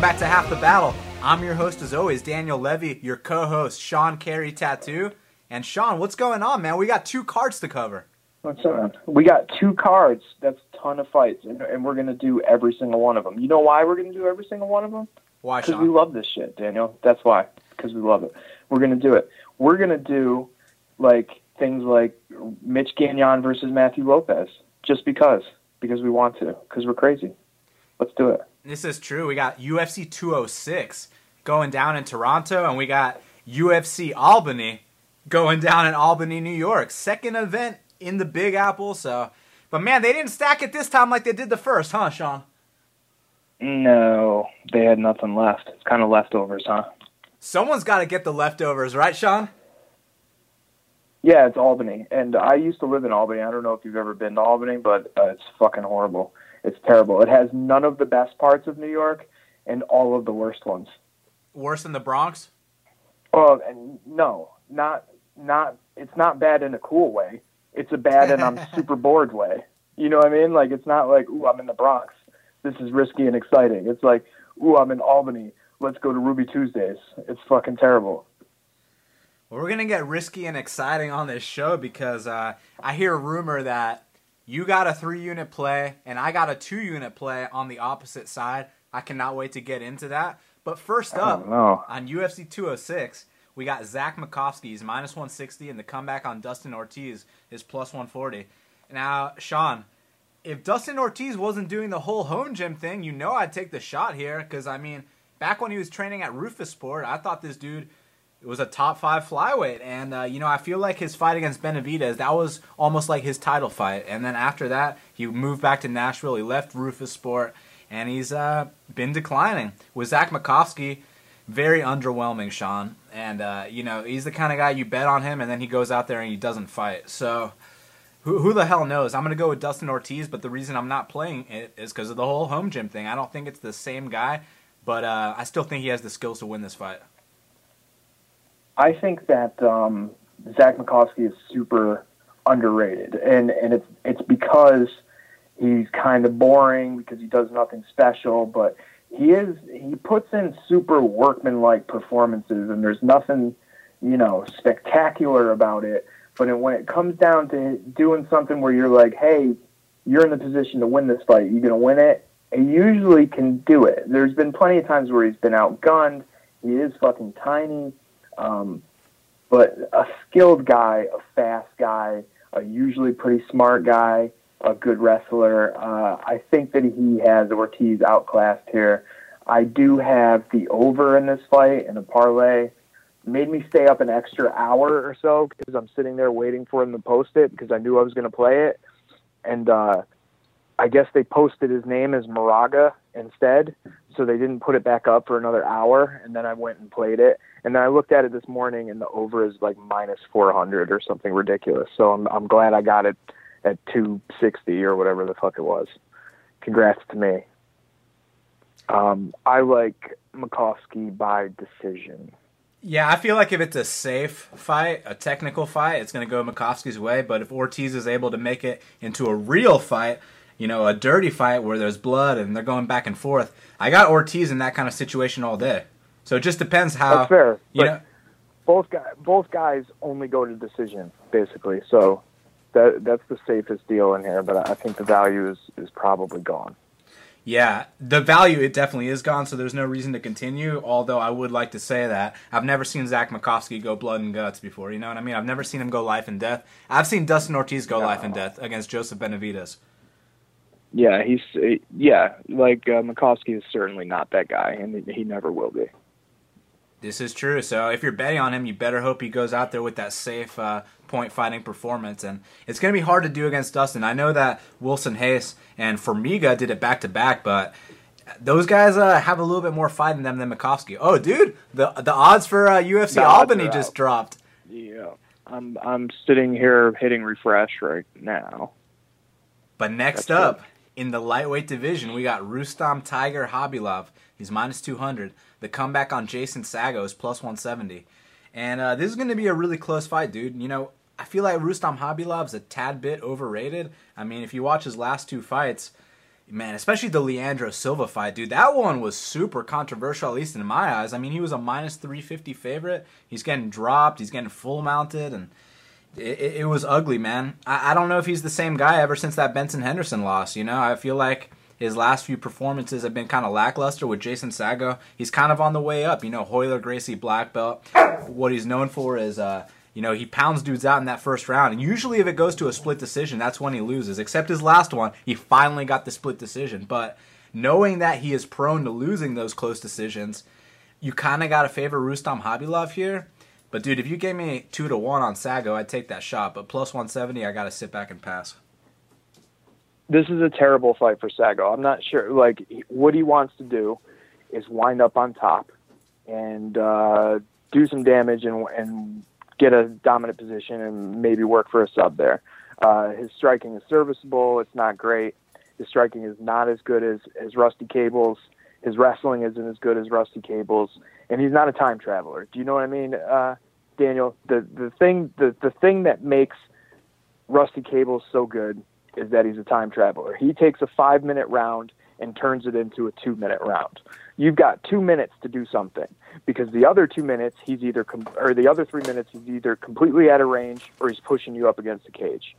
Welcome back to Half the Battle. I'm your host, as always, Daniel Levy, your co host, Sean Carey Tattoo. And Sean, what's going on, man? We got two cards to cover. What's up? We got two cards. That's a ton of fights, and, and we're going to do every single one of them. You know why we're going to do every single one of them? Why, Because we love this shit, Daniel. That's why. Because we love it. We're going to do it. We're going to do, like, things like Mitch Gagnon versus Matthew Lopes, just because. Because we want to. Because we're crazy. Let's do it. This is true. We got UFC 206 going down in Toronto, and we got UFC Albany going down in Albany, New York. Second event in the Big Apple. So, but man, they didn't stack it this time like they did the first, huh, Sean? No, they had nothing left. It's kind of leftovers, huh? Someone's got to get the leftovers, right, Sean? Yeah, it's Albany, and I used to live in Albany. I don't know if you've ever been to Albany, but uh, it's fucking horrible. It's terrible. It has none of the best parts of New York and all of the worst ones. Worse than the Bronx. Oh, and no, not not. It's not bad in a cool way. It's a bad and I'm super bored way. You know what I mean? Like it's not like ooh, I'm in the Bronx. This is risky and exciting. It's like ooh, I'm in Albany. Let's go to Ruby Tuesdays. It's fucking terrible. Well, we're gonna get risky and exciting on this show because uh, I hear a rumor that you got a three-unit play and I got a two-unit play on the opposite side. I cannot wait to get into that. But first up, on UFC 206, we got Zach Makovsky. He's minus 160, and the comeback on Dustin Ortiz is plus 140. Now, Sean, if Dustin Ortiz wasn't doing the whole home gym thing, you know I'd take the shot here because I mean, back when he was training at Roufusport, I thought this dude was a top five flyweight, and uh, you know I feel like his fight against Benavidez that was almost like his title fight, and then after that he moved back to Nashville. He left Roufusport, and he's uh, been declining. With Zach Makovsky, very underwhelming, Sean, and uh, you know he's the kind of guy you bet on him, and then he goes out there and he doesn't fight. So who, who the hell knows? I'm going to go with Dustin Ortiz, but the reason I'm not playing it is because of the whole home gym thing. I don't think it's the same guy, but uh, I still think he has the skills to win this fight. I think that um, Zach Makovsky is super underrated, and and it's it's because he's kind of boring because he does nothing special, but he is he puts in super workmanlike performances, and there's nothing you know spectacular about it. But when it comes down to doing something where you're like, hey, you're in the position to win this fight, you're gonna win it. He usually can do it. There's been plenty of times where he's been outgunned. He is fucking tiny. Um, but a skilled guy, a fast guy, a usually pretty smart guy, a good wrestler. Uh, I think that he has Ortiz outclassed here. I do have the over in this fight and the parlay. Made me stay up an extra hour or so because I'm sitting there waiting for him to post it because I knew I was going to play it. And uh, I guess they posted his name as Moraga instead, so they didn't put it back up for another hour. And then I went and played it, and then I looked at it this morning, and the over is like minus 400 or something ridiculous. So I'm I'm glad I got it at 260 or whatever the fuck it was. Congrats to me. Um, I like Makovsky by decision. Yeah, I feel like if it's a safe fight, a technical fight, it's going to go Makovsky's way. But if Ortiz is able to make it into a real fight, you know, a dirty fight where there's blood and they're going back and forth, I got Ortiz in that kind of situation all day. So it just depends how. That's fair. You know, both guys both guys only go to decision basically. So that that's the safest deal in here. But I think the value is is probably gone. Yeah, the value it definitely is gone, so there's no reason to continue. Although I would like to say that I've never seen Zach Makovsky go blood and guts before. You know what I mean? I've never seen him go life and death. I've seen Dustin Ortiz go No. life and death against Joseph Benavidez. Yeah, he's yeah, like uh, Makovsky is certainly not that guy, and he never will be. This is true. So if you're betting on him, you better hope he goes out there with that safe uh, point fighting performance. And it's going to be hard to do against Dustin. I know that Wilson Reis and Formiga did it back to back, but those guys uh, have a little bit more fight in them than Makovsky. Oh, dude, the the odds for uh, UFC The Albany just dropped. Yeah, I'm I'm sitting here hitting refresh right now. But next That's up in the lightweight division, we got Rustam Tiger Khabilov. He's minus 200. The comeback on Jason Saggo is plus 170. And uh, this is going to be a really close fight, dude. You know, I feel like Rustam Khabilov's a tad bit overrated. I mean, if you watch his last two fights, man, especially the Leandro Silva fight, dude. That one was super controversial, at least in my eyes. I mean, he was a minus 350 favorite. He's getting dropped, he's getting full mounted, and it, it, was ugly, man. I, I don't know if he's the same guy ever since that Benson Henderson loss. You know, I feel like his last few performances have been kind of lackluster with Jason Saggo. He's kind of on the way up. You know, Royler Gracie black belt. What he's known for is, uh, you know, he pounds dudes out in that first round. And usually, if it goes to a split decision, that's when he loses. Except his last one, he finally got the split decision. But knowing that he is prone to losing those close decisions, you kind of got to favor Rustam Khabilov here. But dude, if you gave me two to one on Saggo, I'd take that shot. But plus 170, I got to sit back and pass this is a terrible fight for Saggo. I'm not sure. Like what he wants to do is wind up on top and uh, do some damage and and get a dominant position and maybe work for a sub there. Uh, his striking is serviceable. It's not great. His striking is not as good as as Rusty Cable's. His wrestling isn't as good as Rusty Cable's, and he's not a time traveler. Do you know what I mean, uh, Daniel? The the thing the the thing that makes Rusty Cable so good is that he's a time traveler. He takes a five minute round and turns it into a two minute round. You've got two minutes to do something because the other two minutes he's either com- or the other three minutes he's either completely out of range or he's pushing you up against the cage.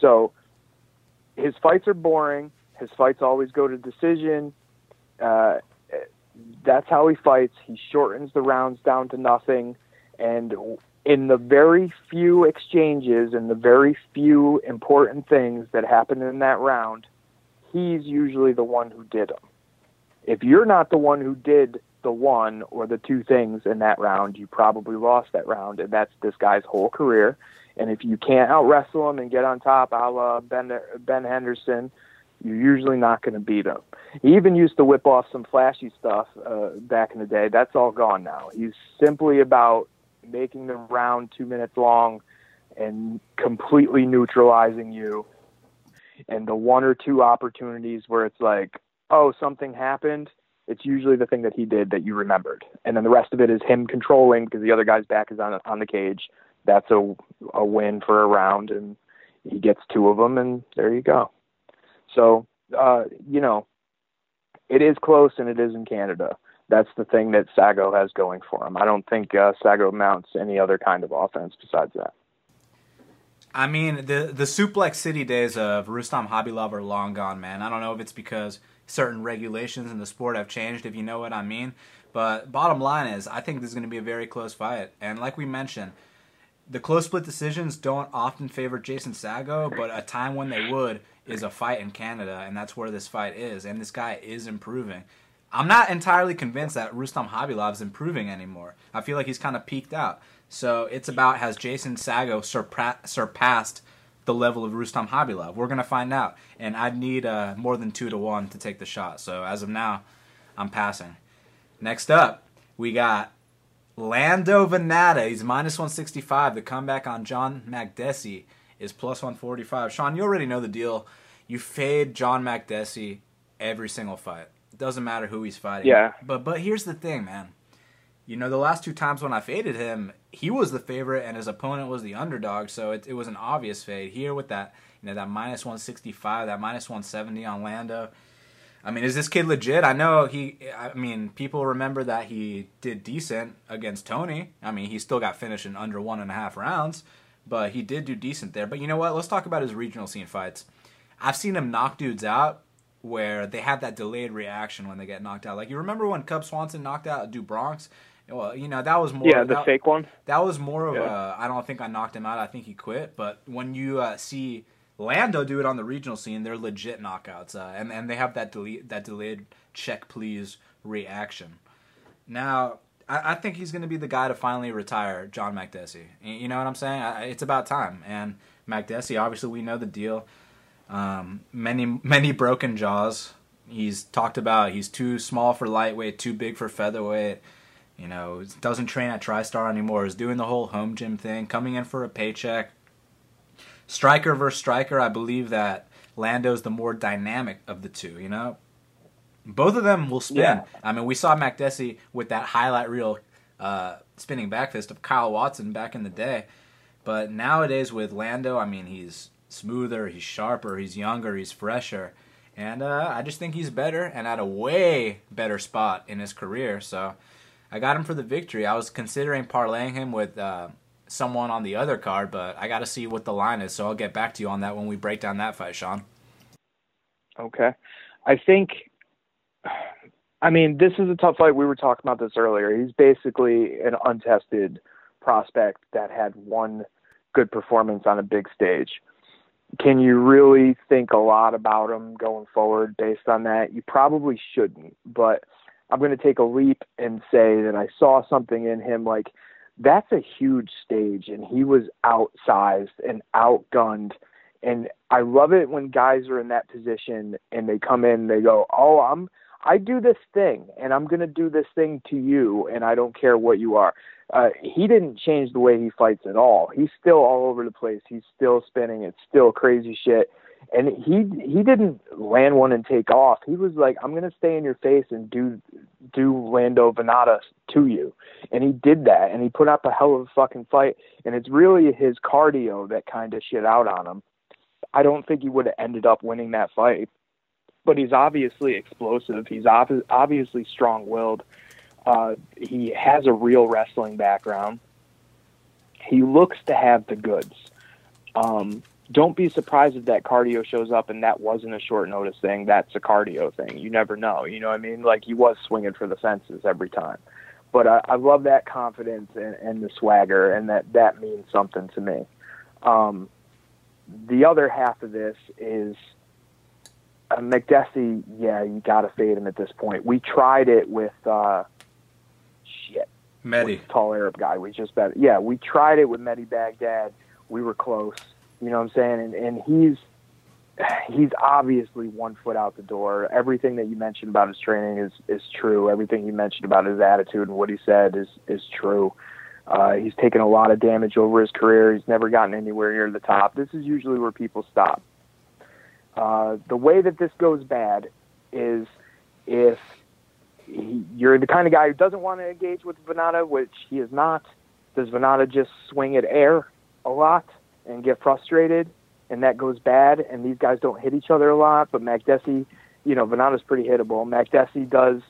So his fights are boring. His fights always go to decision. Uh, that's how he fights. He shortens the rounds down to nothing, and in the very few exchanges and the very few important things that happen in that round, he's usually the one who did them. If you're not the one who did the one or the two things in that round, you probably lost that round, and that's this guy's whole career. And if you can't out wrestle him and get on top, a la Ben Ben Henderson, you're usually not going to beat him. He even used to whip off some flashy stuff uh, back in the day. That's all gone now. He's simply about making the round two minutes long and completely neutralizing you. And the one or two opportunities where it's like, oh, something happened, it's usually the thing that he did that you remembered. And then the rest of it is him controlling because the other guy's back is on on the cage. That's a a win for a round, and he gets two of them, and there you go. So, uh, you know, it is close, and it is in Canada that's the thing that Saggo has going for him. I don't think uh, Saggo mounts any other kind of offense besides that. I mean, the the Suplex City days of Rustam Khabilov are long gone, man. I don't know if it's because certain regulations in the sport have changed, if you know what I mean. But bottom line is, I think this is going to be a very close fight. And like we mentioned, the close split decisions don't often favor Jason Saggo, but a time when they would is a fight in Canada, and that's where this fight is. And this guy is improving. I'm not entirely convinced that Rustam Khabilov is improving anymore. I feel like he's kind of peaked out. So it's about has Jason Saggo surpa- surpassed the level of Rustam Khabilov? We're gonna find out, and I'd need uh, more than two to one to take the shot. So as of now, I'm passing. Next up, we got Lando Vannata. He's minus 165. The comeback on John Makdessi is plus 145. Sean, you already know the deal. You fade John Makdessi every single fight. Doesn't matter who he's fighting. Yeah. But but here's the thing, man. You know, the last two times when I faded him, he was the favorite and his opponent was the underdog, so it, it was an obvious fade. Here with that, you know, that minus 165, that minus 170 on Lando. I mean, is this kid legit? I know he. I mean, people remember that he did decent against Tony. I mean, he still got finished in under one and a half rounds, but he did do decent there. But you know what? Let's talk about his regional scene fights. I've seen him knock dudes out where they have that delayed reaction when they get knocked out. Like you remember when Cub Swanson knocked out Do Bronx? Well, you know that was more. Yeah, the that, fake one. That was more of yeah. a. I don't think I knocked him out. I think he quit. But when you uh, see Lando do it on the regional scene, they're legit knockouts, uh, and and they have that delete that delayed check please reaction. Now, I, I think he's going to be the guy to finally retire John Makdessi. You know what I'm saying? I, it's about time. And Makdessi, obviously, we know the deal. Um, many many broken jaws. He's talked about he's too small for lightweight, too big for featherweight. You know, doesn't train at TriStar anymore. Is doing the whole home gym thing, coming in for a paycheck. Striker versus striker, I believe that Lando's the more dynamic of the two. You know, both of them will spin. Yeah. I mean, we saw Makdessi with that highlight reel uh, spinning back fist of Kyle Watson back in the day. But nowadays with Lando, I mean, he's smoother, he's sharper, he's younger, he's fresher. And uh, I just think he's better and at a way better spot in his career. So I got him for the victory. I was considering parlaying him with uh, someone on the other card, but I got to see what the line is. So I'll get back to you on that when we break down that fight, Sean. Okay. I think, I mean, this is a tough fight. We were talking about this earlier. He's basically an untested prospect that had one good performance on a big stage. Can you really think a lot about him going forward based on that? You probably shouldn't, but I'm going to take a leap and say that I saw something in him like that's a huge stage and he was outsized and outgunned and I love it when guys are in that position and they come in they go, "Oh, I'm I do this thing and I'm going to do this thing to you and I don't care what you are." Uh, he didn't change the way he fights at all. He's still all over the place. He's still spinning. It's still crazy shit. And he he didn't land one and take off. He was like, "I'm gonna stay in your face and do do Lando Vannata to you," and he did that. And he put up a hell of a fucking fight. And it's really his cardio that kind of shit out on him. I don't think he would have ended up winning that fight, but he's obviously explosive. He's ob- obviously strong-willed. Uh, he has a real wrestling background. He looks to have the goods. Um, don't be surprised if that cardio shows up and that wasn't a short notice thing. That's a cardio thing. You never know. You know what I mean? Like he was swinging for the fences every time. But I, I love that confidence and, and the swagger, and that that means something to me. Um, the other half of this is uh, Makdessi. Yeah, you got to fade him at this point. We tried it with uh, shit. Mehdi, tall Arab guy. We just bet. Yeah, we tried it with Mehdi Baghdad. We were close. You know what I'm saying? And and he's he's obviously one foot out the door. Everything that you mentioned about his training is is true. Everything you mentioned about his attitude and what he said is is true. Uh, he's taken a lot of damage over his career. He's never gotten anywhere near the top. This is usually where people stop. Uh, the way that this goes bad is if he, you're the kind of guy who doesn't want to engage with Vannata, which he is not. Does Vannata just swing at air a lot and get frustrated, and that goes bad, and these guys don't hit each other a lot? But Makdessi, you know, Vannata's pretty hittable. Makdessi does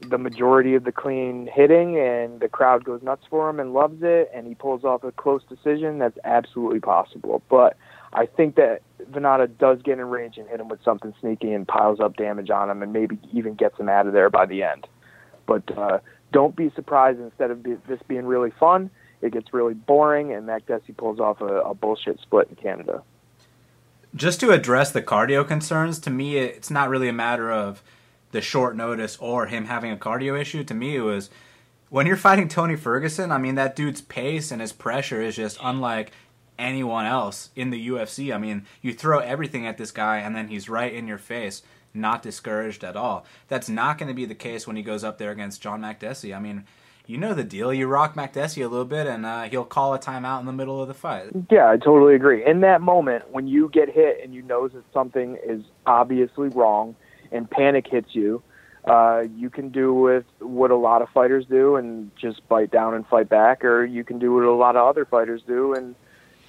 the majority of the clean hitting, and the crowd goes nuts for him and loves it, and he pulls off a close decision. That's absolutely possible. But I think that Vannata does get in range and hit him with something sneaky and piles up damage on him, and maybe even gets him out of there by the end. But uh, don't be surprised. Instead of be, this being really fun, it gets really boring, and Makdessi pulls off a, a bullshit split in Canada. Just to address the cardio concerns, to me, it's not really a matter of the short notice or him having a cardio issue. To me, it was when you're fighting Tony Ferguson. I mean, that dude's pace and his pressure is just unlike anyone else in the UFC. I mean, you throw everything at this guy and then he's right in your face, not discouraged at all. That's not going to be the case when he goes up there against John Makdessi. I mean, you know the deal. You rock Makdessi a little bit and uh, he'll call a timeout in the middle of the fight. Yeah, I totally agree. In that moment, when you get hit and you know that something is obviously wrong and panic hits you, uh, you can do with what a lot of fighters do and just bite down and fight back, or you can do what a lot of other fighters do and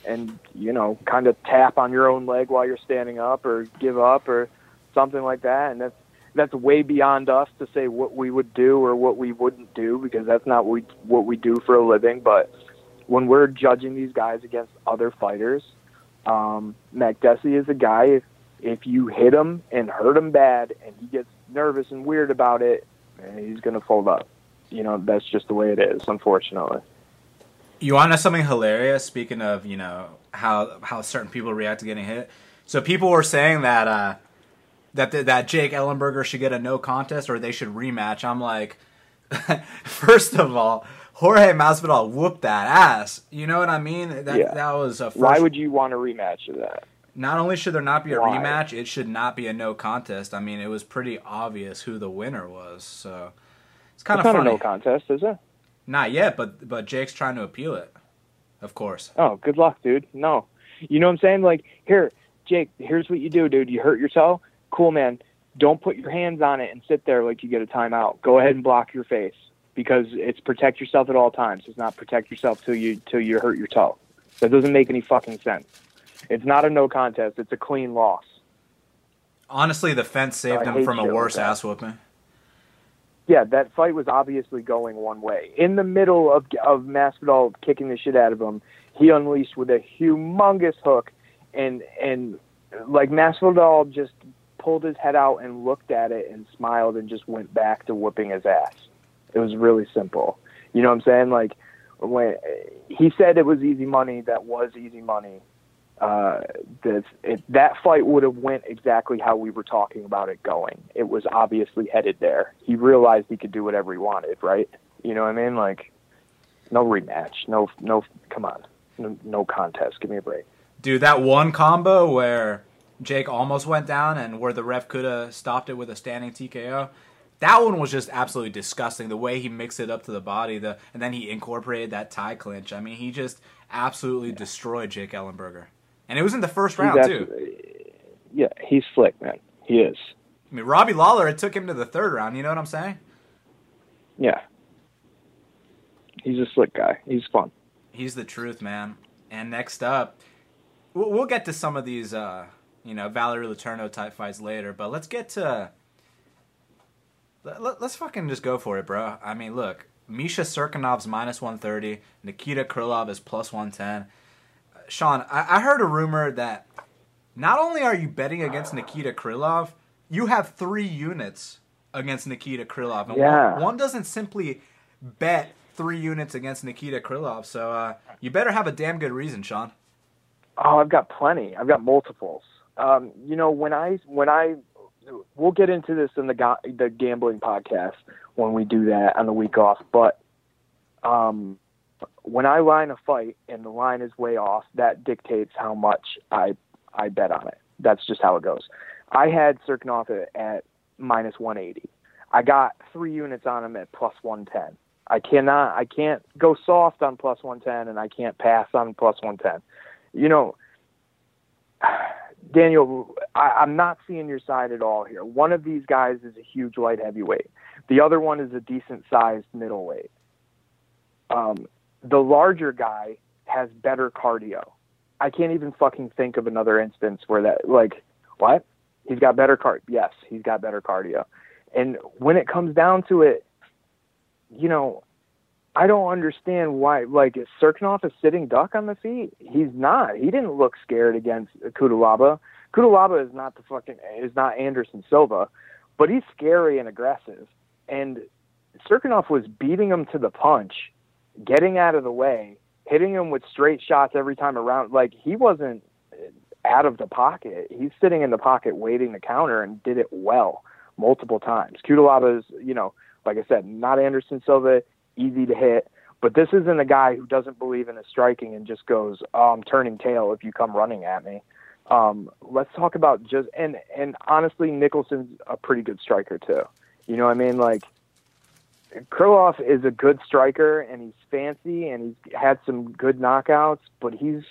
and you know kind of tap on your own leg while you're standing up, or give up, or something like that. And that's that's way beyond us to say what we would do or what we wouldn't do because that's not what we, what we do for a living. But when we're judging these guys against other fighters, um, Makdessi is a guy. If if you hit him and hurt him bad, and he gets nervous and weird about it, he's going to fold up. You know, that's just the way it is, unfortunately. You want to know something hilarious? Speaking of, you know, how how certain people react to getting hit. So people were saying that uh, that the, that Jake Ellenberger should get a no contest or they should rematch. I'm like, first of all, Jorge Masvidal whooped that ass. You know what I mean? That Yeah. that was a first Why would you want a rematch of that? not only should there not be a Why? rematch, it should not be a no contest. I mean, it was pretty obvious who the winner was. So it's kind It's of not funny. a no contest, is it? Not yet, but but Jake's trying to appeal it. Of course. Oh, good luck, dude. No. You know what I'm saying? Like, here, Jake, here's what you do, dude. You hurt yourself? Cool, man. Don't put your hands on it and sit there like you get a timeout. Go ahead and block your face because it's protect yourself at all times. It's not protect yourself till you till you hurt your toe. That doesn't make any fucking sense. It's not a no contest. It's a clean loss. Honestly, the fence saved I him from a worse ass whooping. Yeah, that fight was obviously going one way. In the middle of of Masvidal kicking the shit out of him, he unleashed with a humongous hook, and and like Masvidal just pulled his head out and looked at it and smiled and just went back to whooping his ass. It was really simple. You know what I'm saying? Like when he said it was easy money, that was easy money. Uh, that it, that fight would have went exactly how we were talking about it going. It was obviously headed there. He realized he could do whatever he wanted, right? You know what I mean? Like no rematch, no no. Come on, no, no contest. Give me a break. Dude, that one combo where Jake almost went down and where the ref could have stopped it with a standing TKO. That one was just absolutely disgusting. The way he mixed it up to the body, the and then he incorporated that tie clinch. I mean, he just absolutely destroyed Jake Ellenberger, and it was in the first round too. Yeah, he's slick, man. He is. I mean, Robbie Lawler, it took him to the third round. You know what I'm saying? Yeah. He's a slick guy. He's fun. He's the truth, man. And next up, we'll, we'll get to some of these, uh, you know, Valerie Letourneau type fights later. But let's get to. Let, let, us fucking just go for it, bro. I mean, look, Misha Cirkunov's minus 130, Nikita Krylov is plus 110. Sean, I, I heard a rumor that not only are you betting against Nikita Krylov, you have three units against Nikita Krylov. And Yeah. one, one doesn't simply bet three units against Nikita Krylov. So uh, you better have a damn good reason, Sean. Oh, I've got plenty. I've got multiples. Um, you know, when I when I we'll get into this in the ga- the gambling podcast when we do that on the week off. But um, when I line a fight and the line is way off, that dictates how much I I bet on it. That's just how it goes. I had Cirkunov at, minus 180. I got three units on him at plus 110. I cannot, I can't go soft on plus 110, and I can't pass on plus 110. You know, Daniel, I, I'm not seeing your side at all here. One of these guys is a huge light heavyweight. The other one is a decent sized middleweight. Um, the larger guy has better cardio. I can't even fucking think of another instance where that, like, what? He's got better card. Yes, he's got better cardio. And when it comes down to it, you know, I don't understand why. Like, is Cirkunov a sitting duck on the feet? He's not. He didn't look scared against Cutelaba. Cutelaba is not the fucking is not Anderson Silva, but he's scary and aggressive. And Cirkunov was beating him to the punch, getting out of the way, hitting him with straight shots every time around. Like he wasn't out of the pocket. He's sitting in the pocket waiting to counter and did it well multiple times. Cutelaba is, you know, like I said, not Anderson Silva, easy to hit. But this isn't a guy who doesn't believe in his striking and just goes, oh, I'm turning tail if you come running at me. Um, let's talk about just and and honestly, Nicholson's a pretty good striker too. You know what I mean? Like Krylov is a good striker and he's fancy and he's had some good knockouts, but he's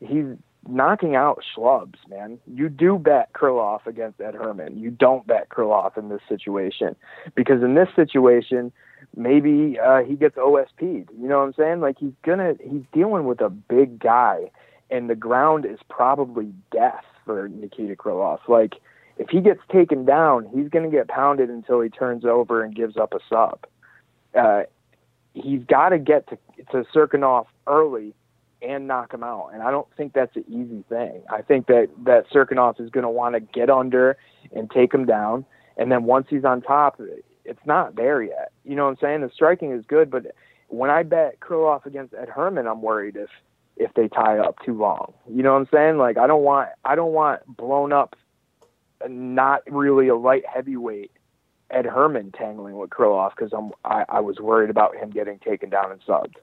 he's knocking out schlubs, man. You do bet Krylov against Ed Herman. You don't bet Krylov in this situation because in this situation, maybe uh, he gets OSP'd. You know what I'm saying? Like he's gonna he's dealing with a big guy, and the ground is probably death for Nikita Krylov. Like if he gets taken down, he's gonna get pounded until he turns over and gives up a sub. Uh, he's got to get to to Cirkunov early and knock him out. And I don't think that's an easy thing. I think that that Cirkunov is going to want to get under and take him down, and then once he's on top, it's not there yet. You know what I'm saying? The striking is good, but when I bet Krylov against Ed Herman, I'm worried if if they tie up too long. You know what I'm saying? Like I don't want I don't want blown up, not really a light heavyweight. Ed Herman tangling with Krylov because I'm I, I was worried about him getting taken down and subbed.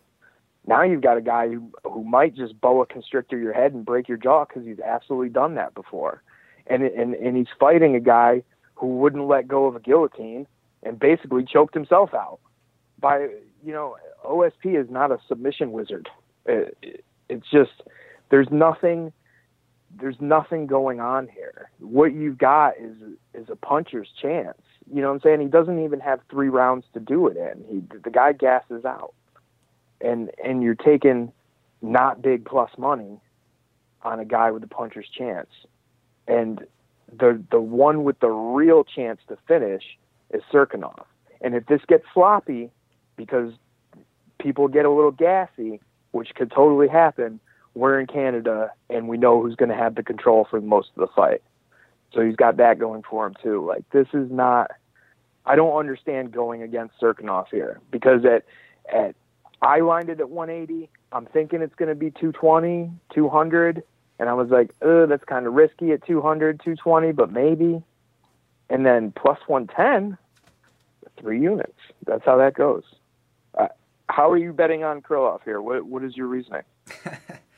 Now you've got a guy who who might just boa constrictor your head and break your jaw because he's absolutely done that before, and and and he's fighting a guy who wouldn't let go of a guillotine and basically choked himself out. By you know, OSP is not a submission wizard. It, it, it's just there's nothing there's nothing going on here. What you've got is is a puncher's chance. You know what I'm saying? He doesn't even have three rounds to do it in. He the guy gasses out and and you're taking not big plus money on a guy with a puncher's chance. And the the one with the real chance to finish is Cirkunov. And if this gets sloppy, because people get a little gassy, which could totally happen, we're in Canada and we know who's going to have the control for most of the fight. So he's got that going for him too. Like this is not. I don't understand going against Cirkunov here because at at I lined it at 180. I'm thinking it's going to be 220, 200, and I was like, "Uh, that's kind of risky at 200, 220, but maybe." And then plus 110, three units. That's how that goes. Uh, how are you betting on Krylov here? What what is your reasoning?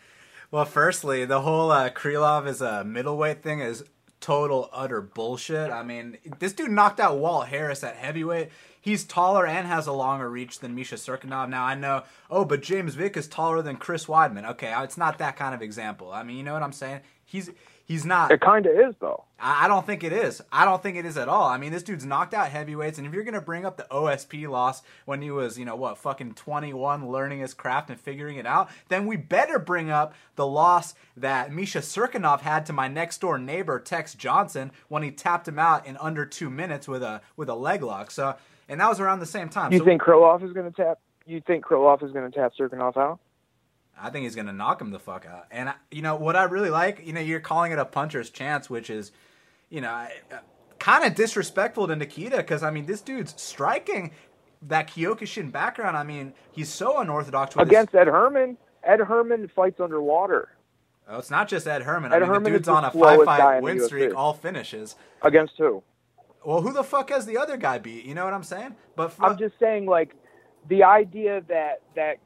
well, firstly, the whole uh, Krylov is a middleweight thing is total utter bullshit. I mean, this dude knocked out Walt Harris at heavyweight. He's taller and has a longer reach than Misha Cirkunov. Now I know, oh, but James Vick is taller than Chris Weidman. Okay, it's not that kind of example. I mean, you know what I'm saying? He's He's not. It kind of is, though. I, I don't think it is. I don't think it is at all. I mean, this dude's knocked out heavyweights, and if you're gonna bring up the OSP loss when he was, you know, what, fucking 21, learning his craft and figuring it out, then we better bring up the loss that Misha Cirkunov had to my next door neighbor Tex Johnson when he tapped him out in under two minutes with a with a leg lock. So, and that was around the same time. You so, think Krylov is gonna tap? You think Krylov is gonna tap Cirkunov out? I think he's gonna knock him the fuck out. And I, you know what I really like, you know, you're calling it a puncher's chance, which is, you know, uh, kind of disrespectful to Nikita because I mean this dude's striking that Kyokushin background. I mean he's so unorthodox against his... Ed Herman. Ed Herman fights underwater. Oh, it's not just Ed Herman. Ed I mean, Herman the dude's on a five-fight win streak, all finishes. Against who? Well, who the fuck has the other guy beat? You know what I'm saying? But for... I'm just saying, like, the idea that that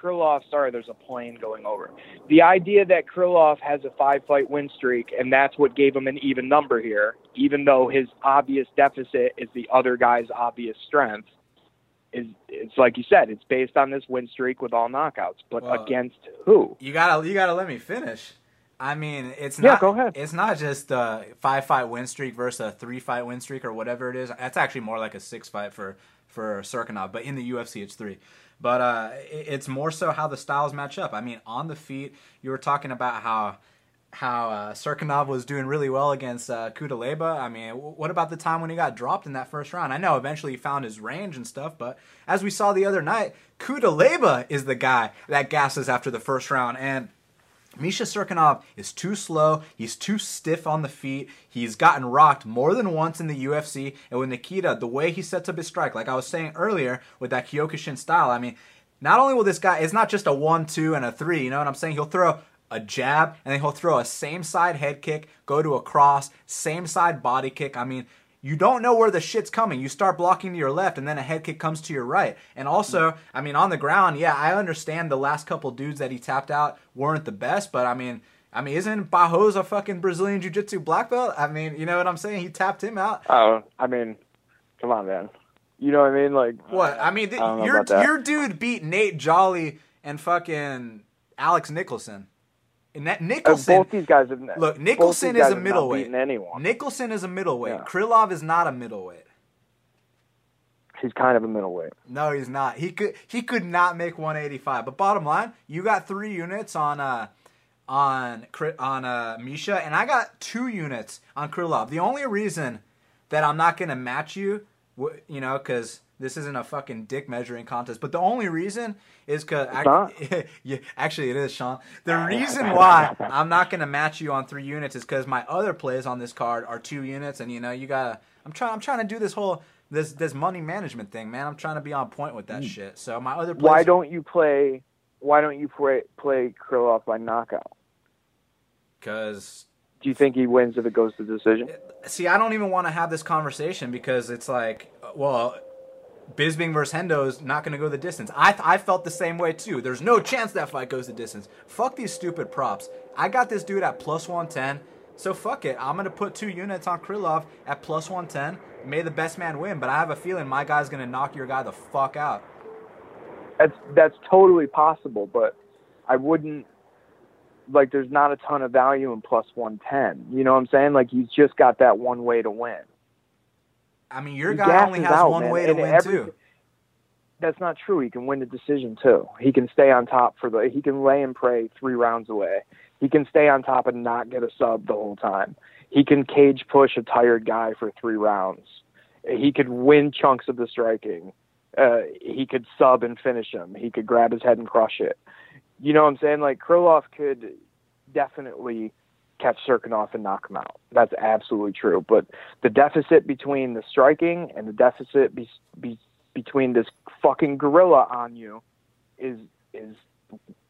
Krylov, sorry, there's a plane going over. The idea that Krylov has a five fight win streak and that's what gave him an even number here, even though his obvious deficit is the other guy's obvious strength, is it's like you said, it's based on this win streak with all knockouts. But well, against who? You gotta you gotta let me finish. I mean, it's not. Yeah, go ahead. It's not just a five fight win streak versus a three fight win streak or whatever it is. That's actually more like a six fight for for Cirkunov, but in the UFC it's three. But uh, it's more so how the styles match up. I mean, on the feet, you were talking about how how uh, Cirkunov was doing really well against uh, Cutelaba. I mean, what about the time when he got dropped in that first round? I know eventually he found his range and stuff, but as we saw the other night, Cutelaba is the guy that gasses after the first round. And Misha Cirkunov is too slow. He's too stiff on the feet. He's gotten rocked more than once in the UFC. And with Nikita, the way he sets up his strike, like I was saying earlier with that Kyokushin style, I mean, not only will this guy, it's not just a one, two, and a three. You know what I'm saying? He'll throw a jab and then he'll throw a same side head kick, go to a cross, same side body kick. I mean, you don't know where the shit's coming. You start blocking to your left, and then a head kick comes to your right. And also, I mean, on the ground, yeah, I understand the last couple dudes that he tapped out weren't the best, but I mean, I mean, isn't Barros a fucking Brazilian Jiu-Jitsu black belt? I mean, you know what I'm saying? He tapped him out. Oh, I mean, come on, man. You know what I mean? Like what? I mean, I your your dude beat Nate Jolly and fucking Alex Nicholson. And that Nicholson, both these guys have look. Nicholson is a middleweight. Nicholson is a middleweight. Yeah. Krylov is not a middleweight. He's kind of a middleweight. No, he's not. He could he could not make 185. But bottom line, you got three units on uh on on uh Misha, and I got two units on Krylov. The only reason that I'm not gonna match you, you know, because this isn't a fucking dick measuring contest. But the only reason is because yeah, actually it is, Sean. The reason why I'm not gonna match you on three units is because my other plays on this card are two units, and you know you gotta. I'm trying. I'm trying to do this whole this this money management thing, man. I'm trying to be on point with that mm. shit. So my other. Plays, why don't you play? Why don't you play play Krylov by knockout? Because. Do you think he wins if it goes to decision? See, I don't even want to have this conversation because it's like, well, Bisping versus Hendo is not going to go the distance. I, I felt the same way too. There's no chance that fight goes the distance. Fuck these stupid props. I got this dude at plus 110. So fuck it. I'm going to put two units on Krylov at plus 110. May the best man win, but I have a feeling my guy's going to knock your guy the fuck out. That's that's totally possible, but I wouldn't like there's not a ton of value in plus 110. You know what I'm saying? Like he's just got that one way to win. I mean, your he guy only has out, one man. way to and win every, too. That's not true. He can win the decision too. He can stay on top for the. He can lay and pray three rounds away. He can stay on top and not get a sub the whole time. He can cage push a tired guy for three rounds. He could win chunks of the striking. Uh, he could sub and finish him. He could grab his head and crush it. You know what I'm saying? Like Krylov could definitely catch Cirkunov and knock him out. That's absolutely true. But the deficit between the striking and the deficit be, be, between this fucking gorilla on you is is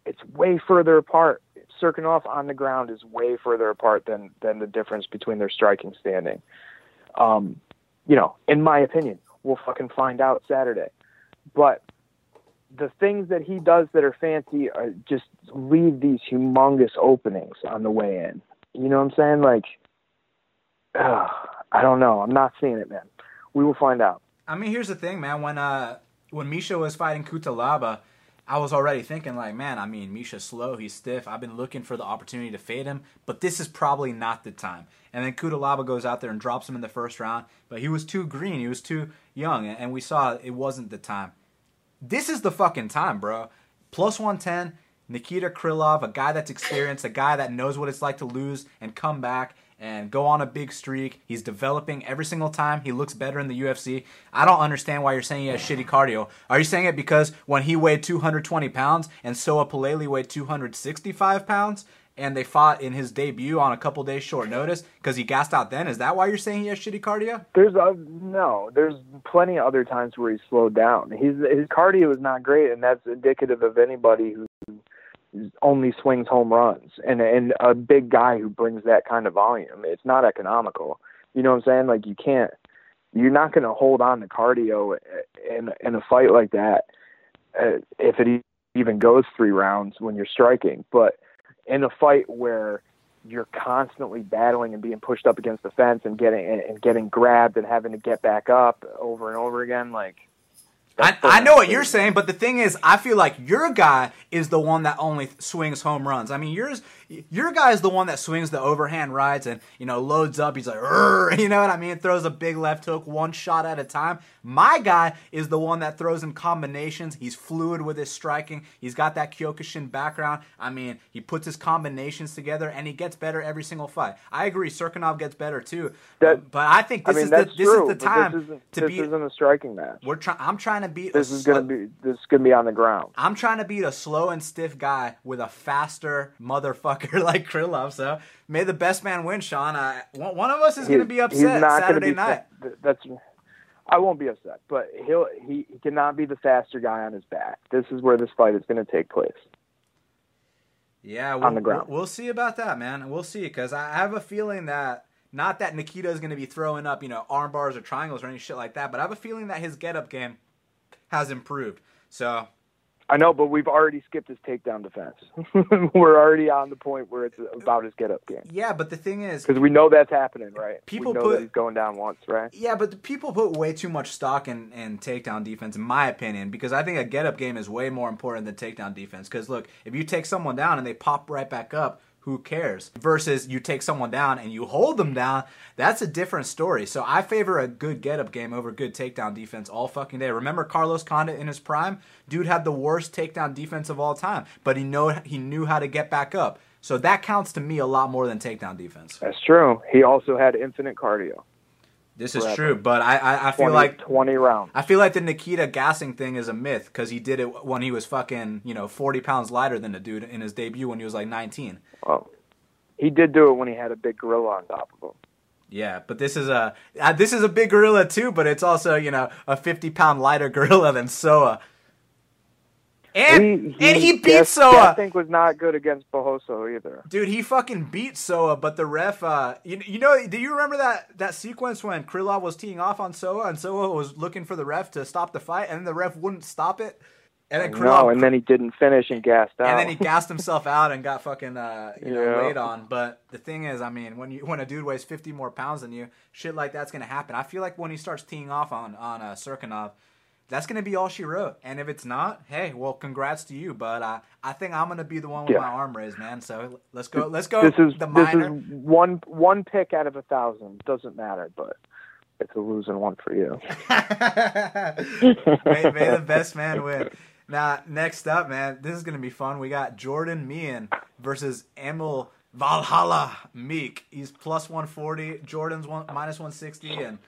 it's way further apart. Cirkunov on the ground is way further apart than than the difference between their striking standing. Um, you know, in my opinion, we'll fucking find out Saturday. But the things that he does that are fancy are just leave these humongous openings on the way in. You know what I'm saying? Like, I don't know. I'm not seeing it, man. We will find out. I mean, here's the thing, man. When uh when Misha was fighting Cutelaba, I was already thinking like, man, I mean, Misha's slow, he's stiff. I've been looking for the opportunity to fade him, but this is probably not the time. And then Cutelaba goes out there and drops him in the first round, but he was too green, he was too young, and we saw it wasn't the time. This is the fucking time, bro. Plus 110, Nikita Krylov, a guy that's experienced, a guy that knows what it's like to lose and come back and go on a big streak. He's developing every single time. He looks better in the UFC. I don't understand why you're saying he has shitty cardio. Are you saying it because when he weighed 220 pounds and Soa Palelei weighed 265 pounds, and they fought in his debut on a couple days short notice because he gassed out then. Is that why you're saying he has shitty cardio? There's a, no, there's plenty of other times where he slowed down. His his cardio is not great, and that's indicative of anybody who only swings home runs and and a big guy who brings that kind of volume. It's not economical. You know what I'm saying? Like you can't, you're not going to hold on to cardio in in a fight like that uh, if it even goes three rounds when you're striking, but in a fight where you're constantly battling and being pushed up against the fence and getting and getting grabbed and having to get back up over and over again like I, I know what you're saying, but the thing is, I feel like your guy is the one that only swings home runs. I mean, yours, your guy is the one that swings the overhand rights and you know loads up. He's like, you know what I mean? Throws a big left hook, one shot at a time. My guy is the one that throws in combinations. He's fluid with his striking. He's got that Kyokushin background. I mean, he puts his combinations together and he gets better every single fight. I agree. Cirkunov gets better too. That, um, but I think this I mean, is the this true, is the time this isn't, to this be. This isn't a striking match. We're trying. I'm trying to beat. This is gonna be. This is gonna be on the ground. I'm trying to beat a slow and stiff guy with a faster motherfucker like Krylov. So may the best man win, Sean. I, one of us is going to be upset Saturday night. That's I won't be upset, but he'll he, he cannot be the faster guy on his back. This is where this fight is going to take place. Yeah, we'll, on the ground. We'll see about that, man. We'll see because I have a feeling that not that Nikita is going to be throwing up, you know, arm bars or triangles or any shit like that, but I have a feeling that his get up game has improved. So I know, but we've already skipped his takedown defense. We're already on the point where it's about his get up game. Yeah, but the thing is, because we know that's happening, right? People put he's going down once, right? Yeah, but the people put way too much stock in, in takedown defense, in my opinion, because I think a get up game is way more important than takedown defense. Because look, if you take someone down and they pop right back up, who cares? Versus you take someone down and you hold them down, that's a different story. So I favor a good get up game over good takedown defense all fucking day. Remember Carlos Condit in his prime? Dude had the worst takedown defense of all time, but he know he knew how to get back up. So that counts to me a lot more than takedown defense. That's true. He also had infinite cardio. This is true, but I I, I feel 20, like twenty rounds. I feel like the Nikita gassing thing is a myth because he did it when he was fucking you know forty pounds lighter than the dude in his debut when he was like nineteen. Oh, he did do it when he had a big gorilla on top of him. Yeah, but this is a uh, this is a big gorilla too, but it's also you know a fifty pound lighter gorilla than Soa. And he, he, and he beat Soa. I think was not good against Barroso either. Dude, he fucking beat Soa, but the ref, uh, you, you know, do you remember that that sequence when Krylov was teeing off on Soa and Soa was looking for the ref to stop the fight, and the ref wouldn't stop it? And then Krylov, no, and then he didn't finish and gassed out. And then he gassed himself out and got fucking uh, you know yeah. laid on. But the thing is, I mean, when you when a dude weighs fifty more pounds than you, shit like that's gonna happen. I feel like when he starts teeing off on on uh, Cirkunov that's gonna be all she wrote. And if it's not, hey, well, congrats to you. But uh, I think I'm gonna be the one with yeah. my arm raised, man. So let's go. Let's go. This is the minor. this is one one pick out of a thousand. Doesn't matter, but it's a losing one for you. may, may the best man win. Now, next up, man, this is gonna be fun. We got Jordan Mein versus Emil Valhalla Meek. He's plus 140. Jordan's one minus 160, and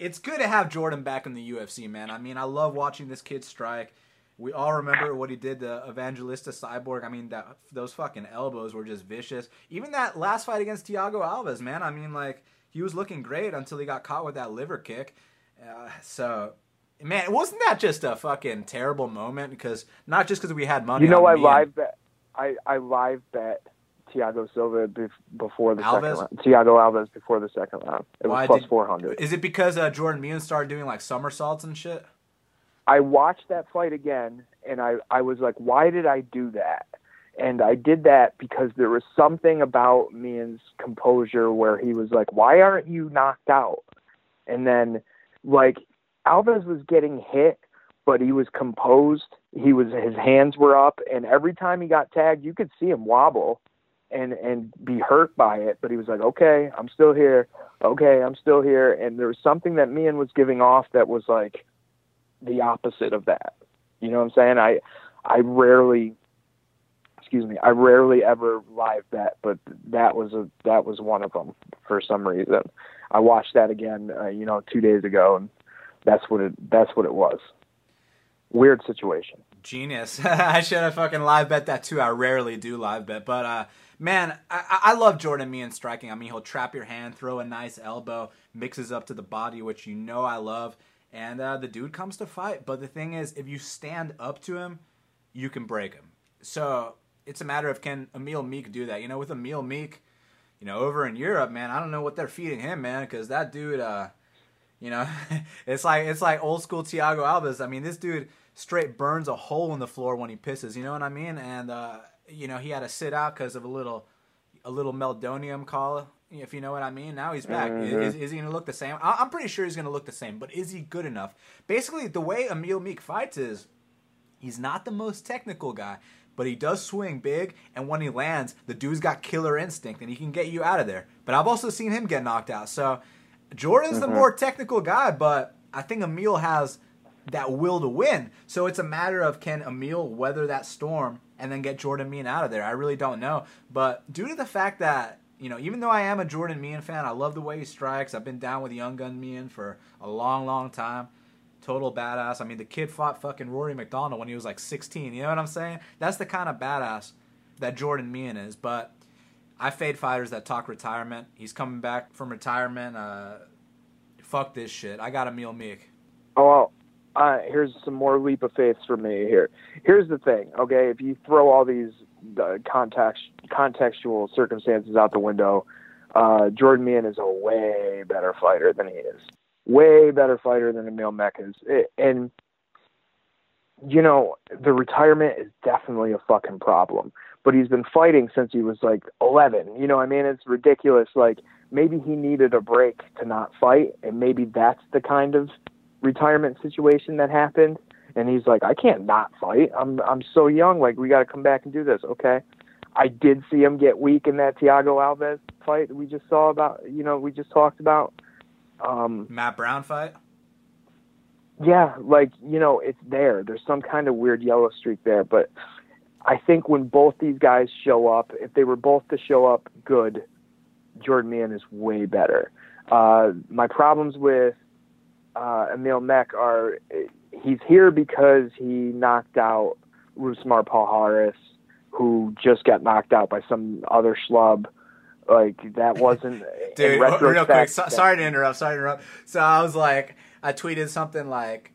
it's good to have Jordan back in the UFC, man. I mean, I love watching this kid strike. We all remember what he did to Evangelista Cyborg. I mean, that those fucking elbows were just vicious. Even that last fight against Thiago Alves, man. I mean, like he was looking great until he got caught with that liver kick. Uh, so man, wasn't that just a fucking terrible moment? Because not just because we had money. You know, I live bet. I I live bet Tiago Silva bef- before the Alves? second round. Thiago Alves before the second round. It was Why plus did- four hundred. Is it because uh, Jordan Mein started doing like somersaults and shit? I watched that fight again, and I I was like, why did I do that? And I did that because there was something about Mein's composure where he was like, why aren't you knocked out? And then like Alves was getting hit, but he was composed. He was his hands were up, and every time he got tagged, you could see him wobble and and be hurt by it. But he was like, okay, I'm still here. Okay, I'm still here. And there was something that Mein was giving off that was like the opposite of that. You know what I'm saying? I I rarely excuse me, I rarely ever live bet, but that was a that was one of them for some reason. I watched that again, uh, you know, 2 days ago and that's what it that's what it was. Weird situation. Genius. I should have fucking live bet that too. I rarely do live bet, but uh, man, I, I love Jordan Mein striking. I mean, he'll trap your hand, throw a nice elbow, mixes up to the body, which you know I love, and uh, the dude comes to fight. But the thing is, if you stand up to him, you can break him. So it's a matter of can Emil Meek do that? You know, with Emil Meek, you know, over in Europe, man, I don't know what they're feeding him, man, because that dude, uh, you know, it's like it's like old school Thiago Alves. I mean, this dude straight burns a hole in the floor when he pisses. You know what I mean? And uh, you know, he had to sit out because of a little a little meldonium call, if you know what I mean. Now he's back. Mhm. Is, is he going to look the same? I- I'm pretty sure he's going to look the same, but is he good enough? Basically, the way Emil Meek fights is he's not the most technical guy, but he does swing big, and when he lands, the dude's got killer instinct, and he can get you out of there. But I've also seen him get knocked out. So Jordan's the more technical guy, but I think Emil has that will to win. So it's a matter of can Emil weather that storm and then get Jordan Mein out of there. I really don't know. But due to the fact that, you know, even though I am a Jordan Mein fan, I love the way he strikes. I've been down with Young Gun Mein for a long, long time. Total badass. I mean, the kid fought fucking Rory MacDonald when he was like 16. You know what I'm saying? That's the kind of badass that Jordan Mein is. But I fade fighters that talk retirement. He's coming back from retirement. Uh, fuck this shit. I got Emil Meek. Oh, well, uh, here's some more leap of faith for me here. Here's the thing, okay? If you throw all these uh, context, contextual circumstances out the window, uh, Jordan Mein is a way better fighter than he is. Way better fighter than Emil Meek is. And, you know, the retirement is definitely a fucking problem. But he's been fighting since he was like 11. You know I mean? It's ridiculous. Like, maybe he needed a break to not fight, and maybe that's the kind of retirement situation that happened and he's like I can't not fight. I'm I'm so young. Like we got to come back and do this. Okay. I did see him get weak in that Thiago Alves fight that we just saw about you know we just talked about. Um Matt Brown fight. yeah like you know it's there. There's some kind of weird yellow streak there but I think when both these guys show up if they were both to show up good Jordan Mein is way better. Uh my problems with uh, Emil Meek are he's here because he knocked out Rousimar Palhares, who just got knocked out by some other schlub. Like that wasn't Dude, in real quick. So, sorry to interrupt. Sorry to interrupt. So I was like, I tweeted something like,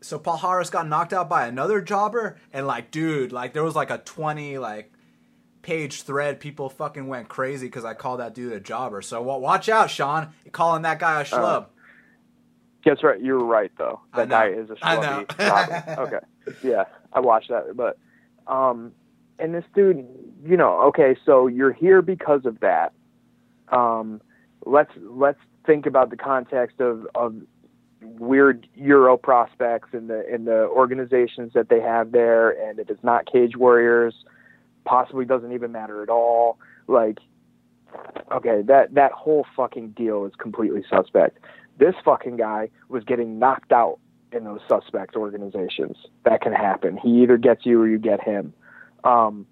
so Palhares got knocked out by another jobber, and like, dude, like there was like a twenty like page thread. People fucking went crazy because I called that dude a jobber. So wa- watch out, Sean, You're calling that guy a schlub. Guess right, you're right though. That guy is a I know. schlubby. okay, yeah, I watched that, but um, and this dude, you know, okay, so you're here because of that. Um, let's let's think about the context of of weird Euro prospects and the in the organizations that they have there, and if it's not Cage Warriors, possibly doesn't even matter at all. Like, okay, that that whole fucking deal is completely suspect. This fucking guy was getting knocked out in those suspect organizations. That can happen. He either gets you or you get him. Um,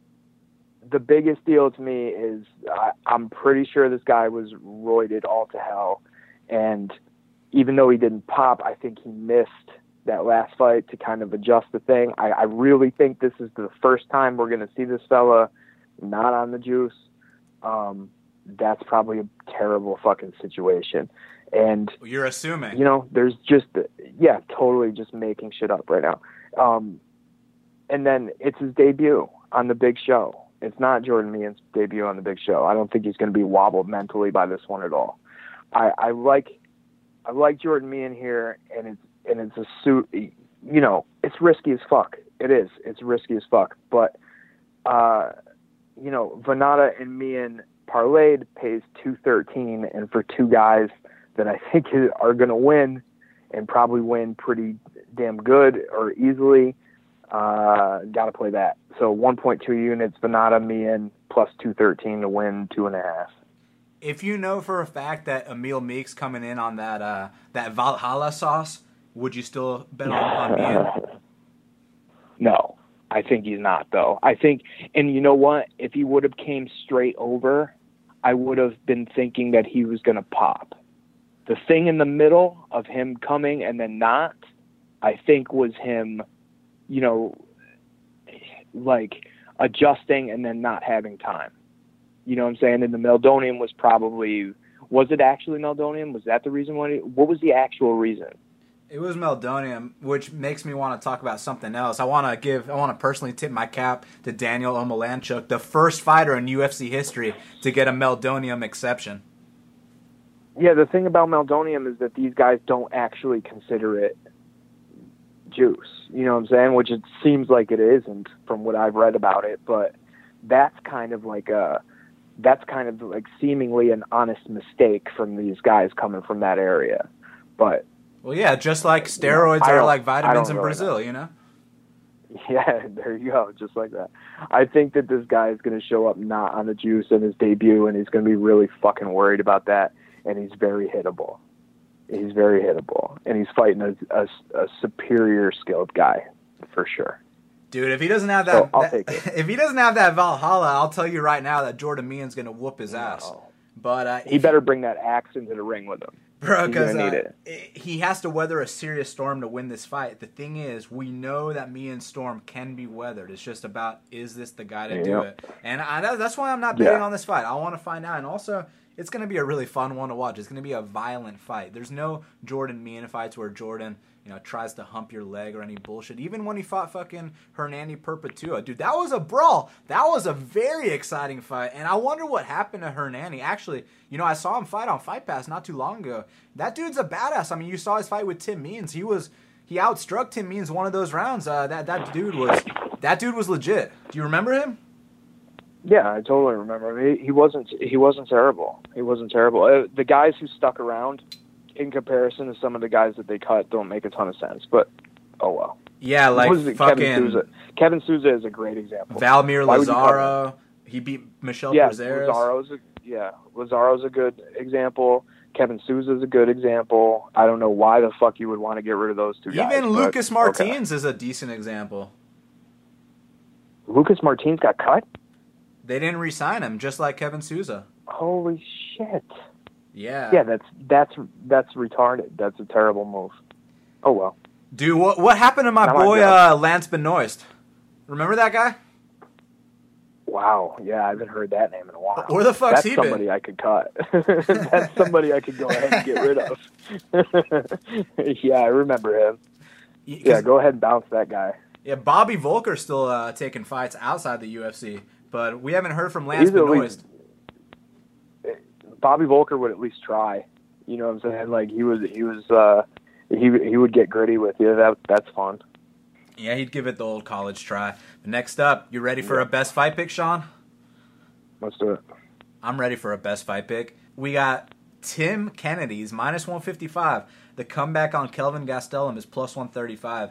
the biggest deal to me is I, I'm pretty sure this guy was roided all to hell, and even though he didn't pop, I think he missed that last fight to kind of adjust the thing. I, I really think this is the first time we're going to see this fella not on the juice. Um, that's probably a terrible fucking situation. And you're assuming, you know, there's just yeah, totally just making shit up right now. Um, and then it's his debut on the big show. It's not Jordan Mein's debut on the big show. I don't think he's going to be wobbled mentally by this one at all. I, I like I like Jordan Mein here, and it's and it's a suit. You know, it's risky as fuck. It is. It's risky as fuck. But uh, you know, Vannata and Mein parlayed pays two thirteen, and for two guys that I think are going to win and probably win pretty damn good or easily, uh, got to play that. So 1.2 units, Vannata, Mein, plus 213 to win two and a half if you know for a fact that Emil Meek's coming in on that uh, that Valhalla sauce, would you still bet on, on Mein? No, I think he's not though. I think, and you know what? If he would have came straight over, I would have been thinking that he was going to pop. The thing in the middle of him coming and then not, I think was him, you know, like adjusting and then not having time. You know what I'm saying? And the meldonium was probably was it actually meldonium? Was that the reason why? What was the actual reason? It was meldonium, which makes me want to talk about something else. I want to give, I want to personally tip my cap to Daniel Omielanczuk, the first fighter in UFC history to get a meldonium exception. Yeah, the thing about meldonium is that these guys don't actually consider it juice. You know what I'm saying? Which it seems like it isn't from what I've read about it, but that's kind of like a that's kind of like seemingly an honest mistake from these guys coming from that area. But well, yeah, just like steroids are like vitamins in Brazil, know. you know. Yeah, there you go, just like that. I think that this guy is going to show up not on the juice in his debut, and he's going to be really fucking worried about that. And he's very hittable. He's very hittable, and he's fighting a, a, a superior skilled guy for sure. Dude, if he doesn't have that, so that if he doesn't have that Valhalla, I'll tell you right now that Jordan Mein's gonna whoop his ass. But uh, he better bring that axe into the ring with him, bro. Because uh, he has to weather a serious storm to win this fight. The thing is, we know that Mein Storm can be weathered. It's just about is this the guy to do it? And I, that's why I'm not betting yeah. on this fight. I want to find out. And also, it's going to be a really fun one to watch. It's going to be a violent fight. There's no Jordan Mein fights where Jordan you know, tries to hump your leg or any bullshit. Even when he fought fucking Hernani Perpetuo, dude, that was a brawl. That was a very exciting fight, and I wonder what happened to Hernani. Actually, you know, I saw him fight on Fight Pass not too long ago. That dude's a badass. I mean, you saw his fight with Tim Means. He was he outstruck Tim Means one of those rounds. Uh, that that dude was that dude was legit. Do you remember him? Yeah, I totally remember. He, he wasn't he wasn't terrible. He wasn't terrible. Uh, the guys who stuck around in comparison to some of the guys that they cut don't make a ton of sense. But oh well. Yeah, like fucking Kevin Souza. Kevin Souza is a great example. Valmir Lazaro. He beat Michelle yeah. Lazaro's a, yeah, Lazaro's a good example. Kevin Souza is a good example. I don't know why the fuck you would want to get rid of those two Even guys. Even Lucas Martins okay. is a decent example. Lucas Martins got cut? They didn't re-sign him, just like Kevin Souza. Holy shit. Yeah. Yeah, that's that's that's retarded. That's a terrible move. Oh well. Dude, what what happened to my Not boy uh, Lance Benoist? Remember that guy? Wow, yeah, I haven't heard that name in a while. Where the fuck's That's he That's somebody been? I could cut. That's somebody I could go ahead and get rid of. yeah, I remember him. Yeah, go ahead and bounce that guy. Yeah, Bobby Voelker's still uh, taking fights outside the UFC, but we haven't heard from Lance Benoist. Bobby Voelker would at least try. You know what I'm saying? Like he was, he was, uh, he he would get gritty with you. That that's fun. Yeah, he'd give it the old college try. But next up, you ready for a best fight pick, Sean? Let's do it. I'm ready for a best fight pick. We got Tim Kennedy's minus 155. The comeback on Kelvin Gastelum is plus 135.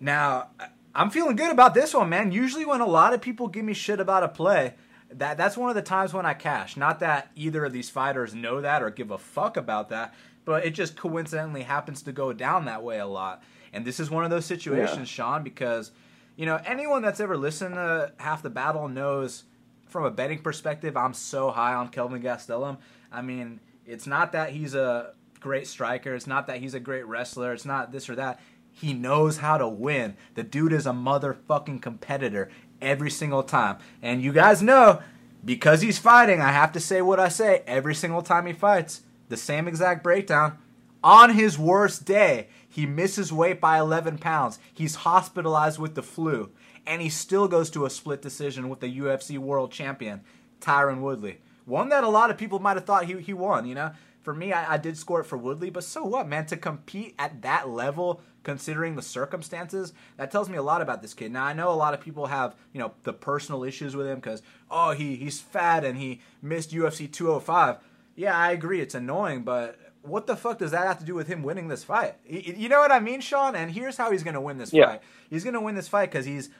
Now, I'm feeling good about this one, man. Usually, when a lot of people give me shit about a play, that that's one of the times when I cash. Not that either of these fighters know that or give a fuck about that. but it just coincidentally happens to go down that way a lot. And this is one of those situations, yeah. Sean, because you know anyone that's ever listened to Half the Battle knows from a betting perspective, I'm so high on Kelvin Gastelum. I mean, it's not that he's a great striker. It's not that he's a great wrestler. It's not this or that. He knows how to win. The dude is a motherfucking competitor every single time. And you guys know, because he's fighting, I have to say what I say every single time he fights. The same exact breakdown. On his worst day, he misses weight by 11 pounds. He's hospitalized with the flu. And he still goes to a split decision with the UFC world champion, Tyron Woodley. One that a lot of people might have thought he, he won, you know? For me, I, I did score it for Woodley, but so what, man? To compete at that level, considering the circumstances, that tells me a lot about this kid. Now, I know a lot of people have, you know, the personal issues with him because, oh, he, he's fat and he missed UFC 205. Yeah, I agree. It's annoying, but what the fuck does that have to do with him winning this fight? You know what I mean, Sean? And here's how he's going to win this yeah. fight. He's going to win this fight because he's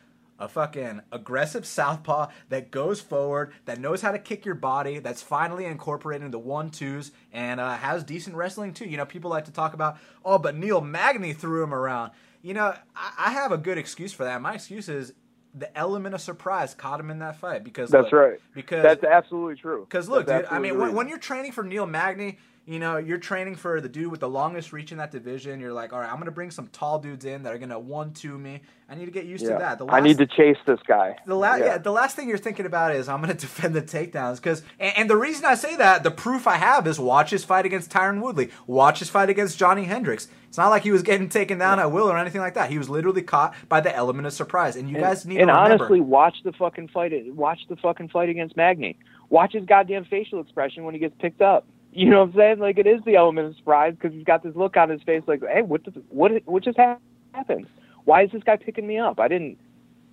a fucking aggressive southpaw that goes forward, that knows how to kick your body, that's finally incorporating the one twos, and uh, has decent wrestling too. You know, people like to talk about, oh, but Neil Magny threw him around. You know, I, I have a good excuse for that. My excuse is the element of surprise caught him in that fight because that's look, right. Because that's absolutely true. Because look, dude, I mean, when, when, you're training for Neil Magny, you know, you're training for the dude with the longest reach in that division. You're like, all right, I'm gonna bring some tall dudes in that are gonna one two me. I need to get used yeah. to that. The last, I need to chase this guy. The last, yeah. yeah. the last thing you're thinking about is I'm gonna defend the takedowns because, and, and, the reason I say that, the proof I have is watch his fight against Tyron Woodley, watch his fight against Johnny Hendricks. It's not like he was getting taken down yeah. at will or anything like that. He was literally caught by the element of surprise. And you and, guys need and to remember, honestly, watch the fucking fight. Watch the fucking fight against Magny. Watch his goddamn facial expression when he gets picked up. You know what I'm saying? Like it is the element of surprise because he's got this look on his face, like, "Hey, what? The, what? What just happened? Why is this guy picking me up? I didn't.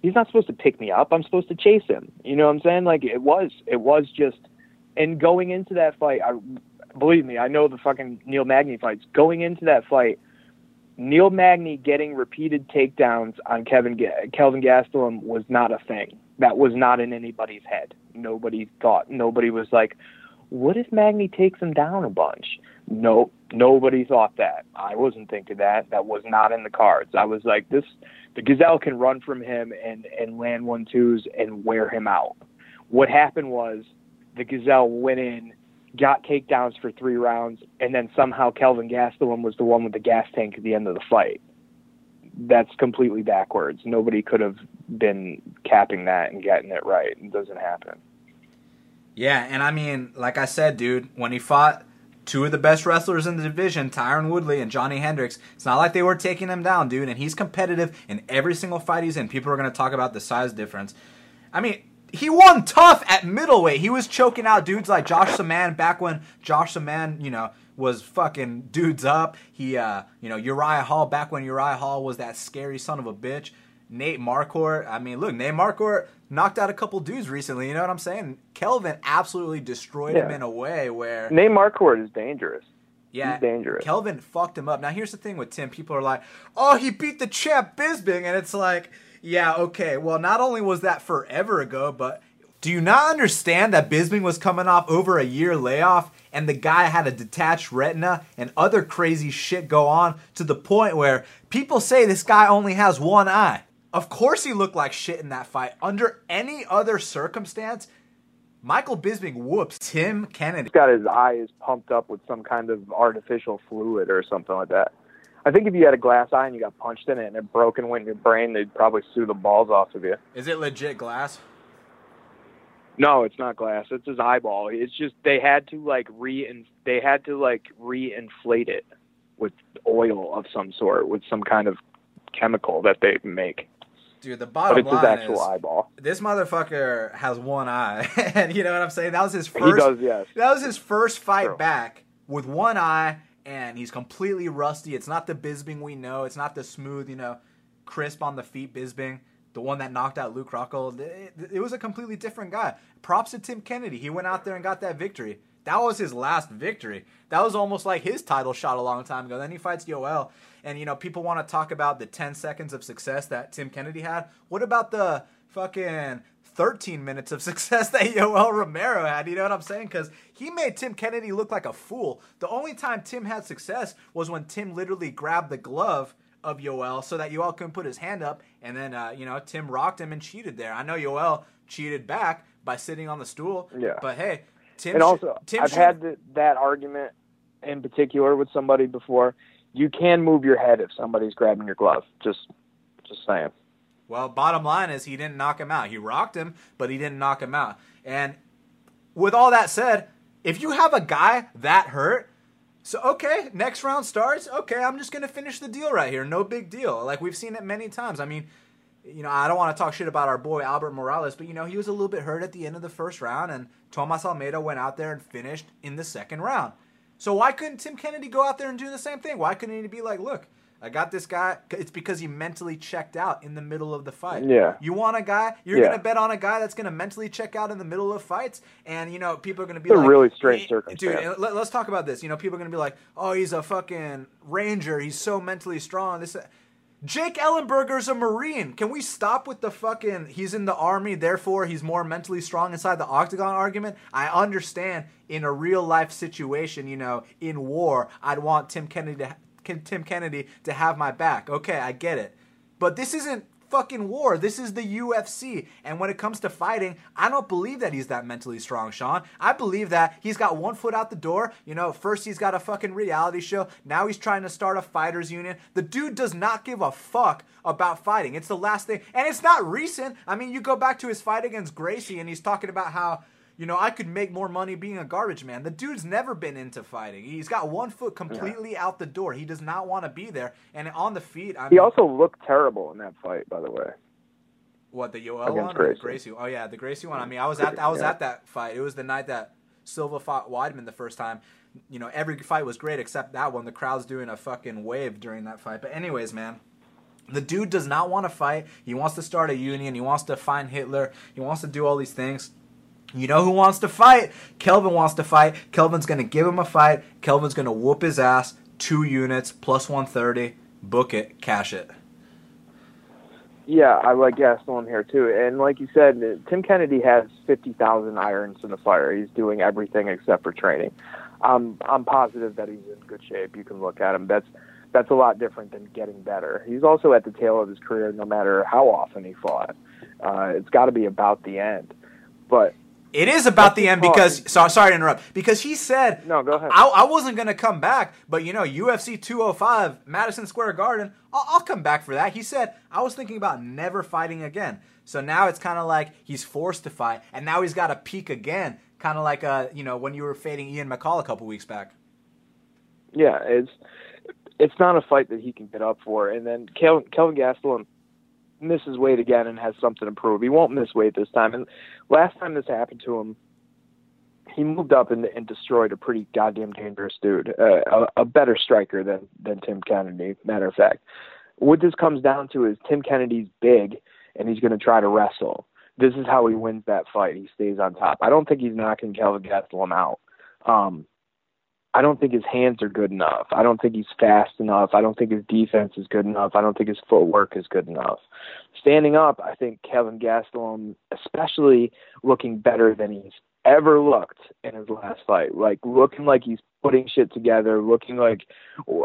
He's not supposed to pick me up. I'm supposed to chase him. You know what I'm saying? Like it was. It was just. And going into that fight, I believe me, I know the fucking Neil Magny fights. Going into that fight, Neil Magny getting repeated takedowns on Kevin Kelvin Gastelum was not a thing. That was not in anybody's head. Nobody thought. Nobody was like, what if Magny takes him down a bunch? No, nobody thought that. I wasn't thinking that. That was not in the cards. I was like, this, the Gazelle can run from him and and land one twos and wear him out. What happened was the Gazelle went in, got takedowns for three rounds, and then somehow Kelvin Gastelum was the one with the gas tank at the end of the fight. That's completely backwards. Nobody could have been capping that and getting it right. It doesn't happen. Yeah, and I mean, like I said, dude, when he fought two of the best wrestlers in the division, Tyron Woodley and Johnny Hendricks, it's not like they were taking him down, dude. And he's competitive in every single fight he's in. People are going to talk about the size difference. I mean, he won tough at middleweight. He was choking out dudes like Josh Samman back when Josh Samman, you know, was fucking dudes up. He, uh, you know, Uriah Hall back when Uriah Hall was that scary son of a bitch. Nate Marquardt. I mean, look, Nate Marquardt knocked out a couple dudes recently. You know what I'm saying? Kelvin absolutely destroyed yeah. him in a way where Nate Marquardt is dangerous. Yeah, He's dangerous. Kelvin fucked him up. Now here's the thing with Tim. People are like, "Oh, he beat the champ Bisping," and it's like, yeah, okay. Well, not only was that forever ago, but do you not understand that Bisping was coming off over a year layoff? and the guy had a detached retina and other crazy shit go on to the point where people say this guy only has one eye. Of course, he looked like shit in that fight. Under any other circumstance, Michael Bisping whoops Tim Kennedy. He's got his eyes pumped up with some kind of artificial fluid or something like that. I think if you had a glass eye and you got punched in it and it broke and went in your brain, they'd probably sue the balls off of you. Is it legit glass? No, it's not glass. It's his eyeball. It's just they had to like re they had to like re-inflate it with oil of some sort with some kind of chemical that they make. Dude, the bottom but it's line his actual is, eyeball. This motherfucker has one eye, and you know what I'm saying. That was his first. He does, yes. That was his first fight True. back with one eye, and he's completely rusty. It's not the Bisping we know. It's not the smooth, you know, crisp on the feet Bisping, the one that knocked out Luke Rockhold. It, it was a completely different guy. Props to Tim Kennedy. He went out there and got that victory. That was his last victory. That was almost like his title shot a long time ago. Then he fights Yoel. And, you know, people want to talk about the 10 seconds of success that Tim Kennedy had. What about the fucking 13 minutes of success that Yoel Romero had. You know what I'm saying? Because he made Tim Kennedy look like a fool. The only time Tim had success was when Tim literally grabbed the glove of Yoel so that Yoel couldn't put his hand up, and then uh, you know Tim rocked him and cheated there. I know Yoel cheated back by sitting on the stool. Yeah. But hey, Tim. and also, Tim I've should- had th- that argument in particular with somebody before. You can move your head if somebody's grabbing your glove. Just, just saying. Well, bottom line is he didn't knock him out. He rocked him, but he didn't knock him out. And with all that said, if you have a guy that hurt, so okay, next round starts. Okay, I'm just gonna finish the deal right here. No big deal. Like we've seen it many times. I mean, you know, I don't want to talk shit about our boy Albert Morales, but you know, he was a little bit hurt at the end of the first round, and Tomas Almeida went out there and finished in the second round. So why couldn't Tim Kennedy go out there and do the same thing? Why couldn't he be like, look, I got this guy. It's because he mentally checked out in the middle of the fight. Yeah. You want a guy? You're Yeah. gonna bet on a guy that's gonna mentally check out in the middle of fights, and you know people are gonna be It's a really strange "Eh, circumstance." Dude, let, us talk about this. You know, people are gonna be like, "Oh, he's a fucking ranger. He's so mentally strong." This. Jake Ellenberger's a Marine. Can we stop with the fucking he's in the army, therefore he's more mentally strong inside the octagon argument? I understand in a real life situation, you know, in war, I'd want Tim Kennedy to Tim Kennedy to have my back. Okay, I get it. But this isn't fucking war. This is the UFC. And when it comes to fighting, I don't believe that he's that mentally strong, Sean. I believe that he's got one foot out the door. You know, first he's got a fucking reality show. Now he's trying to start a fighters union. The dude does not give a fuck about fighting. It's the last thing. And it's not recent. I mean, you go back to his fight against Gracie and he's talking about how you know, I could make more money being a garbage man. The dude's never been into fighting. He's got one foot completely out the door. He does not want to be there. And on the feet, I mean, He also looked terrible in that fight, by the way. What the Yoel one or the Gracie. Gracie? Oh yeah, the Gracie one. I mean, I was at I was Yeah. at that fight. It was the night that Silva fought Weidman the first time. You know, every fight was great except that one. The crowd's doing a fucking wave during that fight. But anyways, man. The dude does not want to fight. He wants to start a union. He wants to find Hitler. He wants to do all these things. You know who wants to fight? Kelvin wants to fight. Kelvin's going to give him a fight. Kelvin's going to whoop his ass. Two units, plus 130. Book it. Cash it. Yeah, I like Gastelum here too. And like you said, Tim Kennedy has 50,000 irons in the fire. He's doing everything except for training. Um, I'm positive that he's in good shape. You can look at him. That's that's a lot different than getting better. He's also at the tail of his career, no matter how often he fought. Uh, it's got to be about the end. But It is about the end because so, sorry to interrupt because he said No, go ahead. I, I wasn't gonna come back, but you know UFC 205 Madison Square Garden, I'll, I'll come back for that. He said I was thinking about never fighting again. So now it's kind of like he's forced to fight, and now he's got to peak again, kind of like uh you know when you were fading Ian McCall a couple weeks back. yeah, it's it's not a fight that he can get up for. And then Kelvin, Kelvin Gastelum misses weight again and has something to prove. He won't miss weight this time. And last time this happened to him, he moved up and, and destroyed a pretty goddamn dangerous dude, uh, a, a better striker than than Tim Kennedy. Matter of fact, what this comes down to is Tim Kennedy's big and he's going to try to wrestle. This is how he wins that fight. He stays on top. I don't think he's knocking Kelvin Gastelum out. Um, I don't think his hands are good enough. I don't think he's fast enough. I don't think his defense is good enough. I don't think his footwork is good enough. Standing up, I think Kevin Gastelum, especially looking better than he's ever looked in his last fight, like looking like he's putting shit together, looking like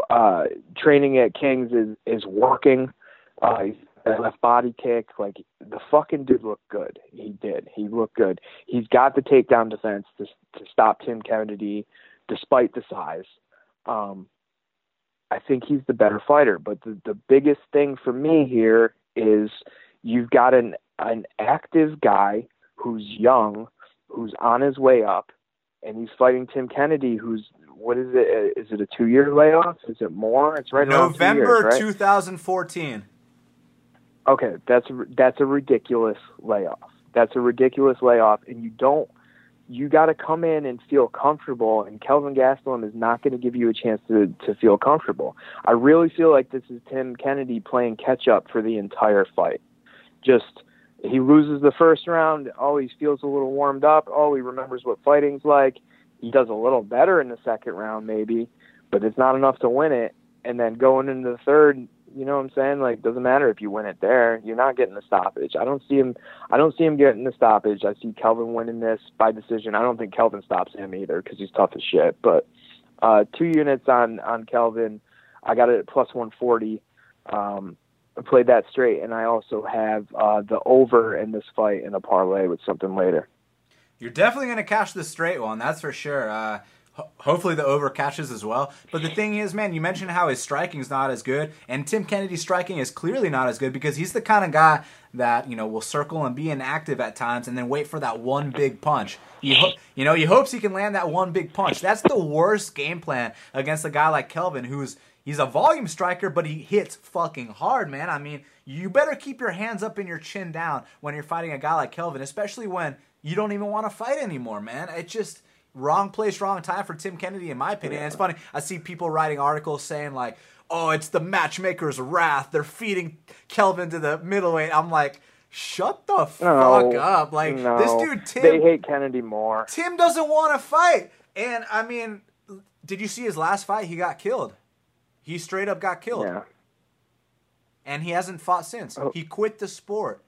uh, training at Kings is is working. Uh, that left body kick, like the fucking dude looked good. He did. He looked good. He's got the takedown defense to to stop Tim Kennedy despite the size. Um, I think he's the better fighter. But the, the biggest thing for me here is you've got an an active guy who's young, who's on his way up, and he's fighting Tim Kennedy, who's what is it? Is it a two year layoff? Is it more? It's right November years, right? 2014. okay, that's that's a ridiculous layoff. That's a ridiculous layoff, and you don't. You got to come in and feel comfortable, and Kelvin Gastelum is not going to give you a chance to to feel comfortable. I really feel like this is Tim Kennedy playing catch up for the entire fight. Just he loses the first round. Oh, he feels a little warmed up. Oh, he remembers what fighting's like. He does a little better in the second round, maybe, but it's not enough to win it. And then going into the third, You know what I'm saying? Like, doesn't matter if you win it there. You're not getting the stoppage. I don't see him. I don't see him getting the stoppage. I see Kelvin winning this by decision. I don't think Kelvin stops him either because he's tough as shit. But uh, two units on on Kelvin. I got it at plus 140. Um, I played that straight, and I also have uh, the over in this fight in a parlay with something later. You're definitely going to cash the straight one, that's for sure. Uh, hopefully the over catches as well. But the thing is, man, you mentioned how his striking is not as good, and Tim Kennedy's striking is clearly not as good because he's the kind of guy that you know will circle and be inactive at times, and then wait for that one big punch. You, ho- you know, he hopes he can land that one big punch. That's the worst game plan against a guy like Kelvin, who's he's a volume striker, but he hits fucking hard, man. I mean, you better keep your hands up and your chin down when you're fighting a guy like Kelvin, especially when you don't even want to fight anymore, man. It just wrong place, wrong time for Tim Kennedy, in my opinion. And it's funny. I see people writing articles saying like, "Oh, it's the matchmaker's wrath. They're feeding Kelvin to the middleweight." I'm like. Shut the fuck up! Like no. this dude, Tim. They hate Kennedy more. Tim doesn't want to fight, and I mean, did you see his last fight? He got killed. He straight up got killed. Yeah. And he hasn't fought since. Oh. He quit the sport.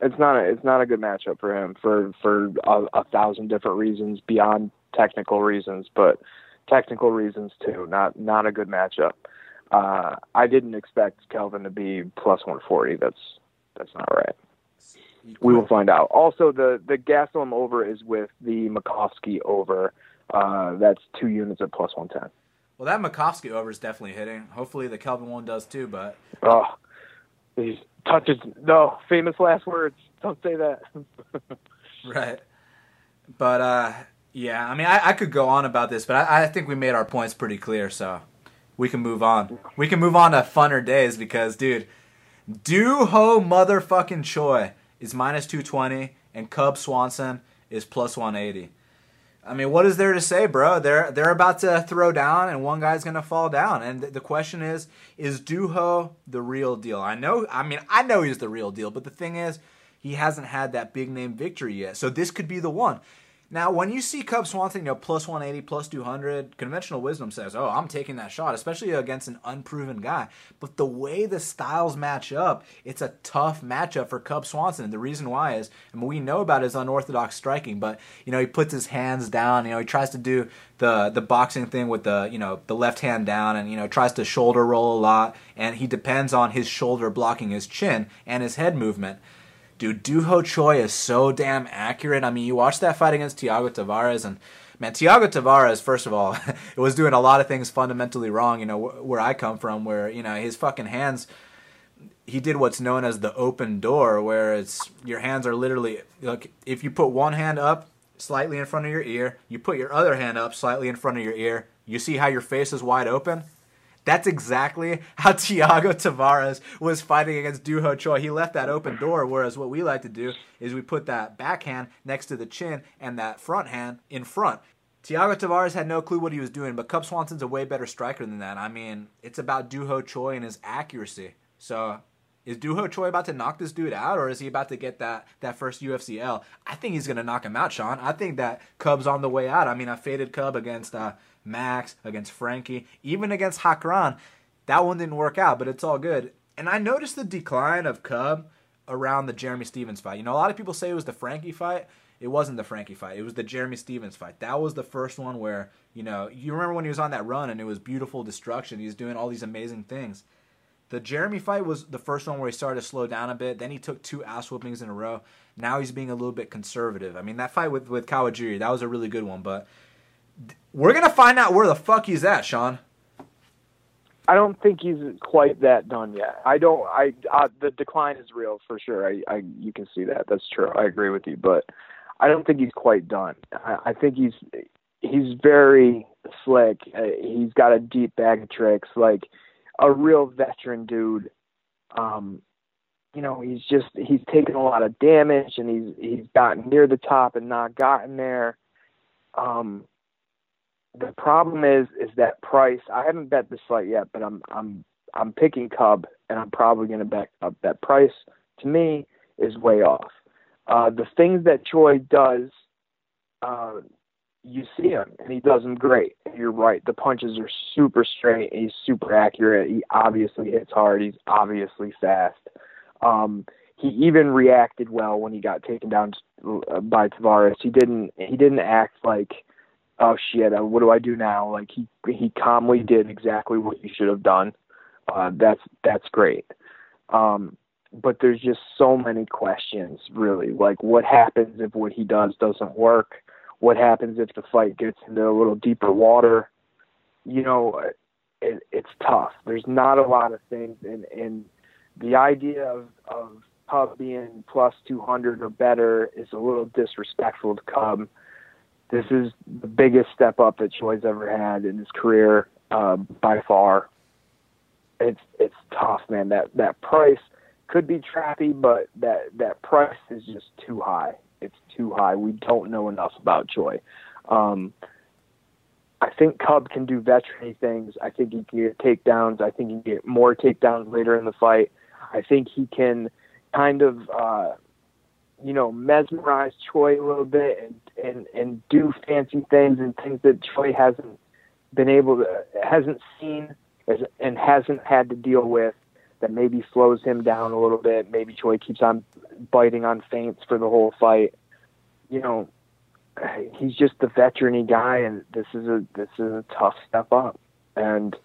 It's not a it's not a good matchup for him for for a, a thousand different reasons beyond technical reasons, but technical reasons too. Not not a good matchup. Uh, I didn't expect Kelvin to be plus 140. That's that's not right. We will find out. Also, the the Gastelum over is with the Makovsky over. Uh, that's two units at plus 110. Well, that Makovsky over is definitely hitting. Hopefully, the Kelvin one does too. But oh, these touches. No, famous last words. Don't say that. right. But uh, yeah, I mean, I, I, could go on about this, but I, I think we made our points pretty clear. So we can move on. We can move on to funner days because, dude, Doo Ho motherfucking Choi is minus 220 and Cub Swanson is plus 180. I mean, what is there to say, bro? They're they're about to throw down, and one guy's gonna fall down. And the question is, is Doo Ho the real deal? I know. I mean, I know he's the real deal, but the thing is, he hasn't had that big name victory yet. So this could be the one. Now, when you see Cub Swanson, you know, plus 180, plus 200, conventional wisdom says, oh, I'm taking that shot, especially against an unproven guy. But the way the styles match up, it's a tough matchup for Cub Swanson. And the reason why is, I mean, we know about his unorthodox striking, but, you know, he puts his hands down, you know, he tries to do the, the boxing thing with the, you know, the left hand down and, you know, tries to shoulder roll a lot. And he depends on his shoulder blocking his chin and his head movement. Dude, Doo Ho Choi is so damn accurate. I mean, you watch that fight against Thiago Tavares, and man, Thiago Tavares, first of all, it was doing a lot of things fundamentally wrong. You know, where I come from, where you know his fucking hands. He did what's known as the open door, where it's your hands are literally like if you put one hand up slightly in front of your ear, you put your other hand up slightly in front of your ear. You see how your face is wide open? That's exactly how Thiago Tavares was fighting against Doo Ho Choi. He left that open door, whereas what we like to do is we put that backhand next to the chin and that front hand in front. Thiago Tavares had no clue what he was doing, but Cub Swanson's a way better striker than that. I mean, it's about Doo Ho Choi and his accuracy. So is Doo Ho Choi about to knock this dude out, or is he about to get that, that first UFC L? I think he's going to knock him out, Sean. I think that Cub's on the way out. I mean, I faded Cub against uh, Max, against Frankie, even against Hacran. That one didn't work out, but it's all good. And I noticed the decline of Cub around the Jeremy Stephens fight. You know, a lot of people say it was the Frankie fight. It wasn't the Frankie fight. It was the Jeremy Stephens fight. That was the first one where, you know, you remember when he was on that run and it was beautiful destruction. He was doing all these amazing things. The Jeremy fight was the first one where he started to slow down a bit. Then he took two ass whoopings in a row. Now he's being a little bit conservative. I mean, that fight with, with Kawajiri, that was a really good one, but we're gonna find out where the fuck he's at, Sean. I don't think he's quite that done yet. I don't. I uh, the decline is real for sure. I, I you can see that. That's true. I agree with you, but I don't think he's quite done. I, I think he's he's very slick. Uh, he's got a deep bag of tricks, like a real veteran dude. Um, you know, he's just he's taken a lot of damage, and he's he's gotten near the top and not gotten there. Um, the problem is is that price. I haven't bet this fight yet, but I'm I'm I'm picking Cub, and I'm probably going to bet up that price. To me, is way off. Uh, the things that Choi does, uh, you see him and he does them great. You're right. The punches are super straight. He's super accurate. He obviously hits hard. He's obviously fast. Um, he even reacted well when he got taken down uh, by Tavares. He didn't. He didn't act like, oh shit, uh, what do I do now? Like he he calmly did exactly what he should have done. Uh, that's that's great. Um, but there's just so many questions, really. Like, what happens if what he does doesn't work? What happens if the fight gets into a little deeper water? You know, it, it's tough. There's not a lot of things, and and the idea of of Cub being plus 200 or better is a little disrespectful to Cub. This is the biggest step up that Choi's ever had in his career uh, by far. It's it's tough, man. That that price could be trappy, but that that price is just too high. It's too high. We don't know enough about Choi. Um, I think Cub can do veteran things. I think he can get takedowns. I think he can get more takedowns later in the fight. I think he can kind of uh, you know mesmerize Choi a little bit and and and do fancy things and things that Choi hasn't been able to hasn't seen and hasn't had to deal with that maybe slows him down a little bit. Maybe Choi keeps on biting on feints for the whole fight. You know, he's just the veteran guy, and this is a this is a tough step up. And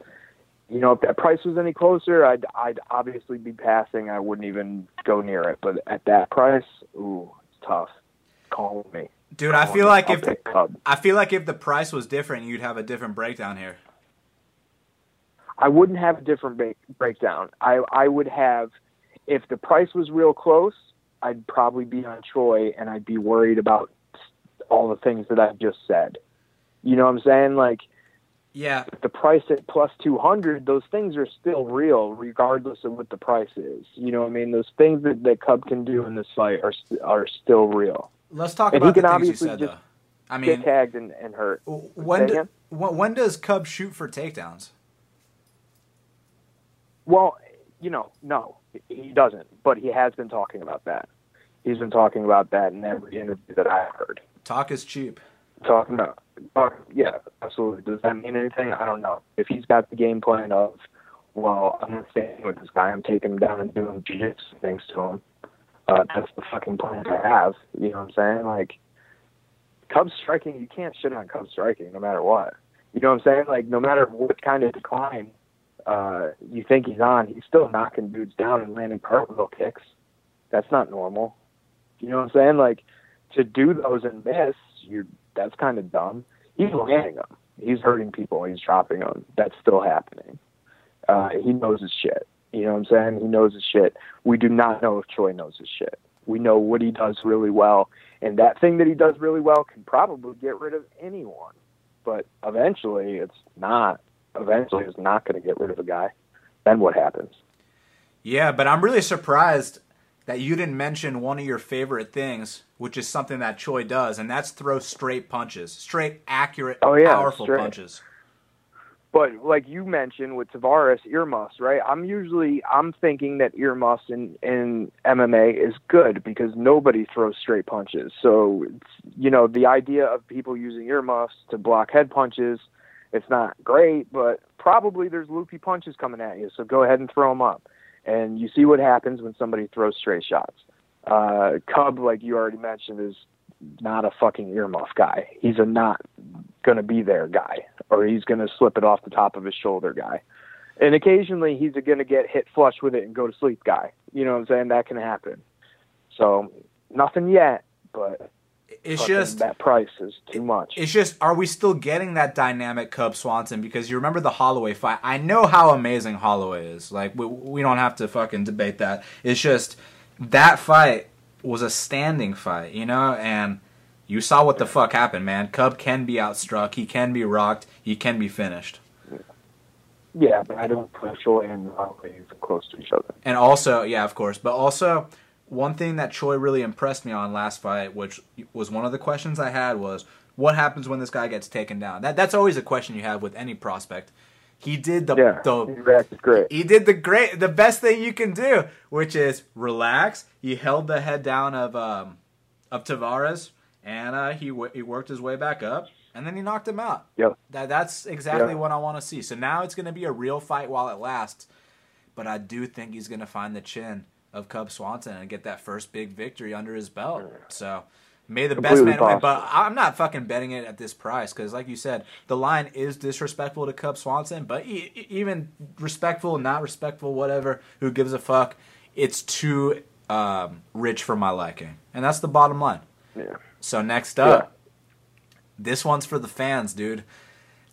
you know, if that price was any closer, I'd I'd obviously be passing. I wouldn't even go near it. But at that price, ooh, it's tough. Call me. Dude, I, I feel like if I feel like if the price was different, you'd have a different breakdown here. I wouldn't have a different ba- breakdown. I I would have if the price was real close, I'd probably be on Choi and I'd be worried about all the things that I've just said. You know what I'm saying? Like yeah. The price at plus 200, those things are still real regardless of what the price is. You know what I mean? Those things that, that Cub can do in this fight are are still real. Let's talk and about the things you said, though. I mean, get tagged and, and hurt. When, do, when does Cub shoot for takedowns? Well, you know, no, he doesn't. But he has been talking about that. He's been talking about that in every interview that I've heard. Talk is cheap. Talking about, talk, yeah, absolutely. Does that mean anything? I don't know. If he's got the game plan of, well, I'm not staying with this guy. I'm taking him down and doing jiu-jitsu things to him. Uh, that's the fucking plan I have. You know what I'm saying? Like, Cubs striking, you can't shit on Cubs striking no matter what. You know what I'm saying? Like, no matter what kind of decline uh, you think he's on, he's still knocking dudes down and landing cartwheel kicks. That's not normal. You know what I'm saying? Like to do those and miss, you that's kind of dumb. He's landing them. He's hurting people. He's dropping them. That's still happening. Uh, he knows his shit. You know what I'm saying? He knows his shit. We do not know if Choi knows his shit. We know what he does really well, and that thing that he does really well can probably get rid of anyone. But eventually, it's not eventually is not going to get rid of a guy, then what happens? Yeah, but I'm really surprised that you didn't mention one of your favorite things, which is something that Choi does, and that's throw straight punches, straight, accurate, oh, yeah, powerful straight. punches. But like you mentioned with Tavares, earmuffs, right? I'm usually I'm thinking that earmuffs in in MMA is good because nobody throws straight punches. So you know the idea of people using earmuffs to block head punches it's not great, but probably there's loopy punches coming at you. So go ahead and throw them up, and you see what happens when somebody throws straight shots. Uh, Cub, like you already mentioned, is not a fucking earmuff guy. He's a not gonna be there guy, or he's gonna slip it off the top of his shoulder guy. And occasionally he's a gonna get hit flush with it and go to sleep guy. You know what I'm saying? That can happen. So nothing yet, but it's just that price is too much. It's just, are we still getting that dynamic Cub Swanson? Because you remember the Holloway fight. I know how amazing Holloway is. Like we, we don't have to fucking debate that. It's just that fight was a standing fight, you know, and you saw what the fuck happened, man. Cub can be outstruck. He can be rocked. He can be finished. Yeah, but I don't put Choi and Holloway close to each other. And also, yeah, of course, but also one thing that Choi really impressed me on last fight, which was one of the questions I had, was what happens when this guy gets taken down? That that's always a question you have with any prospect. He did the yeah, the great. He did the great the best thing you can do, which is relax. He held the head down of um of Tavares and uh, he w- he worked his way back up, and then he knocked him out. Yep. That that's exactly Yeah. what I want to see. So now it's going to be a real fight while it lasts, but I do think he's going to find the chin of Cub Swanson and get that first big victory under his belt. So. May the best man win, but I'm not fucking betting it at this price because, like you said, the line is disrespectful to Cub Swanson. But e- even respectful, not respectful, whatever, who gives a fuck? It's too um, rich for my liking, and that's the bottom line. Yeah. So next up, this one's for the fans, dude.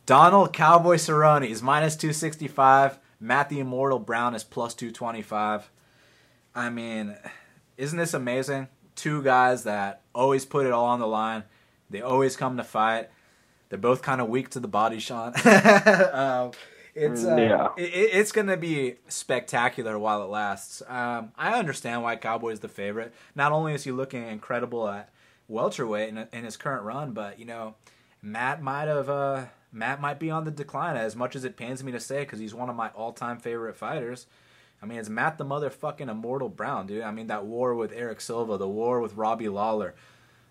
Donald Cowboy Cerrone is minus 265. Matt the Immortal Brown is plus 225. I mean, isn't this amazing? Two guys that always put it all on the line. They always come to fight. They're both kind of weak to the body, Sean. um, it's uh, Yeah. it, it- it's gonna be spectacular while it lasts. Um, I understand why Cowboy is the favorite. Not only is he looking incredible at welterweight in, in his current run, but you know, Matt might have uh, Matt might be on the decline. As much as it pains me to say, because he's one of my all-time favorite fighters. I mean, it's Matt the motherfucking Immortal Brown, dude. I mean, that war with Erick Silva, the war with Robbie Lawler,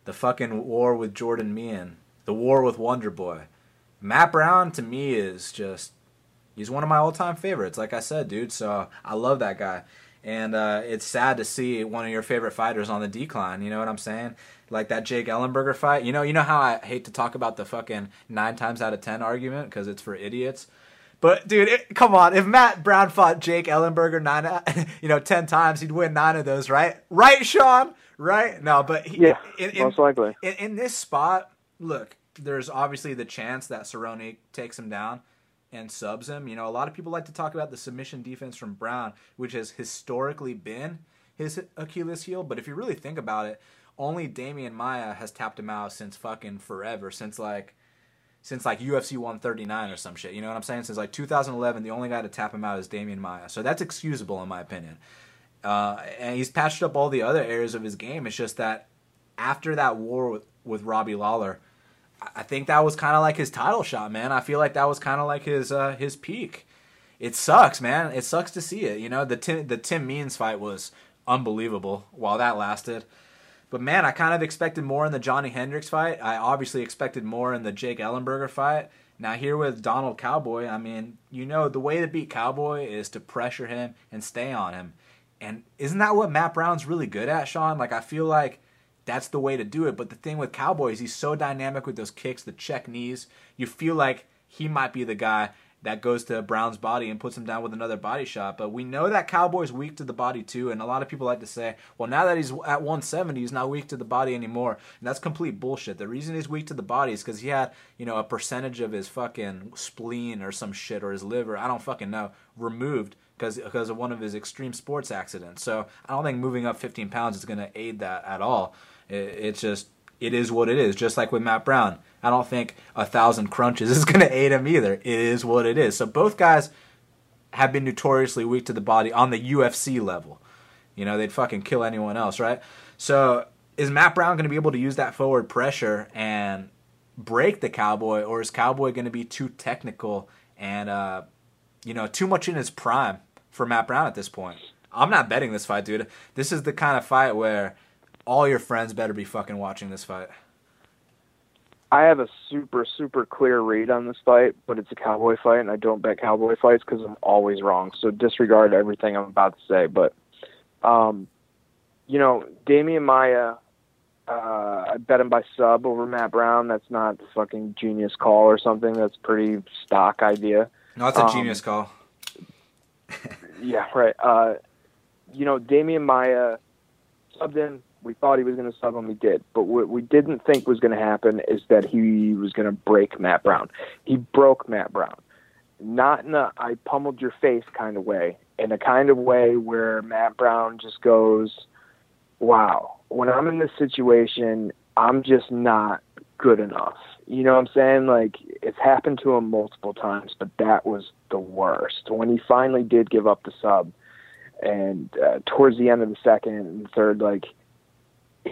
the fucking war with Jordan Mein, the war with Wonder Boy. Matt Brown to me is just he's one of my all-time favorites. Like I said, dude. So I love that guy, and uh, it's sad to see one of your favorite fighters on the decline. You know what I'm saying? Like that Jake Ellenberger fight. You know, you know how I hate to talk about the fucking nine times out of ten argument because it's for idiots. But dude, it, come on! If Matt Brown fought Jake Ellenberger nine, you know, ten times, he'd win nine of those, right? Right, Sean? Right? No, but he, Yeah, in, in, most likely. in, in this spot, look, there's obviously the chance that Cerrone takes him down and subs him. You know, a lot of people like to talk about the submission defense from Brown, which has historically been his Achilles heel. But if you really think about it, only Demian Maia has tapped him out since fucking forever, since like since like UFC 139 or some shit. You know what I'm saying? Since like 2011, the only guy to tap him out is Demian Maia. So that's excusable in my opinion. Uh, and he's patched up all the other areas of his game. It's just that after that war with, with Robbie Lawler, I- think that was kind of like his title shot, man. I feel like that was kind of like his uh, his peak. It sucks, man. It sucks to see it. You know, the Tim, the Tim Means fight was unbelievable while that lasted. But man, I kind of expected more in the Johny Hendricks fight. I obviously expected more in the Jake Ellenberger fight. Now here with Donald Cowboy, I mean, you know, the way to beat Cowboy is to pressure him and stay on him. And isn't that what Matt Brown's really good at, Sean? Like I feel like that's the way to do it. But the thing with Cowboy is he's so dynamic with those kicks, the check knees. You feel like he might be the guy that goes to Brown's body and puts him down with another body shot. But we know that Cowboy's weak to the body too, and a lot of people like to say, well, now that he's at 170, he's not weak to the body anymore. And that's complete bullshit. The reason he's weak to the body is because he had, you know, a percentage of his fucking spleen or some shit or his liver, I don't fucking know, removed because because of one of his extreme sports accidents. So I don't think moving up 15 pounds is going to aid that at all. It, it's just it is what it is. Just like with Matt Brown, I don't think a thousand crunches is going to aid him either. It is what it is. So both guys have been notoriously weak to the body on the UFC level. You know, they'd fucking kill anyone else, right? So is Matt Brown going to be able to use that forward pressure and break the Cowboy, or is Cowboy going to be too technical and uh, you know too much in his prime for Matt Brown at this point? I'm not betting this fight, dude. This is the kind of fight where all your friends better be fucking watching this fight. I have a super super clear read on this fight, but it's a cowboy fight, and I don't bet cowboy fights because I'm always wrong. So disregard everything I'm about to say. But, um, you know, Demian Maia, uh, I bet him by sub over Matt Brown. That's not a fucking genius call or something. That's pretty stock idea. No, it's a Um, genius call. Yeah, right. Uh, you know, Demian Maia subbed in. We thought he was going to sub him. He did. But what we didn't think was going to happen is that he was going to break Matt Brown. He broke Matt Brown. Not in a I pummeled your face kind of way, in a kind of way where Matt Brown just goes, wow, when I'm in this situation, I'm just not good enough. You know what I'm saying? Like, it's happened to him multiple times, but that was the worst. When he finally did give up the sub, and uh, towards the end of the second and third, like,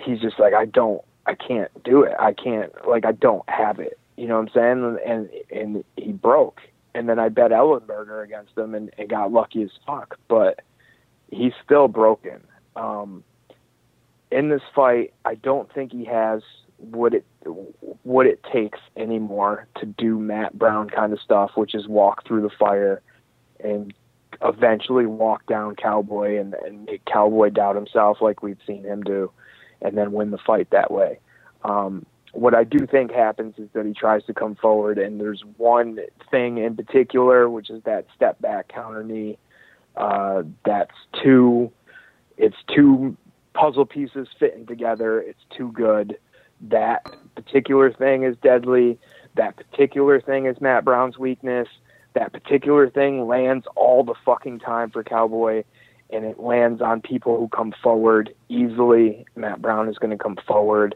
he's just like, I don't, I can't do it. I can't, like, I don't have it. You know what I'm saying? And and, and he broke. And then I bet Ellenberger against him and, and got lucky as fuck. But he's still broken. Um, in this fight, I don't think he has what it what it takes anymore to do Matt Brown kind of stuff, which is walk through the fire and eventually walk down Cowboy and, and make Cowboy doubt himself like we've seen him do, and then win the fight that way. Um, what I do think happens is that he tries to come forward, and there's one thing in particular, which is that step back counter knee. Uh, that's too, it's two puzzle pieces fitting together. It's too good. That particular thing is deadly. That particular thing is Matt Brown's weakness. That particular thing lands all the fucking time for Cowboy, and it lands on people who come forward easily. Matt Brown is going to come forward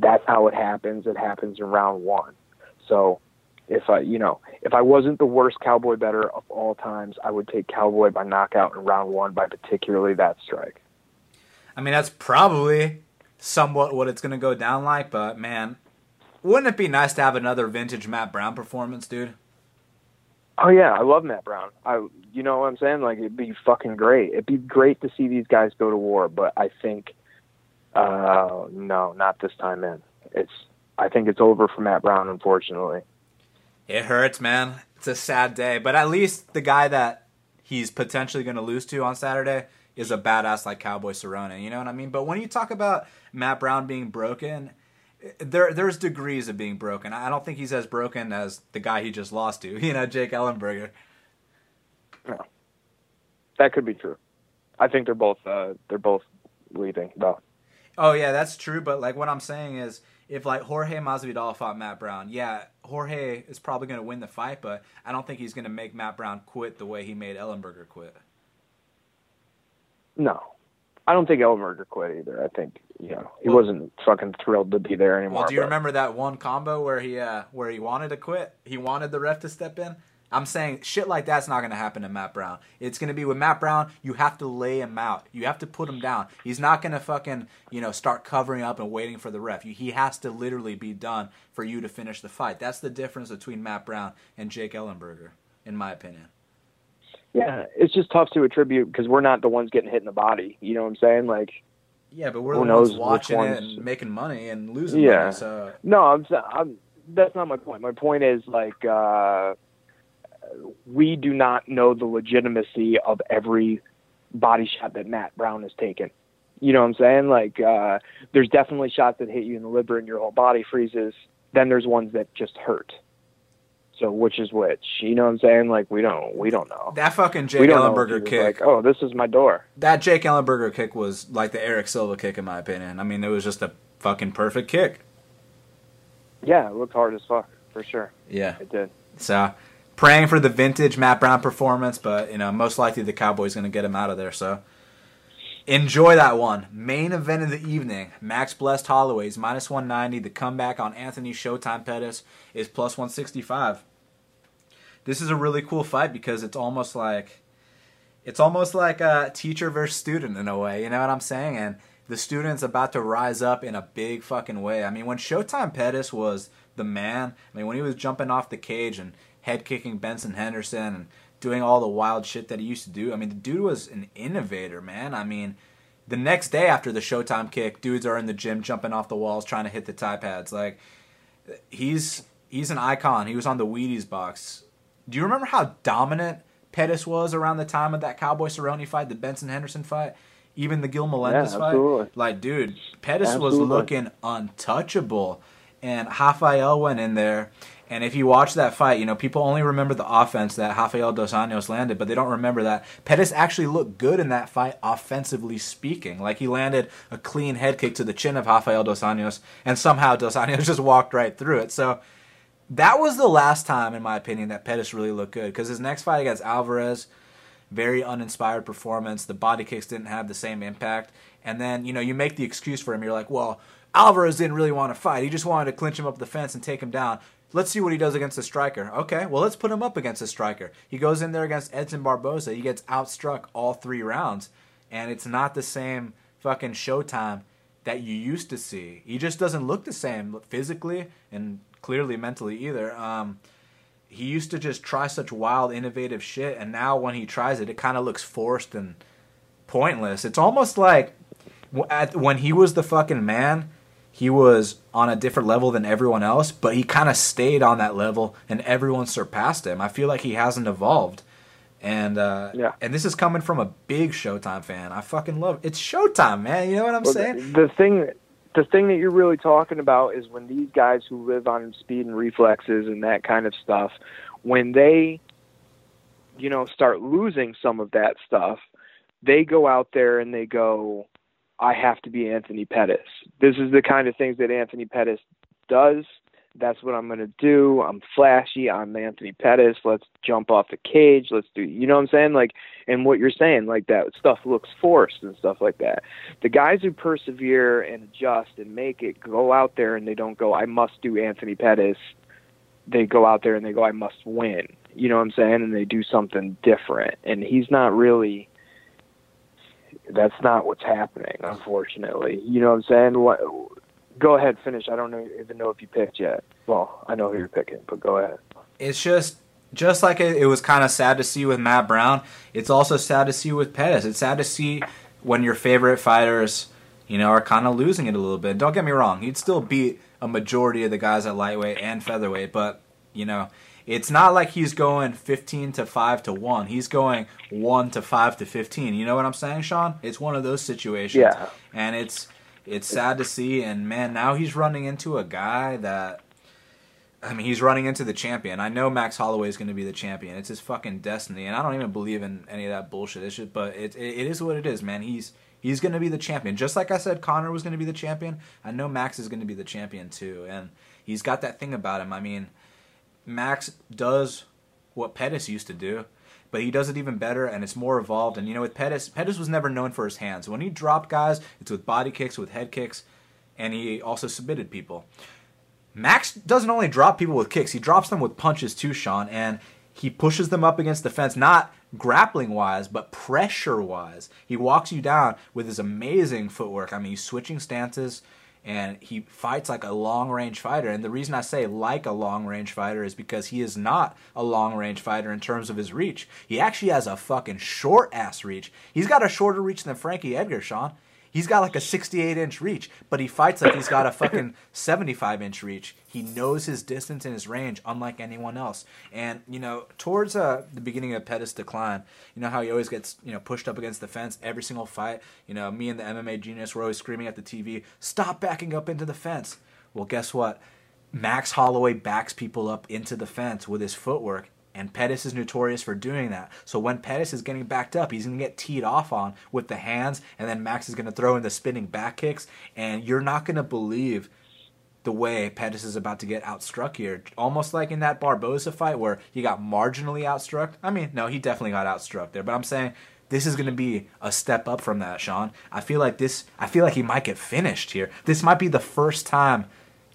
that's how it happens. It happens in round one. So if I, you know, if I wasn't the worst cowboy better of all times, I would take cowboy by knockout in round one by particularly that strike. I mean, that's probably somewhat what it's going to go down like, but man, wouldn't it be nice to have another vintage Matt Brown performance, dude? Oh yeah, I love Matt Brown. I, you know what I'm saying? Like it'd be fucking great. It'd be great to see these guys go to war, but I think uh, no, not this time in. It's I think it's over for Matt Brown, unfortunately. It hurts, man. It's a sad day, but at least the guy that he's potentially going to lose to on Saturday is a badass like Cowboy Cerrone. You know what I mean? But when you talk about Matt Brown being broken, there there's degrees of being broken. I don't think he's as broken as the guy he just lost to. You know, Jake Ellenberger. No, that could be true. I think they're both uh, they're both leaving though. Oh yeah, that's true. But like what I'm saying is, if like Jorge Masvidal fought Matt Brown, yeah, Jorge is probably going to win the fight, but I don't think he's going to make Matt Brown quit the way he made Ellenberger quit. No, I don't think Ellenberger quit either. I think you know he well, wasn't fucking thrilled to be there anymore. Well, do you but... remember that one combo where he uh, where he wanted to quit? He wanted the ref to step in. I'm saying shit like that's not going to happen to Matt Brown. It's going to be with Matt Brown, you have to lay him out. You have to put him down. He's not going to fucking, you know, start covering up and waiting for the ref. He has to literally be done for you to finish the fight. That's the difference between Matt Brown and Jake Ellenberger, in my opinion. Yeah, it's just tough to attribute because we're not the ones getting hit in the body. You know what I'm saying? Like, yeah, but we're the ones watching ones... it and making money and losing yeah. money. So no, I'm, I'm. That's not my point. My point is like. uh we do not know the legitimacy of every body shot that Matt Brown has taken. You know what I'm saying? Like, uh, there's definitely shots that hit you in the liver and your whole body freezes. Then there's ones that just hurt. So which is which? You know what I'm saying? Like we don't we don't know. That fucking Jake Ellenberger kick. Like, oh, this is my door. That Jake Ellenberger kick was like the Erick Silva kick in my opinion. I mean, it was just a fucking perfect kick. Yeah, it looked hard as fuck for sure. Yeah, it did. So praying for the vintage Matt Brown performance, but you know, most likely the Cowboys going to get him out of there. So enjoy that one. Main event of the evening: Max Blessed Holloway's minus one ninety. The comeback on Anthony Showtime Pettis is plus one sixty five. This is a really cool fight because it's almost like it's almost like a teacher versus student in a way. You know what I'm saying? And the student's about to rise up in a big fucking way. I mean, when Showtime Pettis was the man, I mean, when he was jumping off the cage and head kicking Benson Henderson and doing all the wild shit that he used to do. I mean, the dude was an innovator, man. I mean, the next day after the Showtime kick, dudes are in the gym jumping off the walls trying to hit the tie pads. Like, he's he's an icon. He was on the Wheaties box. Do you remember how dominant Pettis was around the time of that Cowboy Cerrone fight, the Benson Henderson fight? Even the Gil Melendez yeah, fight, like dude, Pettis absolutely. was looking untouchable, and Rafael went in there and if you watch that fight, you know, people only remember the offense that Rafael Dos Anjos landed, but they don't remember that Pettis actually looked good in that fight, offensively speaking. Like he landed a clean head kick to the chin of Rafael Dos Anjos, and somehow Dos Anjos just walked right through it. So that was the last time, in my opinion, that Pettis really looked good. Because his next fight against Alvarez, very uninspired performance. The body kicks didn't have the same impact. And then, you know, you make the excuse for him. You're like, well, Alvarez didn't really want to fight. He just wanted to clinch him up the fence and take him down. Let's see what he does against a striker. Okay, well, let's put him up against a striker. He goes in there against Edson Barboza. He gets outstruck all three rounds, and it's not the same fucking showtime that you used to see. He just doesn't look the same physically and clearly mentally either. Um, he used to just try such wild, innovative shit, and now when he tries it, it kind of looks forced and pointless. It's almost like when he was the fucking man he was on a different level than everyone else, but he kind of stayed on that level and everyone surpassed him. I feel like he hasn't evolved. And uh, yeah. and this is coming from a big Showtime fan. I fucking love it. It's Showtime, man. You know what I'm well, saying? The, the thing the thing that you're really talking about is when these guys who live on speed and reflexes and that kind of stuff, when they you know start losing some of that stuff, they go out there and they go I have to be Anthony Pettis. This is the kind of things that Anthony Pettis does. That's what I'm going to do. I'm flashy. I'm Anthony Pettis. Let's jump off the cage. Let's do, you know what I'm saying? Like, and what you're saying, like that stuff looks forced and stuff like that. The guys who persevere and adjust and make it go out there and they don't go, I must do Anthony Pettis. They go out there and they go, I must win. You know what I'm saying? And they do something different. And he's not really that's not what's happening, unfortunately. You know what I'm saying? What, go ahead, finish. I don't know, even know if you picked yet. Well, I know who you're picking, but go ahead. It's just just like it, it was kind of sad to see with Matt Brown. It's also sad to see with Pettis. It's sad to see when your favorite fighters, you know, are kind of losing it a little bit. Don't get me wrong; he'd still beat a majority of the guys at lightweight and featherweight, but you know it's not like he's going 15 to 5 to 1. He's going 1 to 5 to 15. You know what I'm saying, Sean? It's one of those situations. Yeah. And it's it's sad to see and man, now he's running into a guy that I mean, he's running into the champion. I know Max Holloway is going to be the champion. It's his fucking destiny, and I don't even believe in any of that bullshit. It's just, but it, it, it is what it is, man. He's he's going to be the champion. Just like I said, Connor was going to be the champion. I know Max is going to be the champion too, and he's got that thing about him. I mean, Max does what Pettis used to do, but he does it even better and it's more evolved. And you know, with Pettis, Pettis was never known for his hands. When he dropped guys, it's with body kicks, with head kicks, and he also submitted people. Max doesn't only drop people with kicks, he drops them with punches too, Sean, and he pushes them up against the fence, not grappling wise, but pressure wise. He walks you down with his amazing footwork. I mean, he's switching stances and he fights like a long range fighter. And the reason I say like a long range fighter is because he is not a long range fighter in terms of his reach. He actually has a fucking short ass reach. He's got a shorter reach than Frankie Edgar, Sean. He's got like a 68 inch reach, but he fights like he's got a fucking 75 inch reach. He knows his distance and his range, unlike anyone else. And you know, towards uh, the beginning of Pettis' decline, you know how he always gets you know pushed up against the fence every single fight. You know, me and the MMA genius were always screaming at the TV, "Stop backing up into the fence." Well, guess what? Max Holloway backs people up into the fence with his footwork, and Pettis is notorious for doing that. So when Pettis is getting backed up, he's going to get teed off on with the hands, and then Max is going to throw in the spinning back kicks, and you're not going to believe the way Pettis is about to get outstruck here. Almost like in that Barboza fight where he got marginally outstruck. I mean, no, he definitely got outstruck there, but I'm saying this is going to be a step up from that, Sean. I feel like this I feel like he might get finished here. This might be the first time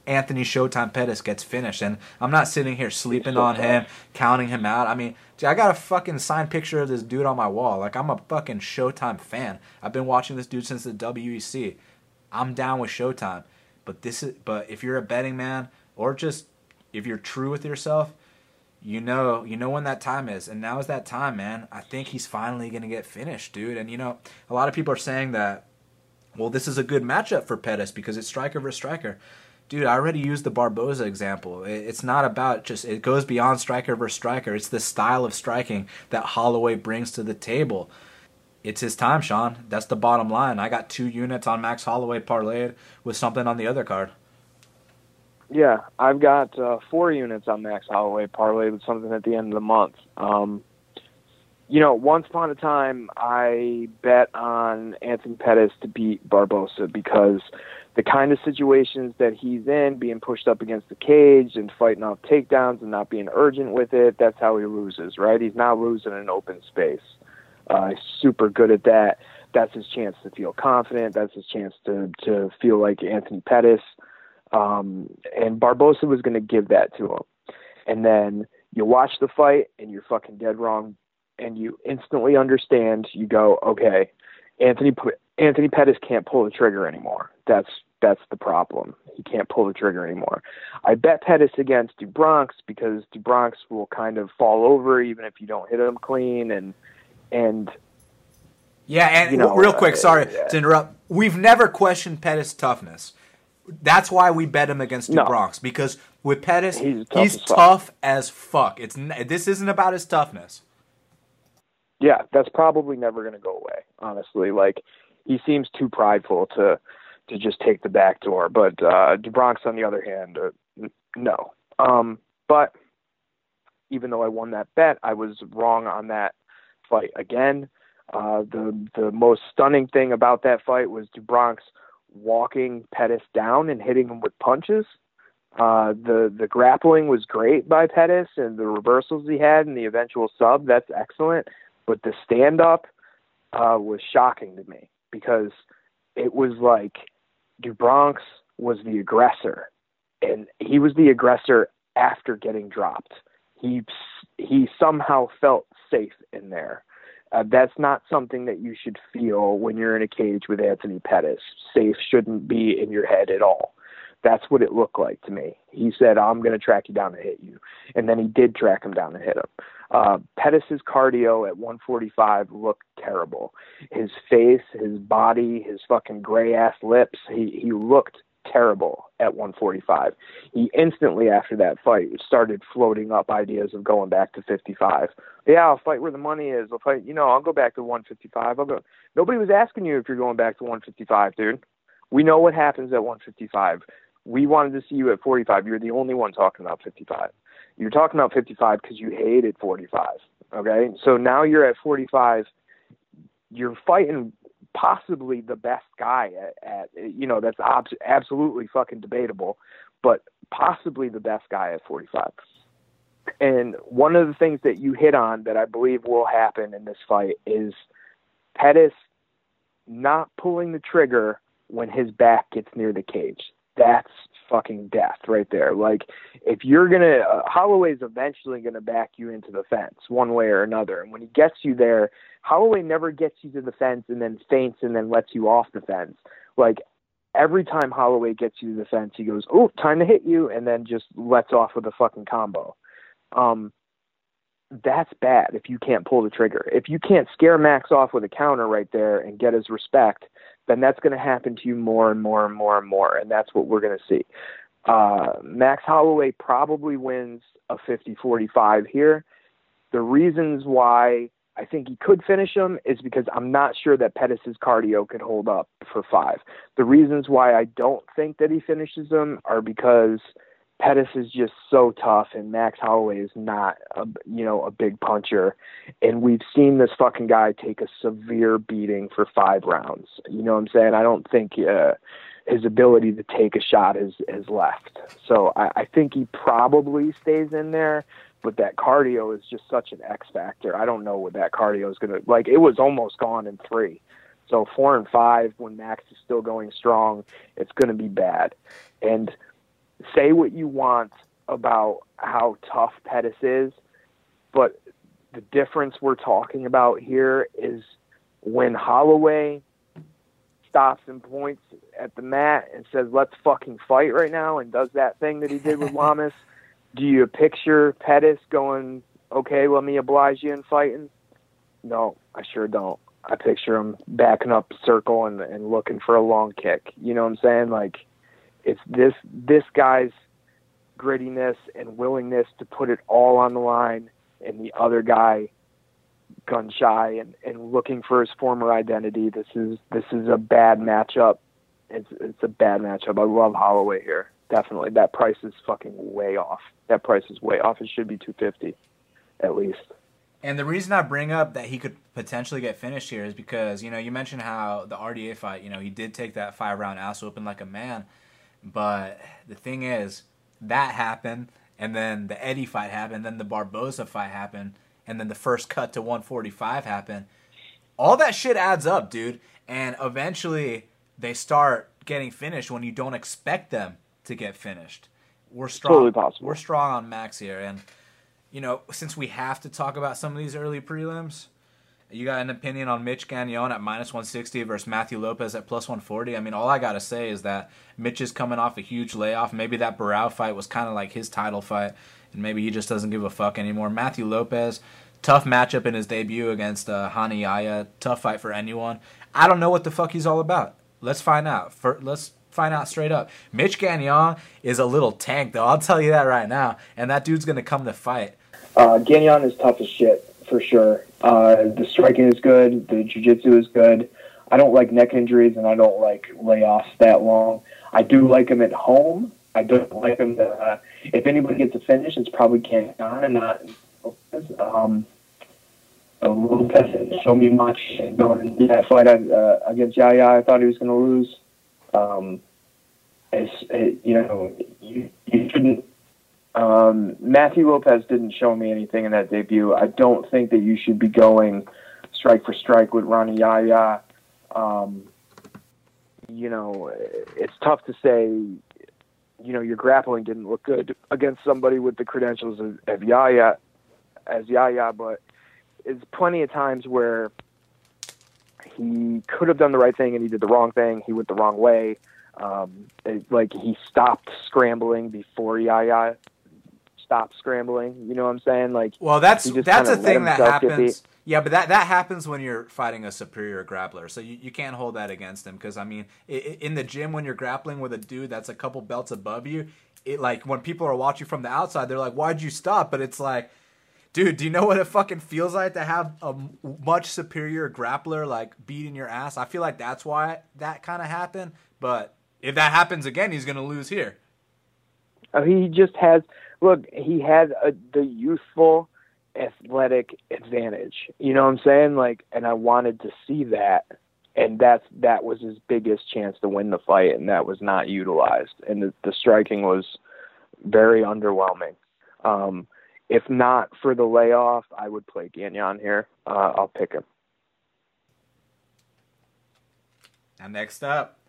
Anthony Showtime Pettis gets finished. And I'm not sitting here sleeping on him, counting him out. I mean, I got a fucking signed picture of this dude on my wall. Like, I'm a fucking Showtime fan. I've been watching this dude since the WEC. I'm down with Showtime. But this is, but if you're a betting man or just if you're true with yourself, you know, you know when that time is, and now is that time, man. I think he's finally gonna get finished, dude. And you know, a lot of people are saying that, well, this is a good matchup for Pettis because it's striker versus striker dude, I already used the Barboza example. It's not about just, it goes beyond striker versus striker. It's the style of striking that Holloway brings to the table. It's his time, Sean. That's the bottom line. I got two units on Max Holloway parlayed with something on the other card. Yeah, I've got uh, four units on Max Holloway parlayed with something at the end of the month. Um, you know, once upon a time, I bet on Anthony Pettis to beat Barboza because the kind of situations that he's in, being pushed up against the cage and fighting off takedowns and not being urgent with it, that's how he loses, right? He's not losing in open space. Uh, super good at that. That's his chance to feel confident. That's his chance to to feel like Anthony Pettis. Um, and Barboza was going to give that to him. And then you watch the fight and you're fucking dead wrong, and you instantly understand. You go, okay, Anthony Anthony Pettis can't pull the trigger anymore. That's that's the problem. He can't pull the trigger anymore. I bet Pettis against do Bronx because do Bronx will kind of fall over even if you don't hit him clean and and yeah, and you know, real quick, sorry uh, to interrupt. We've never questioned Pettis' toughness. That's why we bet him against No. do Bronx because with Pettis, He's he's, tough as fuck. as fuck. It's this isn't about his toughness. Yeah, that's probably never going to go away. Honestly, like he seems too prideful to to just take the back door. But uh, do Bronx, on the other hand, uh, no. Um, but even though I won that bet, I was wrong on that fight again. Uh, the the most stunning thing about that fight was do Bronx walking Pettis down and hitting him with punches. Uh, the the grappling was great by Pettis, and the reversals he had, and the eventual sub. That's excellent. But the stand up uh, was shocking to me because it was like do Bronx was the aggressor, and he was the aggressor after getting dropped. He he somehow felt safe in there. Uh, that's not something that you should feel when you're in a cage with Anthony Pettis. Safe shouldn't be in your head at all. That's what it looked like to me. He said, "I'm going to track you down and hit you," and then he did track him down and hit him. Uh, Pettis's cardio at 145 looked terrible. His face, his body, his fucking gray ass lips. He he looked terrible at 145. He instantly after that fight started floating up ideas of going back to 55. Yeah, I'll fight where the money is. I'll fight. You know, I'll go back to 155. I'll go. Nobody was asking you if you're going back to 155, dude. We know what happens at 155. We wanted to see you at 45. You're the only one talking about 55. You're talking about 55 because you hated 45. Okay, so now you're at 45. You're fighting possibly the best guy at, at you know that's ob- absolutely fucking debatable, but possibly the best guy at 45. And one of the things that you hit on that I believe will happen in this fight is Pettis not pulling the trigger when his back gets near the cage. That's fucking death right there. Like if you're gonna, uh, Holloway's eventually gonna back you into the fence one way or another. And when he gets you there, Holloway never gets you to the fence and then faints and then lets you off the fence. Like every time Holloway gets you to the fence, he goes, "Oh, time to hit you," and then just lets off with a fucking combo. Um, that's bad if you can't pull the trigger. If you can't scare Max off with a counter right there and get his respect, then that's going to happen to you more and more and more and more, and that's what we're going to see. Uh, Max Holloway probably wins a 50-45 here. The reasons why I think he could finish him is because I'm not sure that Pettis' cardio could hold up for five. The reasons why I don't think that he finishes him are because Pettis is just so tough, and Max Holloway is not, a, you know, a big puncher. And we've seen this fucking guy take a severe beating for five rounds. You know what I'm saying? I don't think uh, his ability to take a shot has has left. So I, I think he probably stays in there. But that cardio is just such an X factor. I don't know what that cardio is gonna like. It was almost gone in three. So four and five, when Max is still going strong, it's going to be bad. And say what you want about how tough Pettis is, but the difference we're talking about here is when Holloway stops and points at the mat and says, "Let's fucking fight right now," and does that thing that he did with Lamas. Do you picture Pettis going, "Okay, let me oblige you in fighting"? No, I sure don't. I picture him backing up circle and and looking for a long kick. You know what I'm saying? Like it's this this guy's grittiness and willingness to put it all on the line and the other guy gun shy and, and looking for his former identity. This is this is a bad matchup. It's it's a bad matchup. I love Holloway here. Definitely. That price is fucking way off. That price is way off. It should be two fifty at least. And the reason I bring up that he could potentially get finished here is because, you know, you mentioned how the RDA fight, you know, he did take that five round ass whooping like a man. But the thing is, that happened, and then the Eddie fight happened, then the Barboza fight happened, and then the first cut to 145 happened. All that shit adds up, dude. And eventually, they start getting finished when you don't expect them to get finished. We're strong. Totally possible. We're strong on Max here, and you know, since we have to talk about some of these early prelims, you got an opinion on Mitch Gagnon at minus 160 versus Matthew Lopes at plus 140? I mean, all I got to say is that Mitch is coming off a huge layoff. Maybe that Barao fight was kind of like his title fight, and maybe he just doesn't give a fuck anymore. Matthew Lopes, tough matchup in his debut against uh, Rani Yahya. Tough fight for anyone. I don't know what the fuck he's all about. Let's find out. For, let's find out straight up. Mitch Gagnon is a little tank, though. I'll tell you that right now. And that dude's going to come to fight. Uh, Gagnon is tough as shit, for sure. Uh, the striking is good. The jiu-jitsu is good. I don't like neck injuries, and I don't like layoffs that long. I do like him at home. I don't like him. To, uh, if anybody gets a finish, it's probably Gagnon and not um, a bit didn't show me much going into that fight uh, against Yahya. I thought he was going to lose. Um, it's, it, you know, you, you shouldn't. Um, Matthew Lopes didn't show me anything in that debut. I don't think that you should be going strike for strike with Rani Yahya. Um, you know, it's tough to say. You know, your grappling didn't look good against somebody with the credentials of, of Yahya as Yahya, but it's plenty of times where he could have done the right thing and he did the wrong thing. He went the wrong way. Um, it, like he stopped scrambling before Yahya stopped scrambling. You know what I'm saying? Like, well, that's that's a thing that happens. Yeah, but that that happens when you're fighting a superior grappler, so you, you can't hold that against him. Because I mean, in the gym when you're grappling with a dude that's a couple belts above you, it like when people are watching from the outside, they're like, "Why'd you stop?" But it's like Dude, do you know what it fucking feels like to have a much superior grappler like beating your ass? I feel like that's why that kind of happened. But if that happens again, he's to lose here. Uh, he just has look. He had a, the youthful, athletic advantage. You know what I'm saying? Like, and I wanted to see that, and that's that was his biggest chance to win the fight, and that was not utilized. And the, the striking was very underwhelming. Um, if not for the layoff, I would play Gagnon here. Uh, I'll pick him. And next up,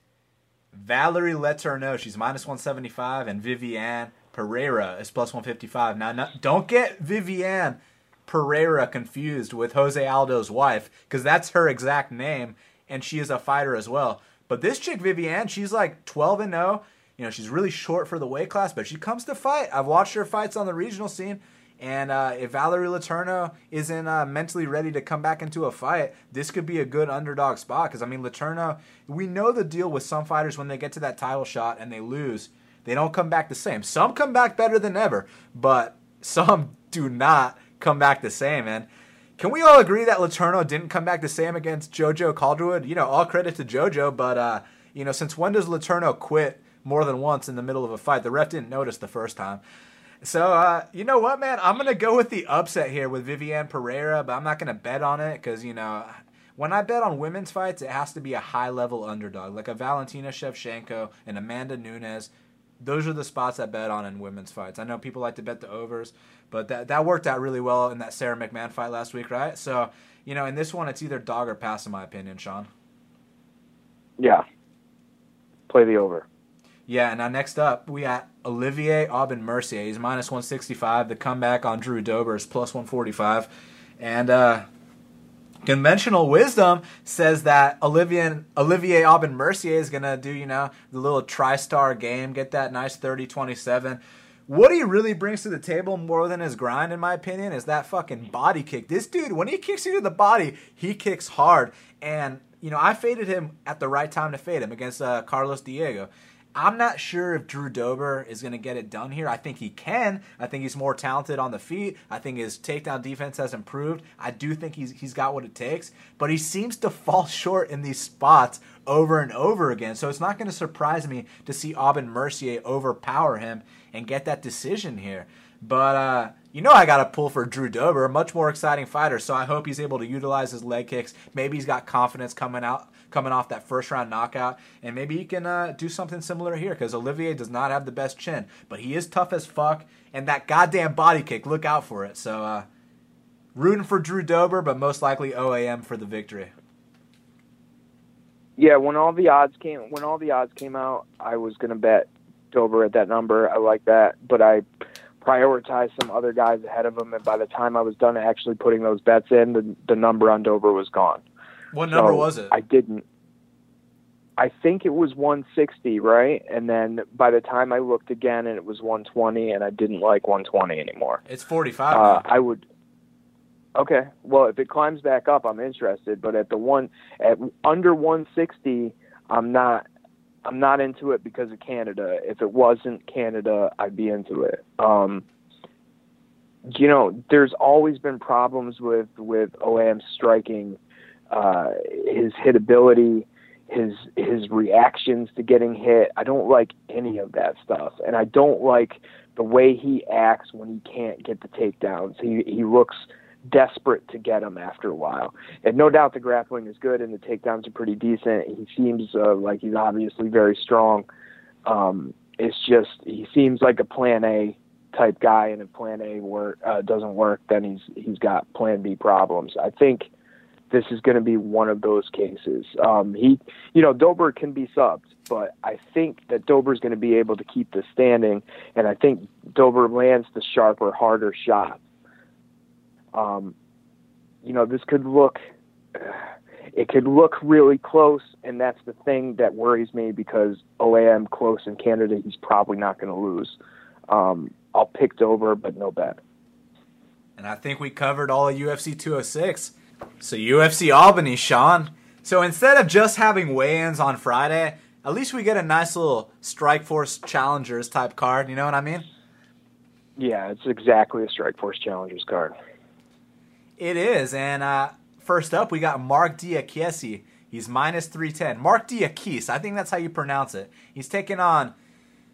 Valerie Letourneau. She's minus 175, and Viviane Pereira is plus 155. Now, don't get Viviane Pereira confused with Jose Aldo's wife, because that's her exact name, and she is a fighter as well. But this chick, Viviane, she's like 12 and 0. You know, she's really short for the weight class, but she comes to fight. I've watched her fights on the regional scene. And uh, if Valerie Letourneau isn't uh, mentally ready to come back into a fight, this could be a good underdog spot. Because I mean, Letourneau, we know the deal with some fighters when they get to that title shot and they lose, they don't come back the same. Some come back better than ever, but some do not come back the same. And can we all agree that Letourneau didn't come back the same against JoJo Calderwood? You know, all credit to JoJo, but uh, you know, since when does Letourneau quit more than once in the middle of a fight? The ref didn't notice the first time. So uh, you know what, man? I'm gonna go with the upset here with Viviane Pereira, but I'm not gonna bet on it because you know when I bet on women's fights, it has to be a high level underdog, like a Valentina Shevchenko and Amanda Nunes. Those are the spots I bet on in women's fights. I know people like to bet the overs, but that that worked out really well in that Sara McMann fight last week, right? So you know, in this one, it's either dog or pass, in my opinion, Sean. Yeah. Play the over. Yeah, now next up, we got Olivier Aubin Mercier. He's minus 165. The comeback on Drew Dober is plus 145. And uh, conventional wisdom says that Olivier, Olivier Aubin Mercier is going to do, you know, the little TriStar game, get that nice 30 27. What he really brings to the table more than his grind, in my opinion, is that fucking body kick. This dude, when he kicks you to the body, he kicks hard. And, you know, I faded him at the right time to fade him against uh, Carlos Diego. I'm not sure if Drew Dober is going to get it done here. I think he can. I think he's more talented on the feet. I think his takedown defense has improved. I do think he's he's got what it takes, but he seems to fall short in these spots over and over again. So it's not going to surprise me to see Aubin Mercier overpower him and get that decision here. But uh, you know I got to pull for Drew Dober, a much more exciting fighter. So I hope he's able to utilize his leg kicks. Maybe he's got confidence coming out coming off that first round knockout, and maybe he can uh, do something similar here because Olivier does not have the best chin, but he is tough as fuck, and that goddamn body kick, look out for it. So, uh, rooting for Drew Dober, but most likely OAM for the victory. Yeah, when all the odds came when all the odds came out, I was gonna bet Dober at that number. I like that, but I prioritized some other guys ahead of him, and by the time I was done actually putting those bets in, the the number on Dober was gone. What number so was it? I didn't. I think it was 160, right? And then by the time I looked again, and it was 120, and I didn't like 120 anymore. It's 45. Uh, I would. Okay, well, if it climbs back up, I'm interested. But at the one at under 160, I'm not. I'm not into it because of Canada. If it wasn't Canada, I'd be into it. Um, you know, there's always been problems with with OAM striking, uh, his hitability, his his reactions to getting hit. I don't like any of that stuff, and I don't like the way he acts when he can't get the takedowns. He he looks desperate to get him after a while. And no doubt the grappling is good and the takedowns are pretty decent. He seems uh, like he's obviously very strong. Um, it's just he seems like a plan A type guy, and if plan A work uh, doesn't work, then he's he's got plan B problems. I think this is going to be one of those cases. Um, he, you know, Dober can be subbed, but I think that Dober is going to be able to keep the standing, and I think Dober lands the sharper, harder shot. Um, you know, this could look, it could look really close, and that's the thing that worries me because OAM close in Canada, he's probably not going to lose. Um, I'll pick Dober, but no bet. And I think we covered all of UFC 206. So UFC Albany, Sean. So instead of just having weigh-ins on Friday, at least we get a nice little Strikeforce Challengers type card. You know what I mean? Yeah, it's exactly a Strikeforce Challengers card. It is, and uh, first up we got Marc Diakiese. He's minus 310. Marc Diakiese, I think that's how you pronounce it. He's taking on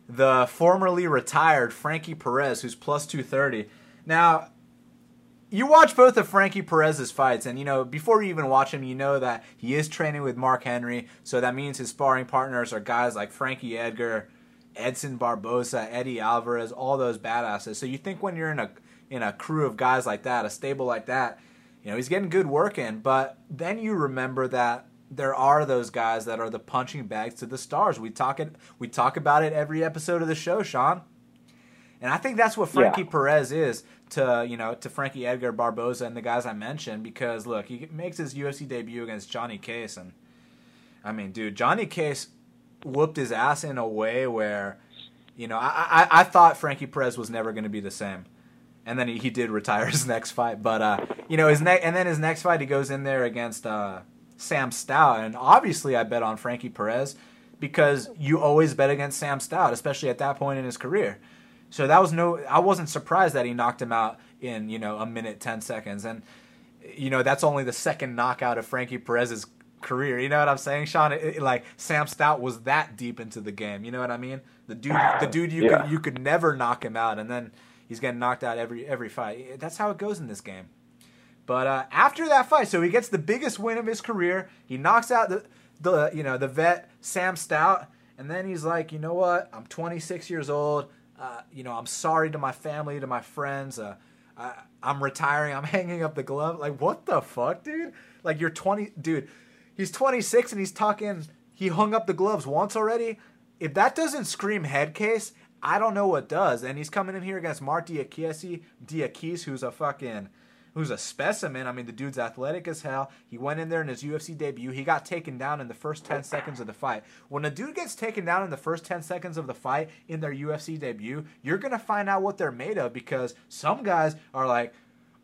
the formerly retired Frankie Perez, who's plus 230. Now, you watch both of Frankie Perez's fights, and you know before you even watch him, you know that he is training with Mark Henry. So that means his sparring partners are guys like Frankie Edgar, Edson Barboza, Eddie Alvarez, all those badasses. So you think when you're in a in a crew of guys like that, a stable like that, you know he's getting good work in. But then you remember that there are those guys that are the punching bags to the stars. We talk it, we talk about it every episode of the show, Sean. And I think that's what Frankie yeah. Perez is to you know to Frankie Edgar Barboza and the guys I mentioned because look, he makes his UFC debut against Johnny Case and I mean, dude, Johnny Case whooped his ass in a way where you know I I, I thought Frankie Perez was never going to be the same. And then he, he did retire his next fight, but uh, you know his next and then his next fight he goes in there against uh, Sam Stout, and obviously I bet on Frankie Perez because you always bet against Sam Stout, especially at that point in his career. So that was no, I wasn't surprised that he knocked him out in you know a minute ten seconds, and you know that's only the second knockout of Frankie Perez's career. You know what I'm saying, Sean? It, it, like Sam Stout was that deep into the game. You know what I mean? The dude, the dude, you yeah. could you could never knock him out, and then he's getting knocked out every every fight. That's how it goes in this game. But uh, after that fight, so he gets the biggest win of his career. He knocks out the the you know the vet Sam Stout, and then he's like, you know what? I'm 26 years old. Uh, you know, I'm sorry to my family, to my friends. Uh, I, I'm retiring. I'm hanging up the glove. Like, what the fuck, dude? Like, you're 20, dude. He's 26 and he's talking. He hung up the gloves once already. If that doesn't scream head case, I don't know what does. And he's coming in here against Marc Diakiese, Diakiese, who's a fucking who's a specimen. I mean, the dude's athletic as hell. He went in there in his UFC debut. He got taken down in the first 10 seconds of the fight. When a dude gets taken down in the first 10 seconds of the fight in their UFC debut, you're going to find out what they're made of because some guys are like,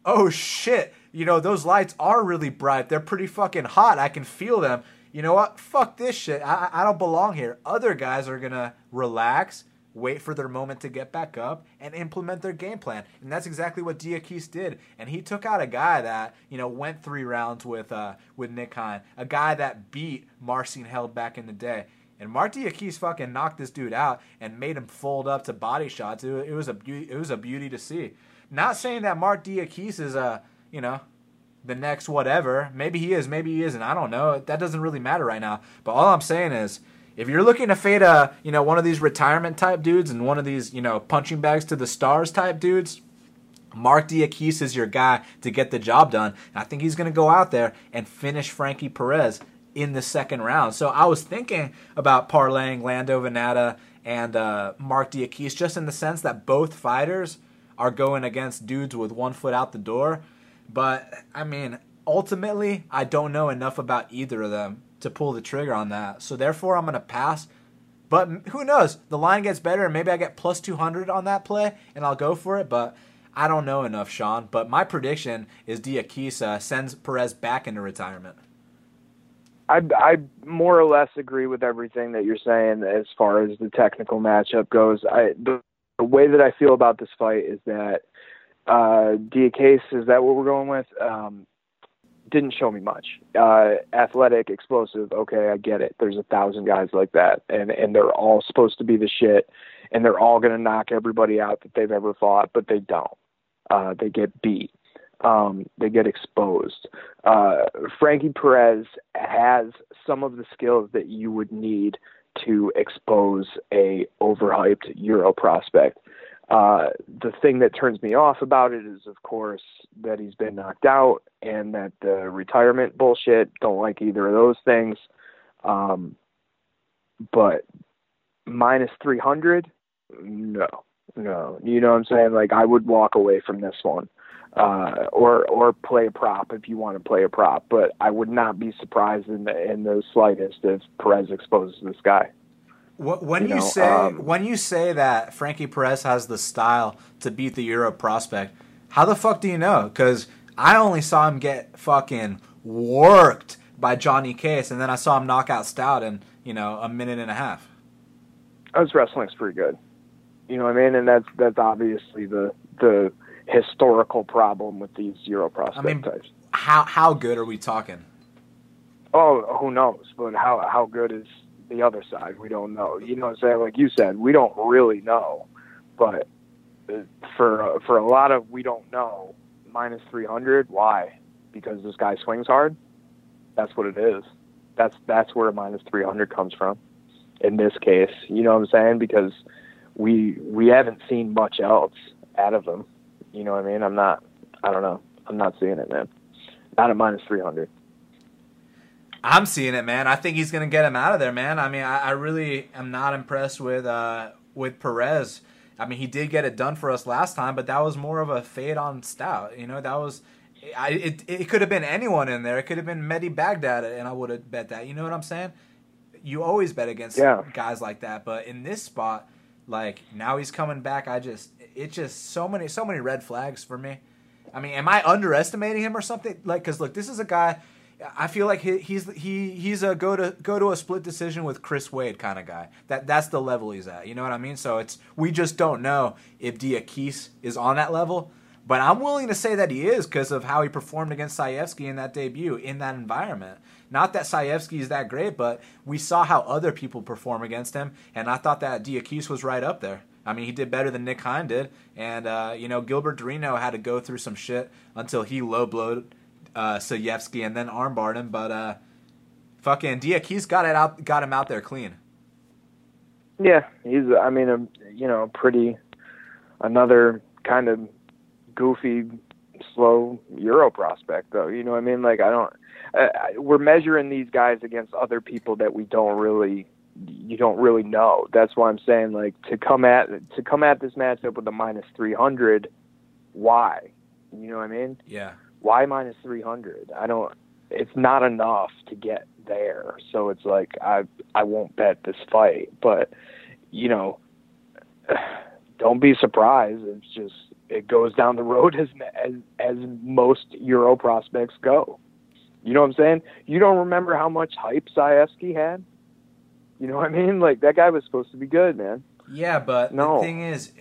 oh shit, you know, those lights are really bright. They're pretty fucking hot. I can feel them. You know what? Fuck this shit. I, I don't belong here. Other guys are going to relax wait for their moment to get back up, and implement their game plan. And that's exactly what Diakiese did. And he took out a guy that you know went three rounds with uh, with Nick Hein, a guy that beat Marcin Held back in the day. And Marc Diakiese fucking knocked this dude out and made him fold up to body shots. It, it was a beauty. It was a beauty to see. Not saying that Marc Diakiese is a you know the next whatever. Maybe he is. Maybe he isn't. I don't know. That doesn't really matter right now. But all I'm saying is if you're looking to fade a, you know, one of these retirement type dudes and one of these, you know, punching bags to the stars type dudes, Marc Diakiese is your guy to get the job done. And I think he's going to go out there and finish Frankie Perez in the second round. So I was thinking about parlaying Lando Vannata and uh, Marc Diakiese just in the sense that both fighters are going against dudes with one foot out the door. But I mean, ultimately, I don't know enough about either of them to pull the trigger on that. So therefore, I'm going to pass. But who knows? The line gets better, and maybe I get plus 200 on that play, and I'll go for it. But I don't know enough, Sean. But my prediction is Diakisa sends Perez back into retirement. I I more or less agree with everything that you're saying as far as the technical matchup goes. I the, the way that I feel about this fight is that uh Diakase is that what we're going with? Um didn't show me much. Uh athletic, explosive, okay, I get it. There's a thousand guys like that and and they're all supposed to be the shit and they're all gonna knock everybody out that they've ever fought, but they don't. Uh they get beat um, they get exposed. Uh, Frankie Perez has some of the skills that you would need to expose a overhyped Euro prospect. Uh, the thing that turns me off about it is, of course, that he's been knocked out and that the retirement bullshit. Don't like either of those things. Um, but minus 300, no, no. You know what I'm saying? Like, I would walk away from this one uh, or or play a prop if you want to play a prop. But I would not be surprised in the in the slightest if Perez exposes this guy. When you, you know, say um, when you say that Frankie Perez has the style to beat the Euro prospect, how the fuck do you know? Because I only saw him get fucking worked by Johnny Case, and then I saw him knock out Stout in you know a minute and a half. His wrestling's pretty good. You know what I mean? And that's that's obviously the the historical problem with these Euro prospect I mean, types. How how good are we talking? Oh, who knows? But how how good is the other side? We don't know. You know what I'm saying? Like you said, we don't really know. But uh, for for a lot of we don't know, minus 300. Why? Because this guy swings hard. That's what it is. That's that's where a minus 300 comes from. In this case, you know what I'm saying? Because we we haven't seen much else out of him. You know what I mean? I'm not. I don't know. I'm not seeing it, man. Not at minus three hundred. I'm seeing it, man. I think he's gonna get him out of there, man. I mean, I, I really am not impressed with uh, with Perez. I mean, he did get it done for us last time, but that was more of a fade on Stout. You know, that was. I, it it could have been anyone in there. It could have been Mehdi Baghdad, and I would have bet that. You know what I'm saying? You always bet against yeah. guys like that, but in this spot, like now he's coming back. I just it's just so many so many red flags for me. I mean, am I underestimating him or something? Like, cause look, this is a guy. I feel like he, he's he he's a go to go to a split decision with Chris Wade kind of guy. That that's the level he's at. You know what I mean? So it's we just don't know if Diakiese is on that level. But I'm willing to say that he is because of how he performed against Sayevsky in that debut in that environment. Not that Sayevsky is that great, but we saw how other people perform against him, and I thought that Diakiese was right up there. I mean, he did better than Nick Hein did, and uh, you know Gilbert Durinho had to go through some shit until he low blowed uh, and then armbarred him. But uh, fucking Diakiese got it out, got him out there clean. Yeah, he's. I mean, a you know, pretty another kind of goofy, slow Euro prospect, though. You know what I mean? Like, I don't. Uh, we're measuring these guys against other people that we don't really you don't really know. That's why I'm saying like to come at to come at this matchup with a minus 300. Why? You know what I mean? Yeah. Why minus 300? I don't. It's not enough to get there. So it's like I I won't bet this fight, but you know, don't be surprised. It's just it goes down the road as as as most Euro prospects go. You know what I'm saying? You don't remember how much hype Sayevsky had? You know what I mean? Like that guy was supposed to be good, man. Yeah, but no. the thing is,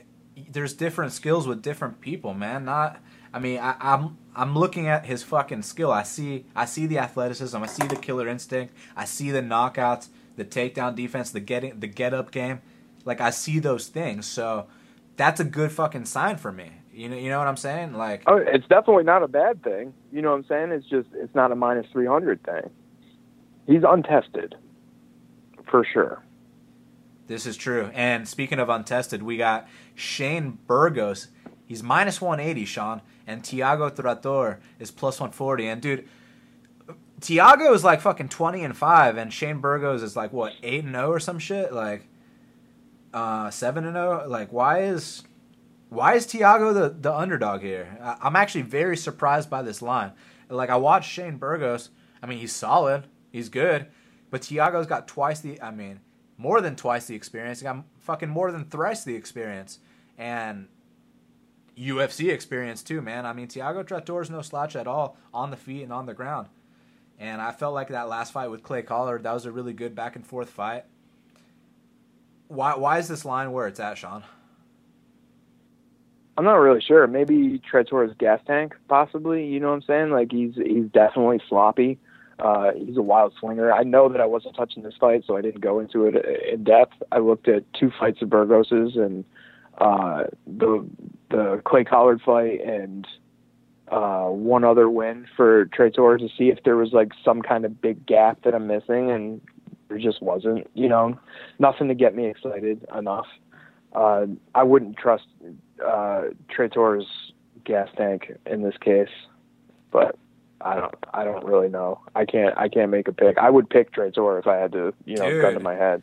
there's different skills with different people, man. Not, I mean, I, I'm I'm looking at his fucking skill. I see I see the athleticism. I see the killer instinct. I see the knockouts, the takedown defense, the getting the get up game. Like I see those things. So that's a good fucking sign for me. You know, you know what I'm saying? Like, oh, it's definitely not a bad thing. You know what I'm saying? It's just it's not a minus three hundred thing. He's untested for sure. This is true. And speaking of untested, we got Shane Burgos. He's minus 180, Sean. And Tiago Trator is plus 140. And dude, Tiago is like fucking 20 and 5. And Shane Burgos is like, what, 8 and 0 or some shit? Like, uh, 7 and 0? Like, why is. Why is Tiago the, the underdog here? I, I'm actually very surprised by this line. Like, I watched Shane Burgos. I mean, he's solid. He's good. But Tiago's got twice the, I mean, more than twice the experience. He got fucking more than thrice the experience. And UFC experience too, man. I mean, Tiago Trator's no slouch at all on the feet and on the ground. And I felt like that last fight with Clay Collard, that was a really good back and forth fight. Why why is this line where it's at, Sean? I'm not really sure. Maybe Traitore's gas tank, possibly. You know what I'm saying? Like he's he's definitely sloppy. Uh, he's a wild swinger. I know that I wasn't touching this fight, so I didn't go into it in depth. I looked at two fights of Burgos's and uh, the the Clay Collard fight and uh, one other win for Traitore to see if there was like some kind of big gap that I'm missing, and there just wasn't. You know, nothing to get me excited enough. Uh, I wouldn't trust uh, gas tank in this case, but I don't I don't really know. I can't I can't make a pick. I would pick Traitore if I had to, you know, Dude, gun to my head.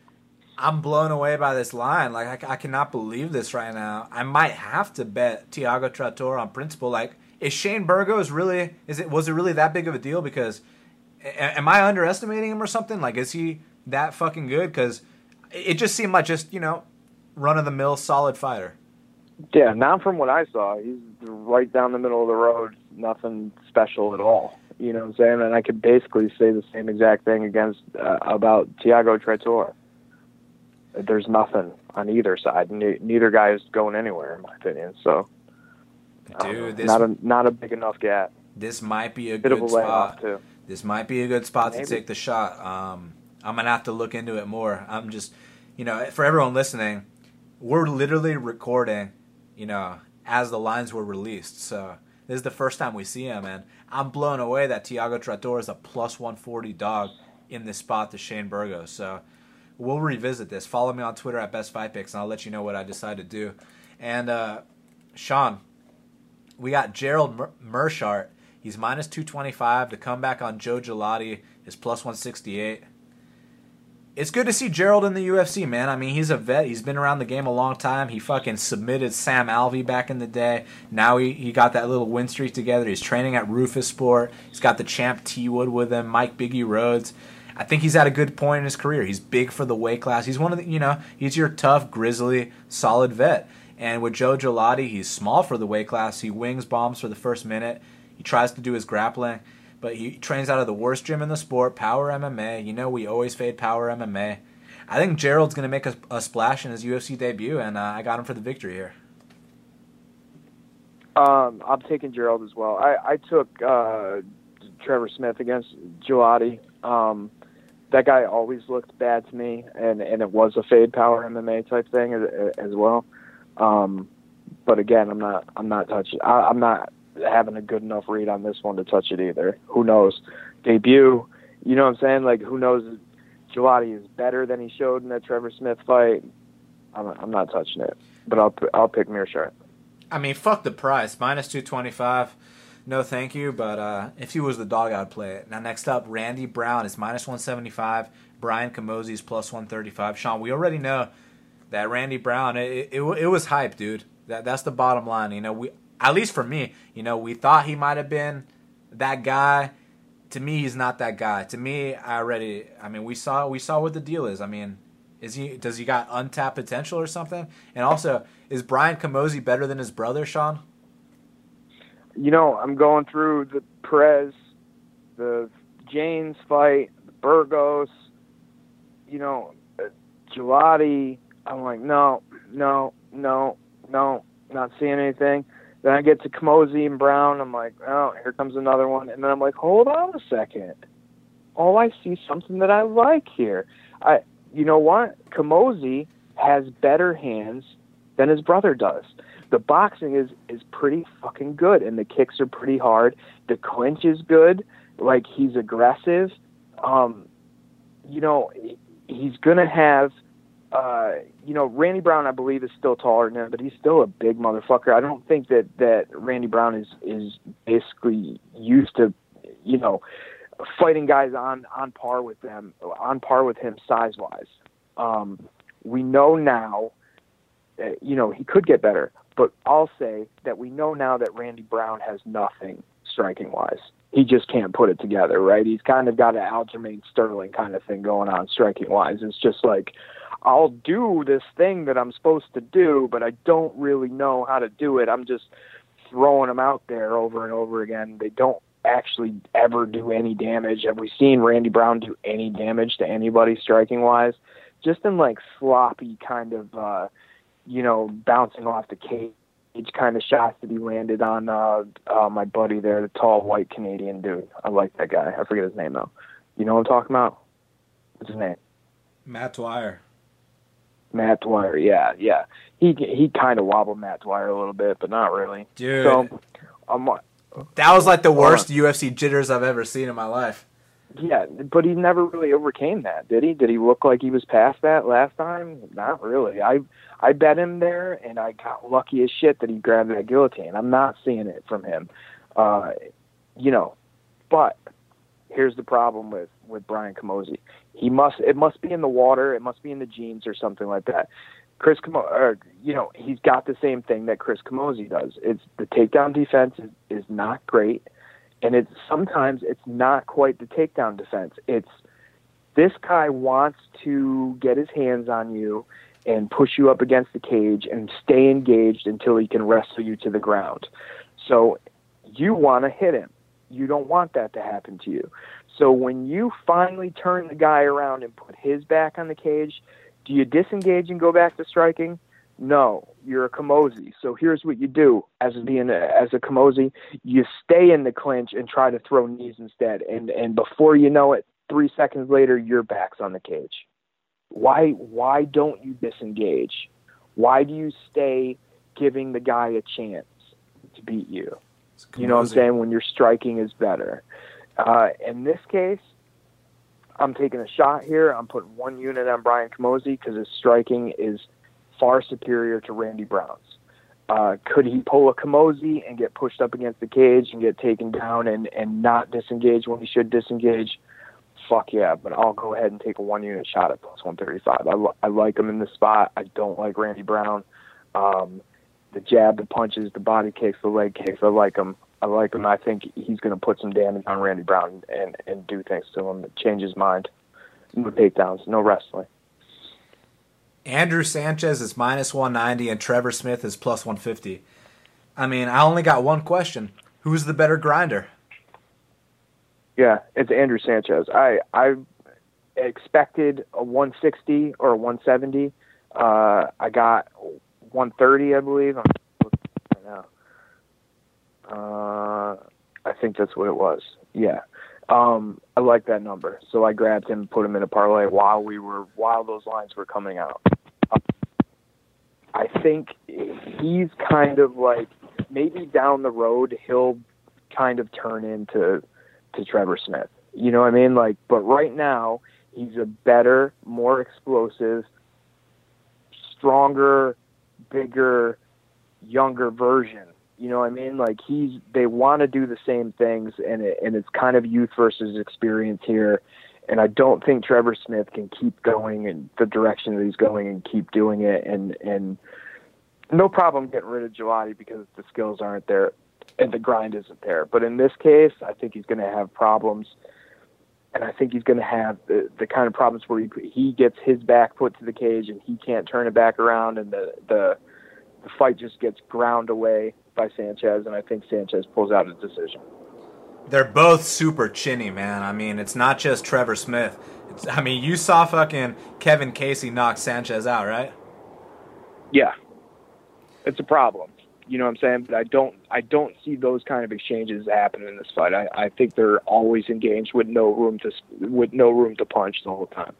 I'm blown away by this line. Like I, I cannot believe this right now. I might have to bet Thiago Traitore on principle. Like is Shane Burgos really is it was it really that big of a deal because am I underestimating him or something? Like is he that fucking good cuz it just seemed like just, you know, run of the mill solid fighter. Yeah, not from what I saw. He's right down the middle of the road, nothing special at all. You know what I'm saying? And I could basically say the same exact thing against uh, about Thiago Traitore. There's nothing on either side. Ne- neither guy is going anywhere, in my opinion. So, dude, this, not a not a big enough gap. This might be a Bit good spot. Too. This might be a good spot Maybe. to take the shot. Um, I'm gonna have to look into it more. I'm just, you know, for everyone listening, we're literally recording you know, as the lines were released. So this is the first time we see him, and I'm blown away that Tiago Traitore is a plus 140 dog in this spot to Shane Burgos. So we'll revisit this. Follow me on Twitter at Best Fight Picks, and I'll let you know what I decide to do. And uh, Sean, we got Gerald Mer- Meerschaert. He's minus 225. The comeback on Joe Gigliotti is plus 168 it's good to see Gerald in the UFC, man. I mean, he's a vet. He's been around the game a long time. He fucking submitted Sam Alvey back in the day. Now he, he got that little win streak together. He's training at Roufusport. He's got the champ T Wood with him, Mike Biggie Rhodes. I think he's at a good point in his career. He's big for the weight class. He's one of the, you know, he's your tough, grizzly, solid vet. And with Joe Gigliotti, he's small for the weight class. He wings bombs for the first minute. He tries to do his grappling but he trains out of the worst gym in the sport, Power MMA. You know, we always fade Power MMA. I think Gerald's going to make a, a, splash in his UFC debut, and uh, I got him for the victory here. Um, I'm taking Gerald as well. I, I took uh, Trevor Smith against Gigliotti. Um, that guy always looked bad to me, and, and it was a fade power MMA type thing as, as well. Um, but again, I'm not I'm not touching. I, I'm not having a good enough read on this one to touch it either. Who knows? Debut, you know what I'm saying? Like, who knows? Gigliotti is better than he showed in that Trevor Smith fight. I'm, I'm not touching it, but I'll I'll pick Meerschaert. I mean, fuck the price, minus two twenty five. No, thank you. But uh, if he was the dog, I'd play it. Now, next up, Randy Brown is minus one seventy five. Brian Camozzi is plus one thirty five. Sean, we already know that Randy Brown. It, it, it was hype, dude. That that's the bottom line. You know, we at least for me, you know, we thought he might have been that guy. To me, he's not that guy. To me, I already. I mean, we saw we saw what the deal is. I mean, is he does he got untapped potential or something? And also, is Brian Camozzi better than his brother, Sean? You know, I'm going through the Perez, the James fight, the Burgos. You know, uh, Gigliotti. I'm like, no, no, no, no, not seeing anything. Then I get to Camozzi and Brown. I'm like, oh, here comes another one. And then I'm like, hold on a second. Oh, I see something that I like here. I, you know what? Camozzi has better hands than his brother does. The boxing is is pretty fucking good, and the kicks are pretty hard. The clinch is good. Like he's aggressive. Um, you know, he's gonna have uh, you know, Randy Brown, I believe, is still taller than him, but he's still a big motherfucker. I don't think that that Randy Brown is is basically used to, you know, fighting guys on on par with them, on par with him size wise. Um, we know now, that, you know, he could get better, but I'll say that we know now that Randy Brown has nothing striking wise. He just can't put it together, right? He's kind of got an Aljamain Sterling kind of thing going on striking wise. It's just like I'll do this thing that I'm supposed to do, but I don't really know how to do it. I'm just throwing them out there over and over again. They don't actually ever do any damage? Have we seen Randy Brown do any damage to anybody striking wise? Just in like sloppy kind of, uh, you know, bouncing off the cage kind of shots that he landed on uh, uh, my buddy there, the tall white Canadian dude. I like that guy. I forget his name though. You know what I'm talking about? What's his name? Matt Dwyer. Matt Dwyer, yeah, yeah. He he kind of wobbled Matt Dwyer a little bit, but not really. Dude. So, um, that was like the worst UFC jitters I've ever seen in my life. Yeah, but he never really overcame that, did he? Did he look like he was past that last time? Not really. I I bet him there, and I got lucky as shit that he grabbed that guillotine. I'm not seeing it from him, uh, you know. But here's the problem with with Brian Camozzi. He must it must be in the water, it must be in the genes or something like that. Chris Camo, or, you know, he's got the same thing that Chris Camozzi does. It's the takedown defense is, is not great, and it's sometimes it's not quite the takedown defense. It's this guy wants to get his hands on you and push you up against the cage and stay engaged until he can wrestle you to the ground. So you want to hit him. You don't want that to happen to you. So when you finally turn the guy around and put his back on the cage, do you disengage and go back to striking? No, you're a Camozzi. So here's what you do as being a, as a Camozzi, you stay in the clinch and try to throw knees instead. And and before you know it, three seconds later, your back's on the cage. Why why don't you disengage? Why do you stay giving the guy a chance to beat you? You know what I'm saying? When your striking is better. Uh, in this case, I'm taking a shot here. I'm putting one unit on Brian Camozzi because his striking is far superior to Randy Brown's. Uh, could he pull a Camozzi and get pushed up against the cage and get taken down and, and not disengage when he should disengage? Fuck yeah, but I'll go ahead and take a one unit shot at plus 135. I, I like him in this spot. I don't like Randy Brown. Um, the jab, the punches, the body kicks, the leg kicks, I like him. I like him. I think he's going to put some damage on Randy Brown and and do things to him, change his mind. No takedowns, no wrestling. Andrew Sanchez is minus 190 and Trevor Smith is plus 150. I mean, I only got one question. Who's the better grinder? Yeah, it's Andrew Sanchez. I I expected a 160 or a 170. Uh, I got 130, I believe. I'm right now. Uh, I think that's what it was. Yeah. Um, I like that number, so I grabbed him, and put him in a parlay while we were while those lines were coming out. I think he's kind of like maybe down the road he'll kind of turn into to Trevor Smith. You know what I mean? Like, but right now he's a better, more explosive, stronger, bigger, younger version you know what I mean? Like he's they want to do the same things, and it, and it's kind of youth versus experience here. And I don't think Trevor Smith can keep going in the direction that he's going and keep doing it. And and no problem getting rid of Gigliotti because the skills aren't there and the grind isn't there. But in this case, I think he's going to have problems. And I think he's going to have the, the kind of problems where he, he gets his back put to the cage and he can't turn it back around, and the the the fight just gets ground away by Sanchez, and I think Sanchez pulls out a decision. They're both super chinny, man. I mean, it's not just Trevor Smith. It's, I mean, you saw fucking Kevin Casey knock Sanchez out, right? Yeah, it's a problem. You know what I'm saying? But I don't, I don't see those kind of exchanges happening in this fight. I, I think they're always engaged with no room to, with no room to punch the whole time.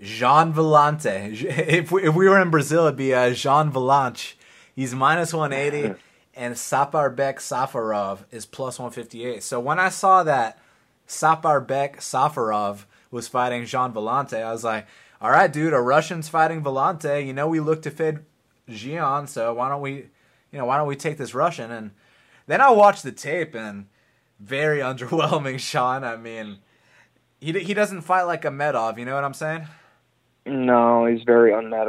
Gian Villante. If we, if we were in Brazil, it'd be uh, Jean Valanche. He's minus 180, and Saparbek Safarov is plus 158. So when I saw that Saparbek Safarov was fighting Gian Villante, I was like, all right, dude, a Russian's fighting Villante. You know, we look to fade Gian, so why don't we, you know, why don't we take this Russian? And then I watched the tape, and very underwhelming, Sean. I mean, he he doesn't fight like a Medov. You know what I'm saying? No, he's very unmet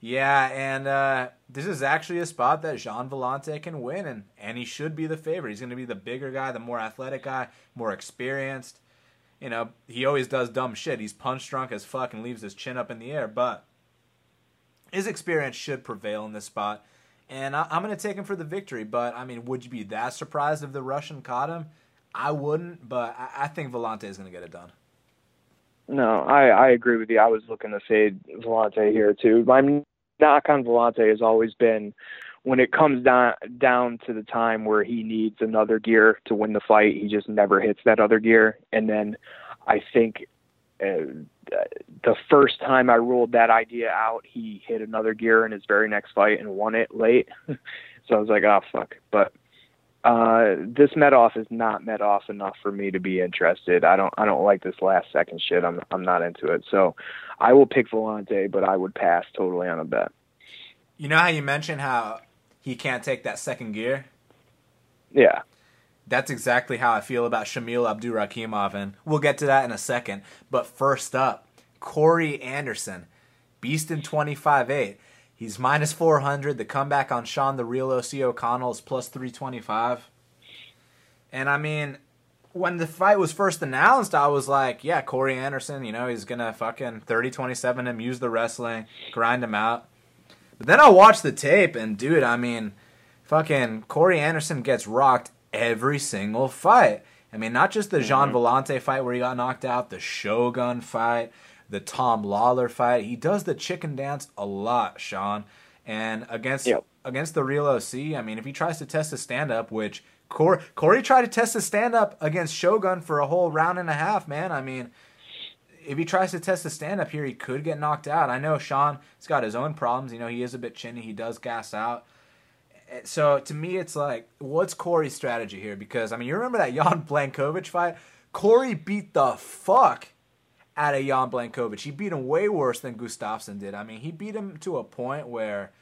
Yeah, and uh, this is actually a spot that Gian Villante can win, and, and he should be the favorite. He's going to be the bigger guy, the more athletic guy, more experienced. You know, he always does dumb shit. He's punch drunk as fuck and leaves his chin up in the air, but his experience should prevail in this spot. and I, am going to take him for the victory. But I mean, would you be that surprised if the Russian caught him? I wouldn't, but I, I think Villante is going to get it done. No, I, I agree with you. I was looking to fade Villante here too. My knock on Villante has always been when it comes down down to the time where he needs another gear to win the fight, he just never hits that other gear. And then I think uh, the first time I ruled that idea out, he hit another gear in his very next fight and won it late. so I was like, oh fuck. But uh, this Medoff is not Medoff enough for me to be interested. I don't I don't like this last second shit. I'm I'm not into it. So I will pick Villante, but I would pass totally on a bet. You know how you mentioned how he can't take that second gear? Yeah. That's exactly how I feel about Shamil Abdurakhimov, and we'll get to that in a second. But first up, Corey Anderson, Beast in 25-8. He's minus 400. The comeback on Sean the Real OC O'Connell is plus 325. And I mean, when the fight was first announced, I was like, yeah, Corey Anderson, you know, he's going to fucking 30 27 him, use the wrestling, grind him out. But then I watched the tape, and dude, I mean, fucking Corey Anderson gets rocked every single fight. I mean, not just the Jean mm-hmm. Fight where he got knocked out, the Shogun fight, the Tom Lawlor fight. He does the chicken dance a lot, Sean. And against yep. against the real OC, I mean, if he tries to test his stand up, which Corey, Corey tried to test his stand up against Shogun for a whole round and a half, man. I mean, if he tries to test his stand up here, he could get knocked out. I know Sean has got his own problems. You know, he is a bit chinny. He does gas out. So to me, it's like, what's Corey's strategy here? Because I mean, you remember that Jan Blachowicz fight? Corey beat the fuck out of Jan Blachowicz. He beat him way worse than Gustafsson did. I mean, he beat him to a point where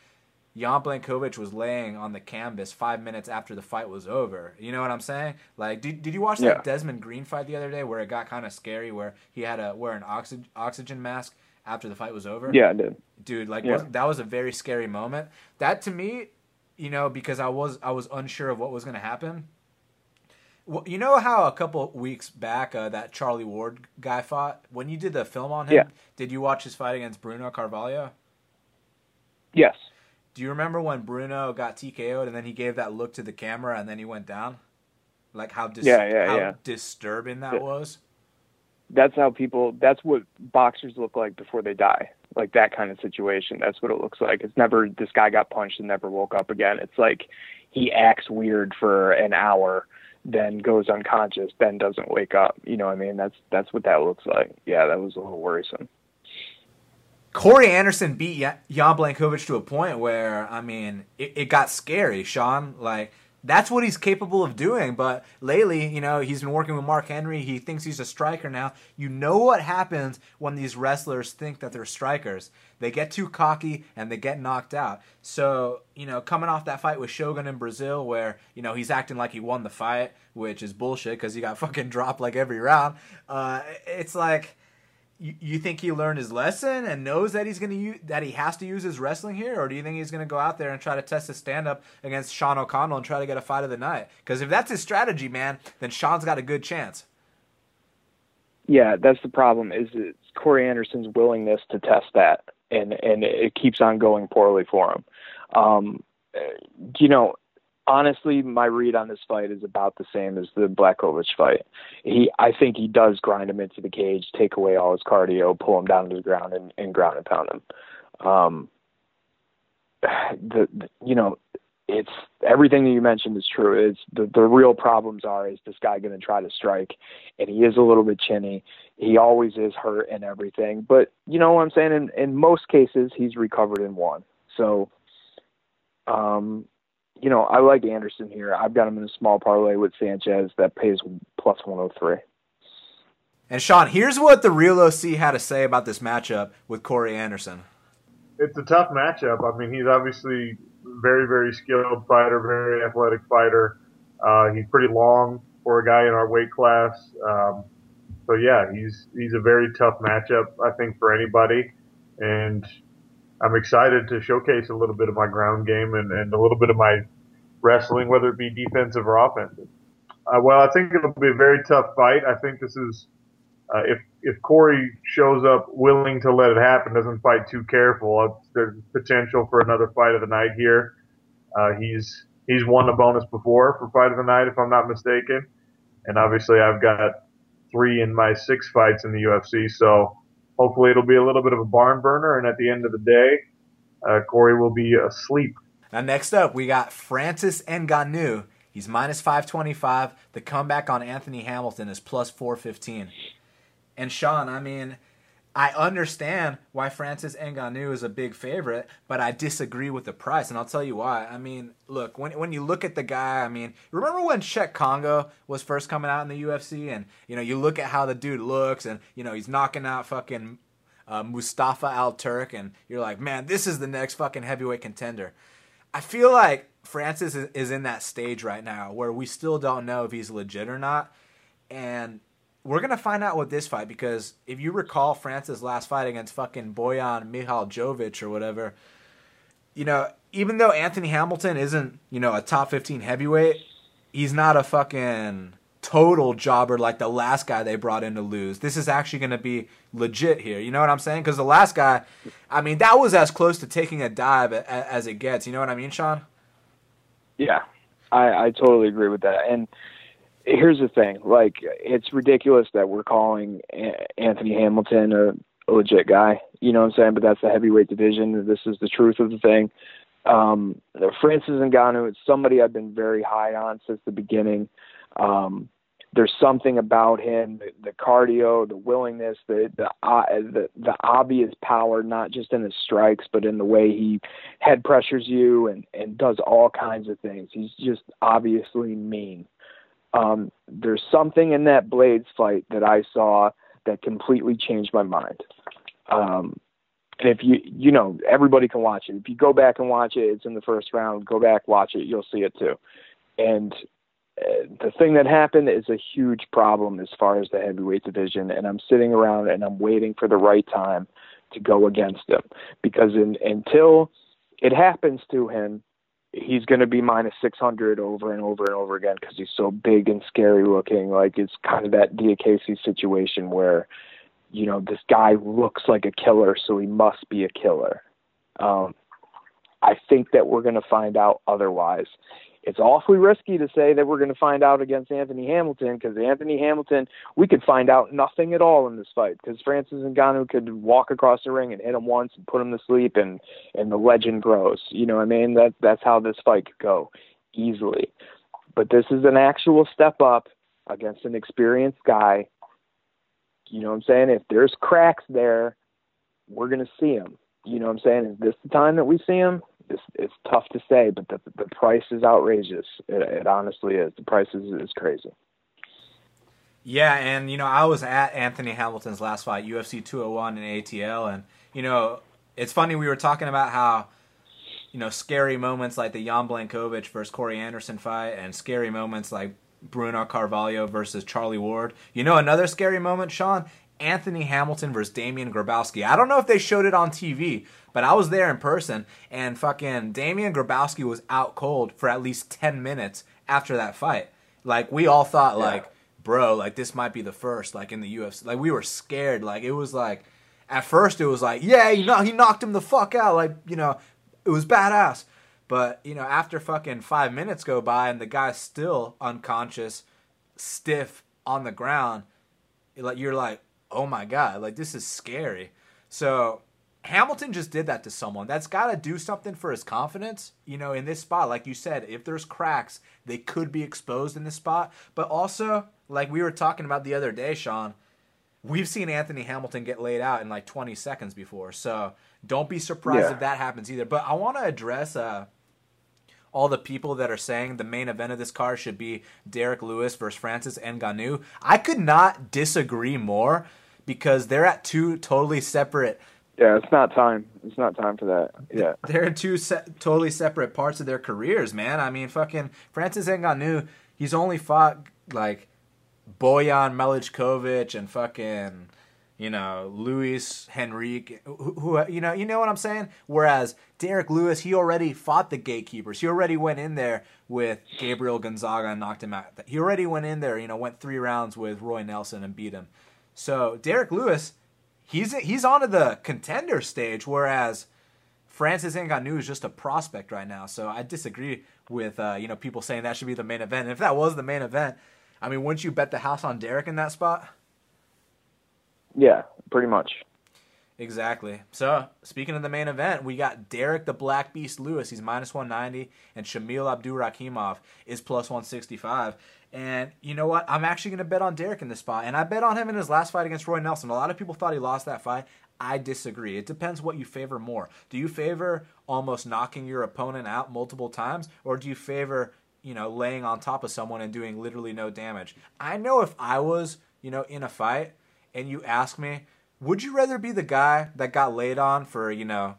Jan Blachowicz was laying on the canvas five minutes after the fight was over. You know what I'm saying? Like, did, did you watch that yeah. Desmond Green fight the other day where it got kind of scary, where he had to wear an oxygen oxygen mask after the fight was over? Yeah, I did. Dude, like yeah. that was a very scary moment. That to me, you know, because I was I was unsure of what was going to happen. Well, you know how a couple weeks back uh, that Charlie Ward guy fought? When you did the film on him, yeah. did you watch his fight against Bruno Carvalho? Yes. Do you remember when Bruno got TKO'd and then he gave that look to the camera and then he went down? Like how dis- yeah, yeah, how yeah. disturbing that yeah. was. That's how people. That's what boxers look like before they die. Like that kind of situation. That's what it looks like. It's never this guy got punched and never woke up again. It's like he acts weird for an hour then goes unconscious, then doesn't wake up. You know what I mean? That's that's what that looks like. Yeah, that was a little worrisome. Corey Anderson beat Jan Blachowicz to a point where I mean it, it got scary, Sean. Like that's what he's capable of doing. But lately, you know, he's been working with Mark Henry. He thinks he's a striker now. You know what happens when these wrestlers think that they're strikers? They get too cocky and they get knocked out. So, you know, coming off that fight with Shogun in Brazil, where, you know, he's acting like he won the fight, which is bullshit because he got fucking dropped like every round. Uh, it's like you, you think he learned his lesson and knows that he's going to use that he has to use his wrestling here, or do you think he's going to go out there and try to test his stand up against Sean O'Connell and try to get a fight of the night? Because if that's his strategy, man, then Sean's got a good chance. Yeah, that's the problem. Is it's Corey Anderson's willingness to test that, and and it keeps on going poorly for him. Um, you know, honestly, my read on this fight is about the same as the Blachowicz fight. He, I think he does grind him into the cage, take away all his cardio, pull him down to the ground, and, and ground and pound him. Um, the, the, you know, it's everything that you mentioned is true. It's the the real problems are is this guy going to try to strike, and he is a little bit chinny. He always is hurt and everything, but you know what I'm saying. In in most cases, he's recovered and won. So, um, you know, I like Anderson here. I've got him in a small parlay with Sanchez that pays plus 103. And Sean, here's what the real OC had to say about this matchup with Corey Anderson. It's a tough matchup. I mean, he's obviously very, very skilled fighter, very athletic fighter. Uh, he's pretty long for a guy in our weight class. Um, so yeah, he's he's a very tough matchup, I think, for anybody. And I'm excited to showcase a little bit of my ground game and, and a little bit of my wrestling, whether it be defensive or offensive. Uh, well, I think it'll be a very tough fight. I think this is uh, if if Corey shows up willing to let it happen, doesn't fight too careful, there's potential for another fight of the night here. Uh, he's he's won a bonus before for fight of the night, if I'm not mistaken. And obviously, I've got three in my six fights in the UFC, so hopefully it'll be a little bit of a barn burner. And at the end of the day, uh, Corey will be asleep. Now, next up, we got Francis Ngannou. He's minus 525. The comeback on Anthony Hamilton is plus 415. And Sean, I mean, I understand why Francis Ngannou is a big favorite, but I disagree with the price, and I'll tell you why. I mean, look, when when you look at the guy, I mean, remember when Cheick Kongo was first coming out in the UFC, and you know, you look at how the dude looks, and you know, he's knocking out fucking uh, Mustafa Al Turk, and you're like, man, this is the next fucking heavyweight contender. I feel like Francis is, is in that stage right now where we still don't know if he's legit or not, and we're gonna find out with this fight because if you recall Francis' last fight against fucking Bojan Jovic or whatever, you know, even though Anthony Hamilton isn't, you know, a top fifteen heavyweight, he's not a fucking total jobber like the last guy they brought in to lose. This is actually gonna be legit here. You know what I'm saying? Because the last guy, I mean, that was as close to taking a dive as it gets. You know what I mean, Sean? Yeah, I, I totally agree with that. And here's the thing like it's ridiculous that we're calling anthony hamilton a, a legit guy you know what i'm saying? But that's the heavyweight division this is the truth of the thing. Um francis ngannou it's somebody i've been very high on since the beginning. Um there's something about him the, the cardio the willingness the the, uh, the the obvious power not just in his strikes but in the way he head pressures you and and does all kinds of things. He's just obviously mean um, there's something in that Blaydes fight that I saw that completely changed my mind. Um, and if you, you know, everybody can watch it. If you go back and watch it, it's in the first round. Go back, watch it. You'll see it too. And uh, the thing that happened is a huge problem as far as the heavyweight division. And I'm sitting around and I'm waiting for the right time to go against him because in, until it happens to him, he's going to be minus 600 over and over and over again because he's so big and scary looking. Like it's kind of that Diakiese situation where, you know, this guy looks like a killer, so he must be a killer. Um, I think that we're going to find out otherwise it's awfully risky to say that we're going to find out against Anthony Hamilton because Anthony Hamilton, we could find out nothing at all in this fight because Francis Ngannou could walk across the ring and hit him once and put him to sleep and and the legend grows. You know what I mean? That that's how this fight could go easily. But this is an actual step up against an experienced guy. You know what I'm saying? If there's cracks there, we're going to see him. You know what I'm saying? Is this the time that we see him? It's, it's tough to say, but the the price is outrageous. It, it honestly is. The price is, is crazy. Yeah, and you know I was at Anthony Hamilton's last fight, UFC 201 in ATL, and you know it's funny we were talking about how you know scary moments like the Jan Blachowicz versus Corey Anderson fight, and scary moments like Bruno Carvalho versus Charlie Ward. You know another scary moment, Sean, Anthony Hamilton versus Damian Grabowski. I don't know if they showed it on TV, but I was there in person, and fucking Damian Grabowski was out cold for at least 10 minutes after that fight. Like, we all thought, yeah. like, bro, like, this might be the first, like, in the UFC. Like, we were scared. Like, it was like, at first, it was like, yeah, you know, he knocked him the fuck out. Like, you know, it was badass. But, you know, after fucking five minutes go by and the guy's still unconscious, stiff on the ground, like, you're like, oh my god, like this is scary. So Hamilton just did that to someone. That's got to do something for his confidence. You know, in this spot, like you said, if there's cracks, they could be exposed in this spot. But also, like we were talking about the other day, Sean, we've seen Anthony Hamilton get laid out in like 20 seconds before. So don't be surprised yeah. if that happens either. But I want to address uh, all the people that are saying the main event of this car should be Derrick Lewis versus Francis Ngannou. I could not disagree more because they're at two totally separate. Yeah, it's not time. It's not time for that. Yeah, they're two se- totally separate parts of their careers, man. I mean, fucking Francis Ngannou, he's only fought like Boyan Milekovic and fucking you know, Luis Henrique, who, who, you know, you know what I'm saying? Whereas Derrick Lewis, he already fought the gatekeepers. He already went in there with Gabriel Gonzaga and knocked him out. He already went in there, you know, went three rounds with Roy Nelson and beat him. So Derrick Lewis, he's he's onto the contender stage, whereas Francis Ngannou is just a prospect right now. So I disagree with uh, you know people saying that should be the main event. And if that was the main event, I mean, wouldn't you bet the house on Derrick in that spot? Yeah, pretty much. Exactly. So, speaking of the main event, we got Derrick the Black Beast Lewis. He's minus 190, and Shamil Abdurakhimov is plus 165. And you know what? I'm actually going to bet on Derrick in this spot. And I bet on him in his last fight against Roy Nelson. A lot of people thought he lost that fight. I disagree. It depends what you favor more. Do you favor almost knocking your opponent out multiple times, or do you favor, you know, laying on top of someone and doing literally no damage? I know if I was, you know, in a fight and you ask me, would you rather be the guy that got laid on for, you know,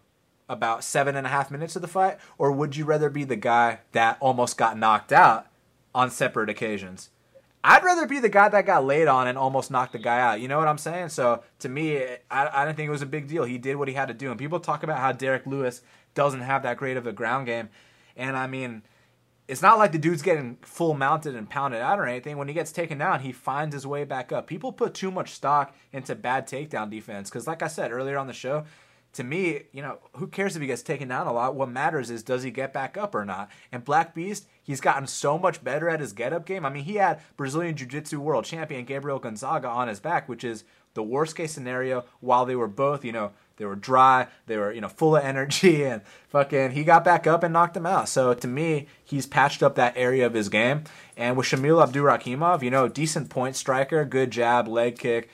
about seven and a half minutes of the fight, or would you rather be the guy that almost got knocked out on separate occasions? I'd rather be the guy that got laid on and almost knocked the guy out. You know what I'm saying? So to me, I, I didn't think it was a big deal. He did what he had to do. And people talk about how Derrick Lewis doesn't have that great of a ground game. And I mean, it's not like the dude's getting full mounted and pounded out or anything. When he gets taken down, he finds his way back up. People put too much stock into bad takedown defense because, like I said earlier on the show, to me, you know, who cares if he gets taken down a lot? What matters is does he get back up or not? And Black Beast, he's gotten so much better at his get up game. I mean, he had Brazilian Jiu Jitsu world champion Gabriel Gonzaga on his back, which is the worst case scenario while they were both, you know, they were dry, they were, you know, full of energy and fucking he got back up and knocked him out. So to me, he's patched up that area of his game. And with Shamil Abdurakhimov, you know, decent point striker, good jab, leg kick,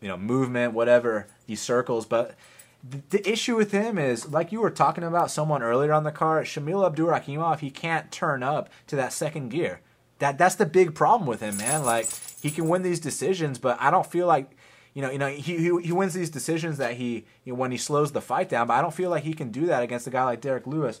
you know, movement, whatever, he circles, but the issue with him is, like you were talking about someone earlier on the car, Shamil Abdurakhimov, he can't turn up to that second gear. That that's the big problem with him, man. Like he can win these decisions, but I don't feel like you know, you know, he, he he wins these decisions that he you know, when he slows the fight down. But I don't feel like he can do that against a guy like Derrick Lewis,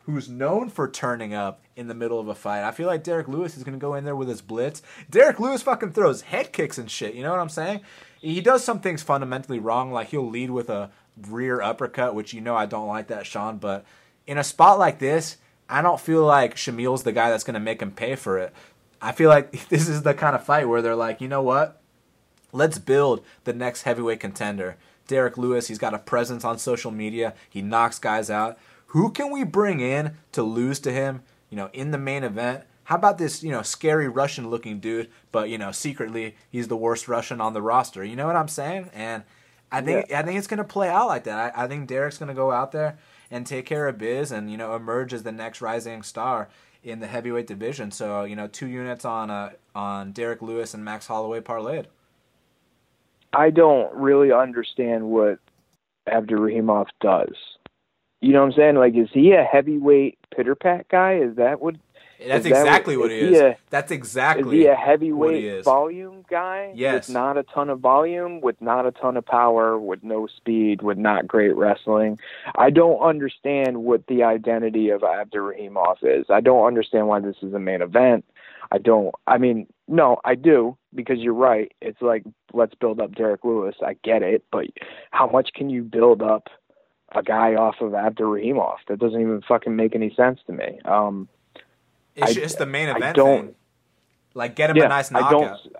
who's known for turning up in the middle of a fight. I feel like Derrick Lewis is gonna go in there with his blitz. Derrick Lewis fucking throws head kicks and shit. You know what I'm saying? He does some things fundamentally wrong, like he'll lead with a rear uppercut, which you know I don't like that, Sean. But in a spot like this, I don't feel like Shamil's the guy that's gonna make him pay for it. I feel like this is the kind of fight where they're like, you know what? Let's build the next heavyweight contender. Derrick Lewis, he's got a presence on social media. He knocks guys out. Who can we bring in to lose to him, you know, in the main event? How about this, you know, scary Russian looking dude, but you know, secretly he's the worst Russian on the roster. You know what I'm saying? And I think yeah. I think it's gonna play out like that. I, I think Derrick's gonna go out there and take care of biz and, you know, emerge as the next rising star in the heavyweight division. So, you know, two units on uh, on Derrick Lewis and Max Holloway parlayed. I don't really understand what Abdurakhimov does. You know what I'm saying? Like, is he a heavyweight pitter pat guy? Is that what? That's exactly what, what he is. He a, That's exactly. Is he a heavyweight he volume guy? Yes. With not a ton of volume, with not a ton of power, with no speed, with not great wrestling. I don't understand what the identity of Abdurakhimov is. I don't understand why this is a main event. I don't. I mean, no, I do because you're right. It's like let's build up Derrick Lewis. I get it, but how much can you build up a guy off of Abdurakhimov? That doesn't even fucking make any sense to me. Um, it's I, just the main event. I don't thing. like get him yeah, a nice knockout. I don't,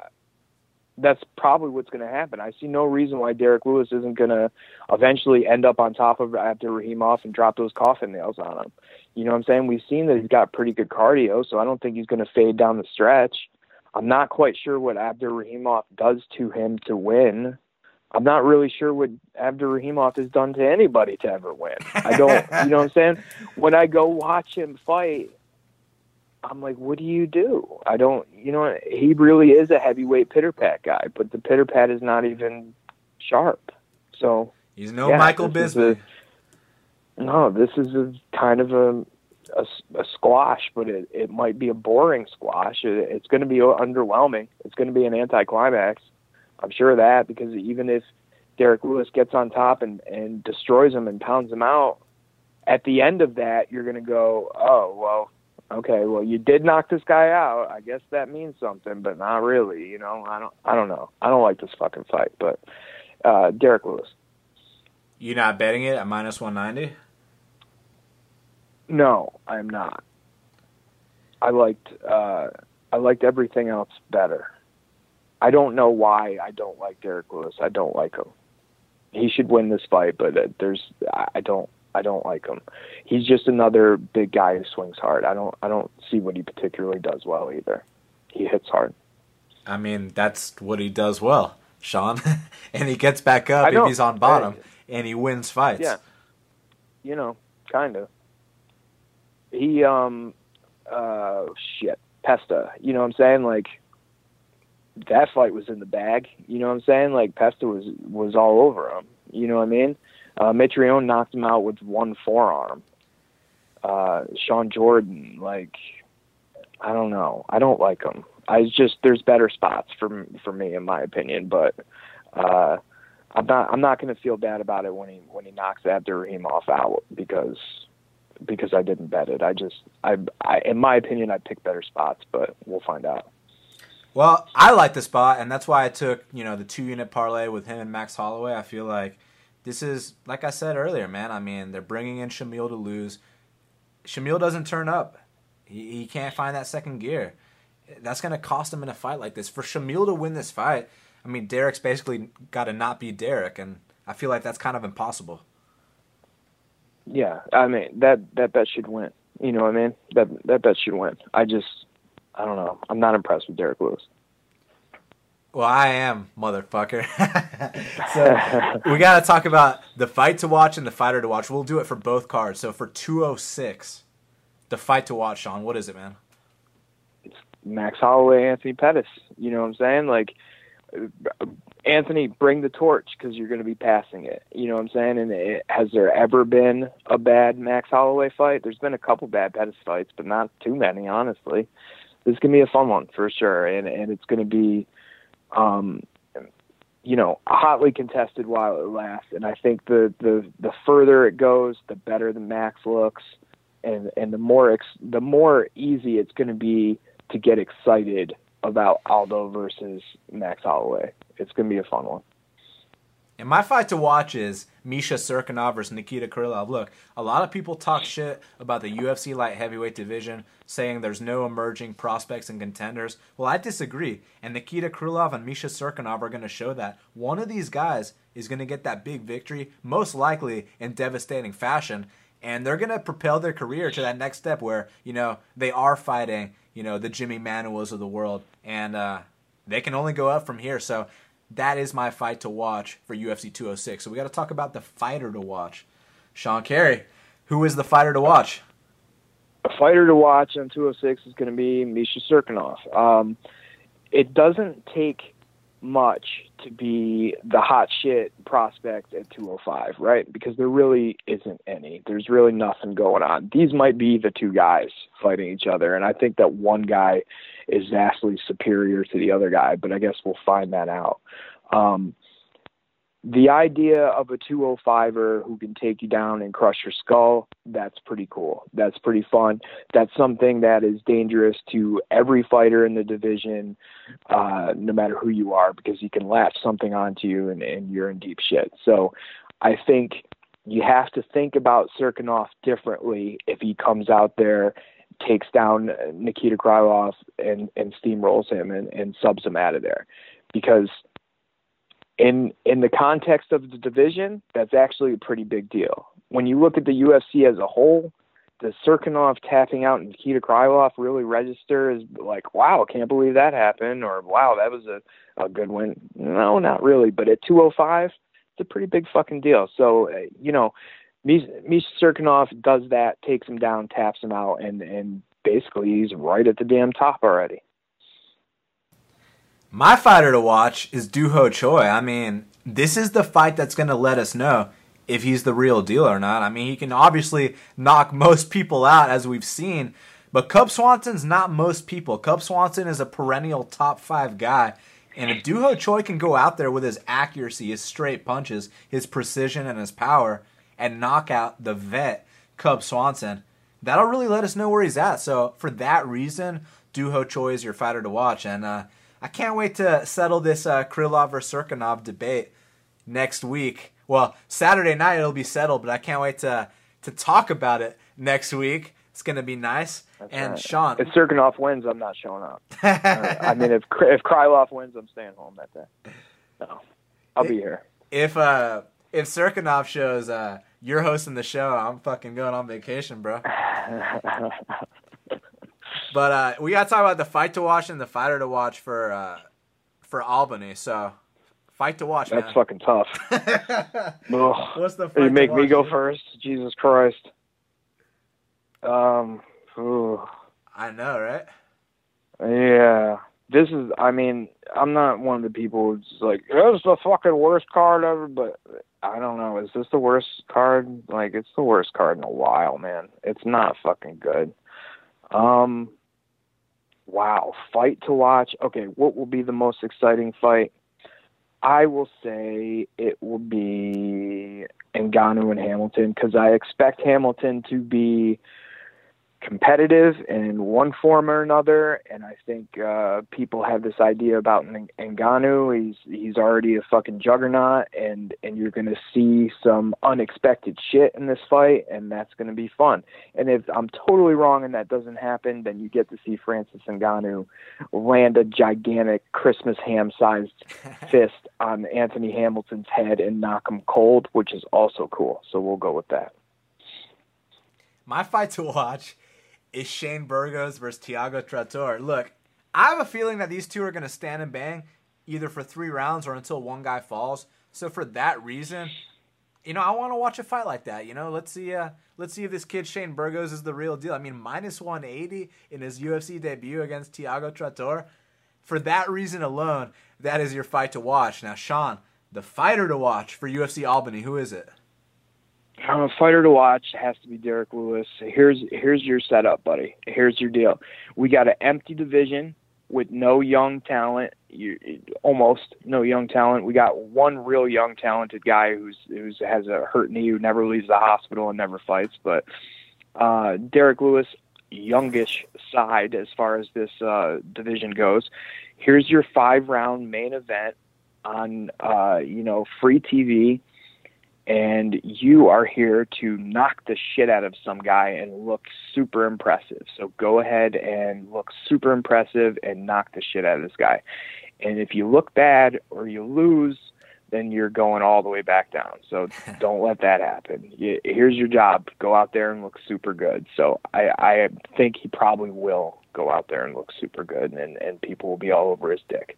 that's probably what's going to happen. I see no reason why Derrick Lewis isn't going to eventually end up on top of Abdurakhimov and drop those coffin nails on him. You know what I'm saying? We've seen that he's got pretty good cardio, so I don't think he's going to fade down the stretch. I'm not quite sure what Abdurakhimov does to him to win. I'm not really sure what Abdurakhimov has done to anybody to ever win. I don't, you know what I'm saying? When I go watch him fight, I'm like, what do you do? I don't, you know, he really is a heavyweight pitter pat guy, but the pitter pat is not even sharp. So he's no yeah, Michael Bisping. No, this is a kind of a a, a squash, but it, it might be a boring squash. It, it's going to be underwhelming. It's going to be an anticlimax. I'm sure of that because even if Derrick Lewis gets on top and, and destroys him and pounds him out, at the end of that, you're going to go, oh, well, okay, well, you did knock this guy out. I guess that means something, but not really. You know, I don't, I don't know. I don't like this fucking fight, but uh, Derrick Lewis. You not betting it at minus one ninety? No, I'm not. I liked uh, I liked everything else better. I don't know why I don't like Derrick Lewis. I don't like him. He should win this fight, but uh, there's I don't I don't like him. He's just another big guy who swings hard. I don't I don't see what he particularly does well either. He hits hard. I mean, that's what he does well, Sean. and he gets back up if he's on bottom, I, and he wins fights. Yeah. You know, kind of. He um, uh, shit, Pesta. You know what I'm saying? Like that fight was in the bag. You know what I'm saying? Like Pesta was was all over him. You know what I mean? Uh, Mitrione knocked him out with one forearm. Uh, Shawn Jordan, like, I don't know. I don't like him. I just there's better spots for for me in my opinion, but uh, I'm not I'm not going to feel bad about it when he when he knocks Abdurakhimov out because because I didn't bet it. I just I, I in my opinion I picked better spots, but we'll find out. Well, I like the spot, and that's why I took you know the two unit parlay with him and Max Holloway. I feel like this is like I said earlier, man. I mean, they're bringing in Shamil to lose. Shamil doesn't turn up. He, he can't find that second gear. That's going to cost him in a fight like this. For Shamil to win this fight, I mean, Derrick's basically got to not be Derrick, and I feel like that's kind of impossible. Yeah, I mean that that bet should win. You know what I mean? That that bet should win. I just, I don't know. I'm not impressed with Derrick Lewis. Well, I am, motherfucker. so we got to talk about the fight to watch and the fighter to watch. We'll do it for both cards. So for 206, the fight to watch, Sean, what is it, man? It's Max Holloway, Anthony Pettis. You know what I'm saying? Like, Anthony, bring the torch because you're going to be passing it. You know what I'm saying? And it, has there ever been a bad Max Holloway fight? There's been a couple bad Pettis fights, but not too many, honestly. This is going to be a fun one for sure, and and it's going to be um, you know, hotly contested while it lasts. And I think the the the further it goes, the better the max looks, and and the more ex, the more easy it's going to be to get excited about Aldo versus Max Holloway. It's going to be a fun one. And my fight to watch is Misha Cirkunov versus Nikita Krylov. Look, a lot of people talk shit about the UFC light heavyweight division, saying there's no emerging prospects and contenders. Well, I disagree. And Nikita Krylov and Misha Cirkunov are going to show that. One of these guys is going to get that big victory, most likely in devastating fashion. And they're going to propel their career to that next step where, you know, they are fighting, you know, the Jimmy Manuwas of the world. And uh, they can only go up from here. So that is my fight to watch for UFC 206. So we got to talk about the fighter to watch. Sean Carey, who is the fighter to watch? A fighter to watch on 206 is going to be Misha Cirkunov. Um, it doesn't take much to be the hot shit prospect at 205, right? Because there really isn't any. There's really nothing going on. These might be the two guys fighting each other, and I think that one guy is vastly superior to the other guy, but I guess we'll find that out. Um, the idea of a 205er who can take you down and crush your skull, that's pretty cool. That's pretty fun. That's something that is dangerous to every fighter in the division, uh, no matter who you are, because he can latch something onto you and, and you're in deep shit. So I think you have to think about Cirkunov differently if he comes out there takes down Nikita Krylov and, and steamrolls him and, and subs him out of there. Because in in the context of the division, that's actually a pretty big deal. When you look at the UFC as a whole, the Cirkunov tapping out Nikita Krylov really register as like, wow, can't believe that happened, or wow, that was a, a good win? No, not really. But at 205, it's a pretty big fucking deal. So, uh, you know, Misha Cirkunov does that, takes him down, taps him out, and and basically he's right at the damn top already. My fighter to watch is Doo Ho Choi. I mean, this is the fight that's going to let us know if he's the real deal or not. I mean, he can obviously knock most people out as we've seen, but Cub Swanson's not most people. Cub Swanson is a perennial top five guy. And if Doo Ho Choi can go out there with his accuracy, his straight punches, his precision, and his power, and knock out the vet Cub Swanson, that'll really let us know where he's at. So for that reason, Doo Ho Choi is your fighter to watch, and uh, I can't wait to settle this uh, Krylov or Cirkunov debate next week. Well, Saturday night it'll be settled, but I can't wait to to talk about it next week. It's gonna be nice. That's and right. Sean, if Cirkunov wins, I'm not showing up. I mean, if if Krylov wins, I'm staying home that day. No, I'll be here. If uh if Cirkunov shows, uh, You're hosting the show. I'm fucking going on vacation, bro. but uh, we got to talk about the fight to watch and the fighter to watch for uh, for Albany. So, fight to watch. That's man. fucking tough. What's the? Fight you make to me go dude? first. Jesus Christ. Um. ooh. I know, right? Yeah. This is. I mean, I'm not one of the people who's like, "This is the fucking worst card ever," but I don't know. Is this the worst card? Like, it's the worst card in a while, man. It's not fucking good. Um. Wow, fight to watch. Okay, what will be the most exciting fight? I will say it will be Ngannou and Hamilton because I expect Hamilton to be competitive in one form or another, and I think uh, people have this idea about Ngannou. He's he's already a fucking juggernaut, and and you're going to see some unexpected shit in this fight, and that's going to be fun. And if I'm totally wrong and that doesn't happen, then you get to see Francis Ngannou land a gigantic Christmas ham-sized fist on Anthony Hamilton's head and knock him cold, which is also cool. So we'll go with that. My fight to watch is Shane Burgos versus Tiago Trator. Look, I have a feeling that these two are going to stand and bang either for three rounds or until one guy falls. So for that reason, you know, I want to watch a fight like that. You know, let's see, uh, let's see if this kid Shane Burgos is the real deal. I mean, minus 180 in his UFC debut against Tiago Trator. For that reason alone, that is your fight to watch. Now, Sean, the fighter to watch for UFC Albany, who is it? Uh, fighter to watch it has to be Derrick Lewis. Here's here's your setup, buddy. Here's your deal. We got an empty division with no young talent. You almost no young talent. We got one real young talented guy who's who's has a hurt knee who never leaves the hospital and never fights. But uh, Derrick Lewis, youngish side as far as this uh, division goes. Here's your five round main event on uh, you know free TV and you are here to knock the shit out of some guy and look super impressive. So go ahead and look super impressive and knock the shit out of this guy. And if you look bad or you lose, then you're going all the way back down. So don't let that happen. Here's your job: go out there and look super good. So I, I think he probably will go out there and look super good, and and people will be all over his dick.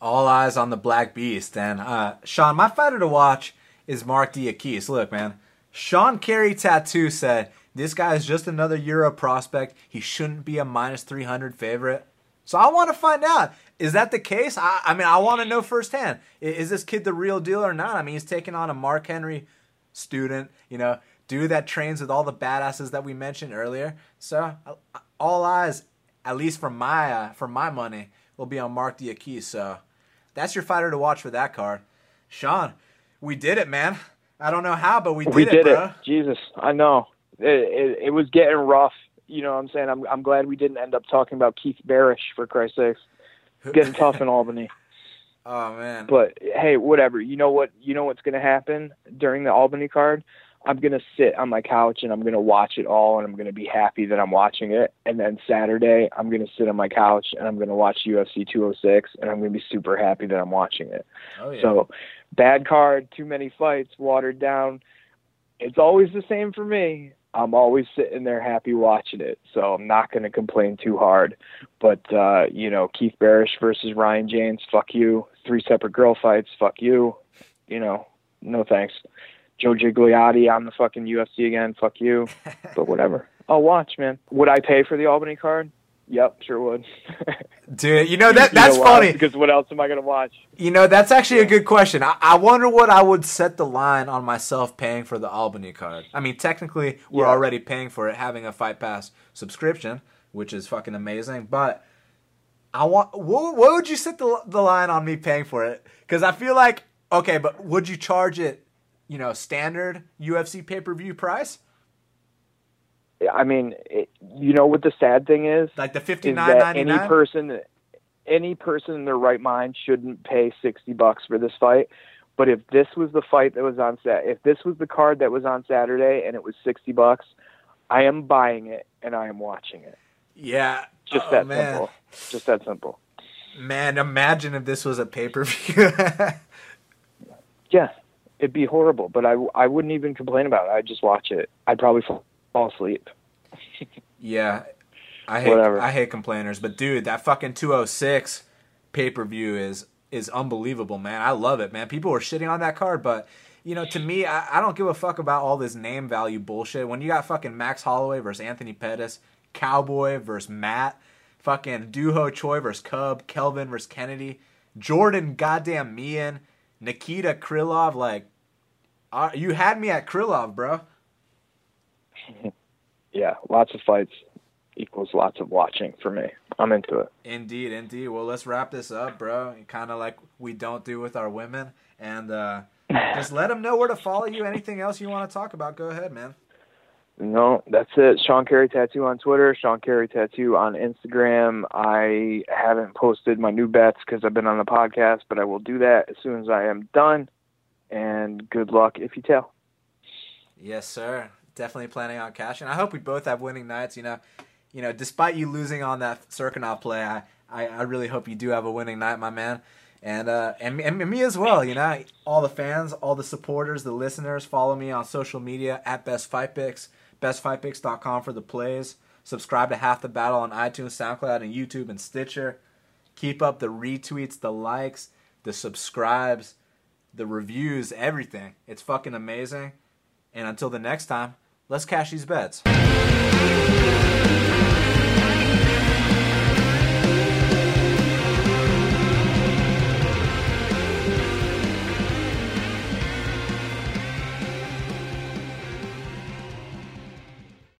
All eyes on the Black Beast. And uh, Sean, my fighter to watch is Marc Diakiese. Look, man, Sean Carey Tattoo said this guy is just another Euro prospect. He shouldn't be a minus 300 favorite. So I want to find out. Is that the case? I, I mean, I want to know firsthand. Is, is this kid the real deal or not? I mean, he's taking on a Mark Henry student, you know, dude that trains with all the badasses that we mentioned earlier. So uh, all eyes, at least for my uh, for my money, will be on Marc Diakiese. So that's your fighter to watch for that card. Sean, we did it, man. I don't know how, but we did, we it, bro. it. Jesus, I know. It, it, it was getting rough. You know what I'm saying? I'm, I'm glad we didn't end up talking about Keith Berish, for Christ's sakes. It's getting tough in Albany. Oh man. But hey, whatever. You know what? You know what's going to happen during the Albany card? I'm going to sit on my couch and I'm going to watch it all and I'm going to be happy that I'm watching it. And then Saturday, I'm going to sit on my couch and I'm going to watch UFC 206 and I'm going to be super happy that I'm watching it. Oh yeah. So, bad card, too many fights, watered down. It's always the same for me. I'm always sitting there happy watching it, so I'm not going to complain too hard. But uh, you know, Keith Berish versus Ryan Janes, fuck you. Three separate girl fights, fuck you. You know, no thanks. Joe Gigliotti on the fucking UFC again, fuck you. But whatever. I'll watch, man. Would I pay for the Albany card? Yep, sure would. Dude, you know that You know that's why? funny. Because what else am I going to watch? You know, that's actually a good question. I, I wonder what I would set the line on myself paying for the Albany card. I mean, technically, we're Yeah. already paying for it, having a Fight Pass subscription, which is fucking amazing. But I want, what, what would you set the, the line on me paying for it? Because I feel like, okay, but would you charge it, you know, standard UFC pay per view price? I mean, it, you know what the sad thing is? Like the fifty nine ninety any person any person in their right mind shouldn't pay 60 bucks for this fight but if this was the fight that was on set if this was the card that was on Saturday and it was 60 bucks I am buying it and I am watching it Yeah. just Oh, that man. simple just that simple Man, imagine if this was a pay per view. yeah It'd be horrible, but I, I wouldn't even complain about it. I'd just watch it. I'd probably fall, fall asleep. Yeah, I hate Whatever. I hate complainers, but dude, that fucking 206 pay per view is is unbelievable, man. I love it, man. People were shitting on that card, but you know, to me, I, I don't give a fuck about all this name value bullshit. When you got fucking Max Holloway versus Anthony Pettis, Cowboy versus Matt, fucking Doo Ho Choi versus Cub, Kelvin versus Kennedy, Jordan goddamn Mein, Nikita Krylov, like, uh, you had me at Krylov, bro. Yeah, lots of fights equals lots of watching for me. I'm into it. Indeed, indeed. Well, let's wrap this up, bro. Kind of like we don't do with our women, and uh, just let them know where to follow you. Anything else you want to talk about? Go ahead, man. No, that's it. Sean Carey Tattoo on Twitter, Sean Carey Tattoo on Instagram. I haven't posted my new bets because I've been on the podcast, but I will do that as soon as I am done. And good luck if you tell. Yes, sir. Definitely planning on cashing. I hope we both have winning nights. You know, you know, despite you losing on that Cirkunov play, I, I, I really hope you do have a winning night, my man. And uh, and, and me as well. You know, all the fans, all the supporters, the listeners, follow me on social media at Best Fight Picks, bestfightpicks.com for the plays. Subscribe to Half the Battle on iTunes, SoundCloud, and YouTube and Stitcher. Keep up the retweets, the likes, the subscribes, the reviews, everything. It's fucking amazing. And until the next time, Let's cash these bets.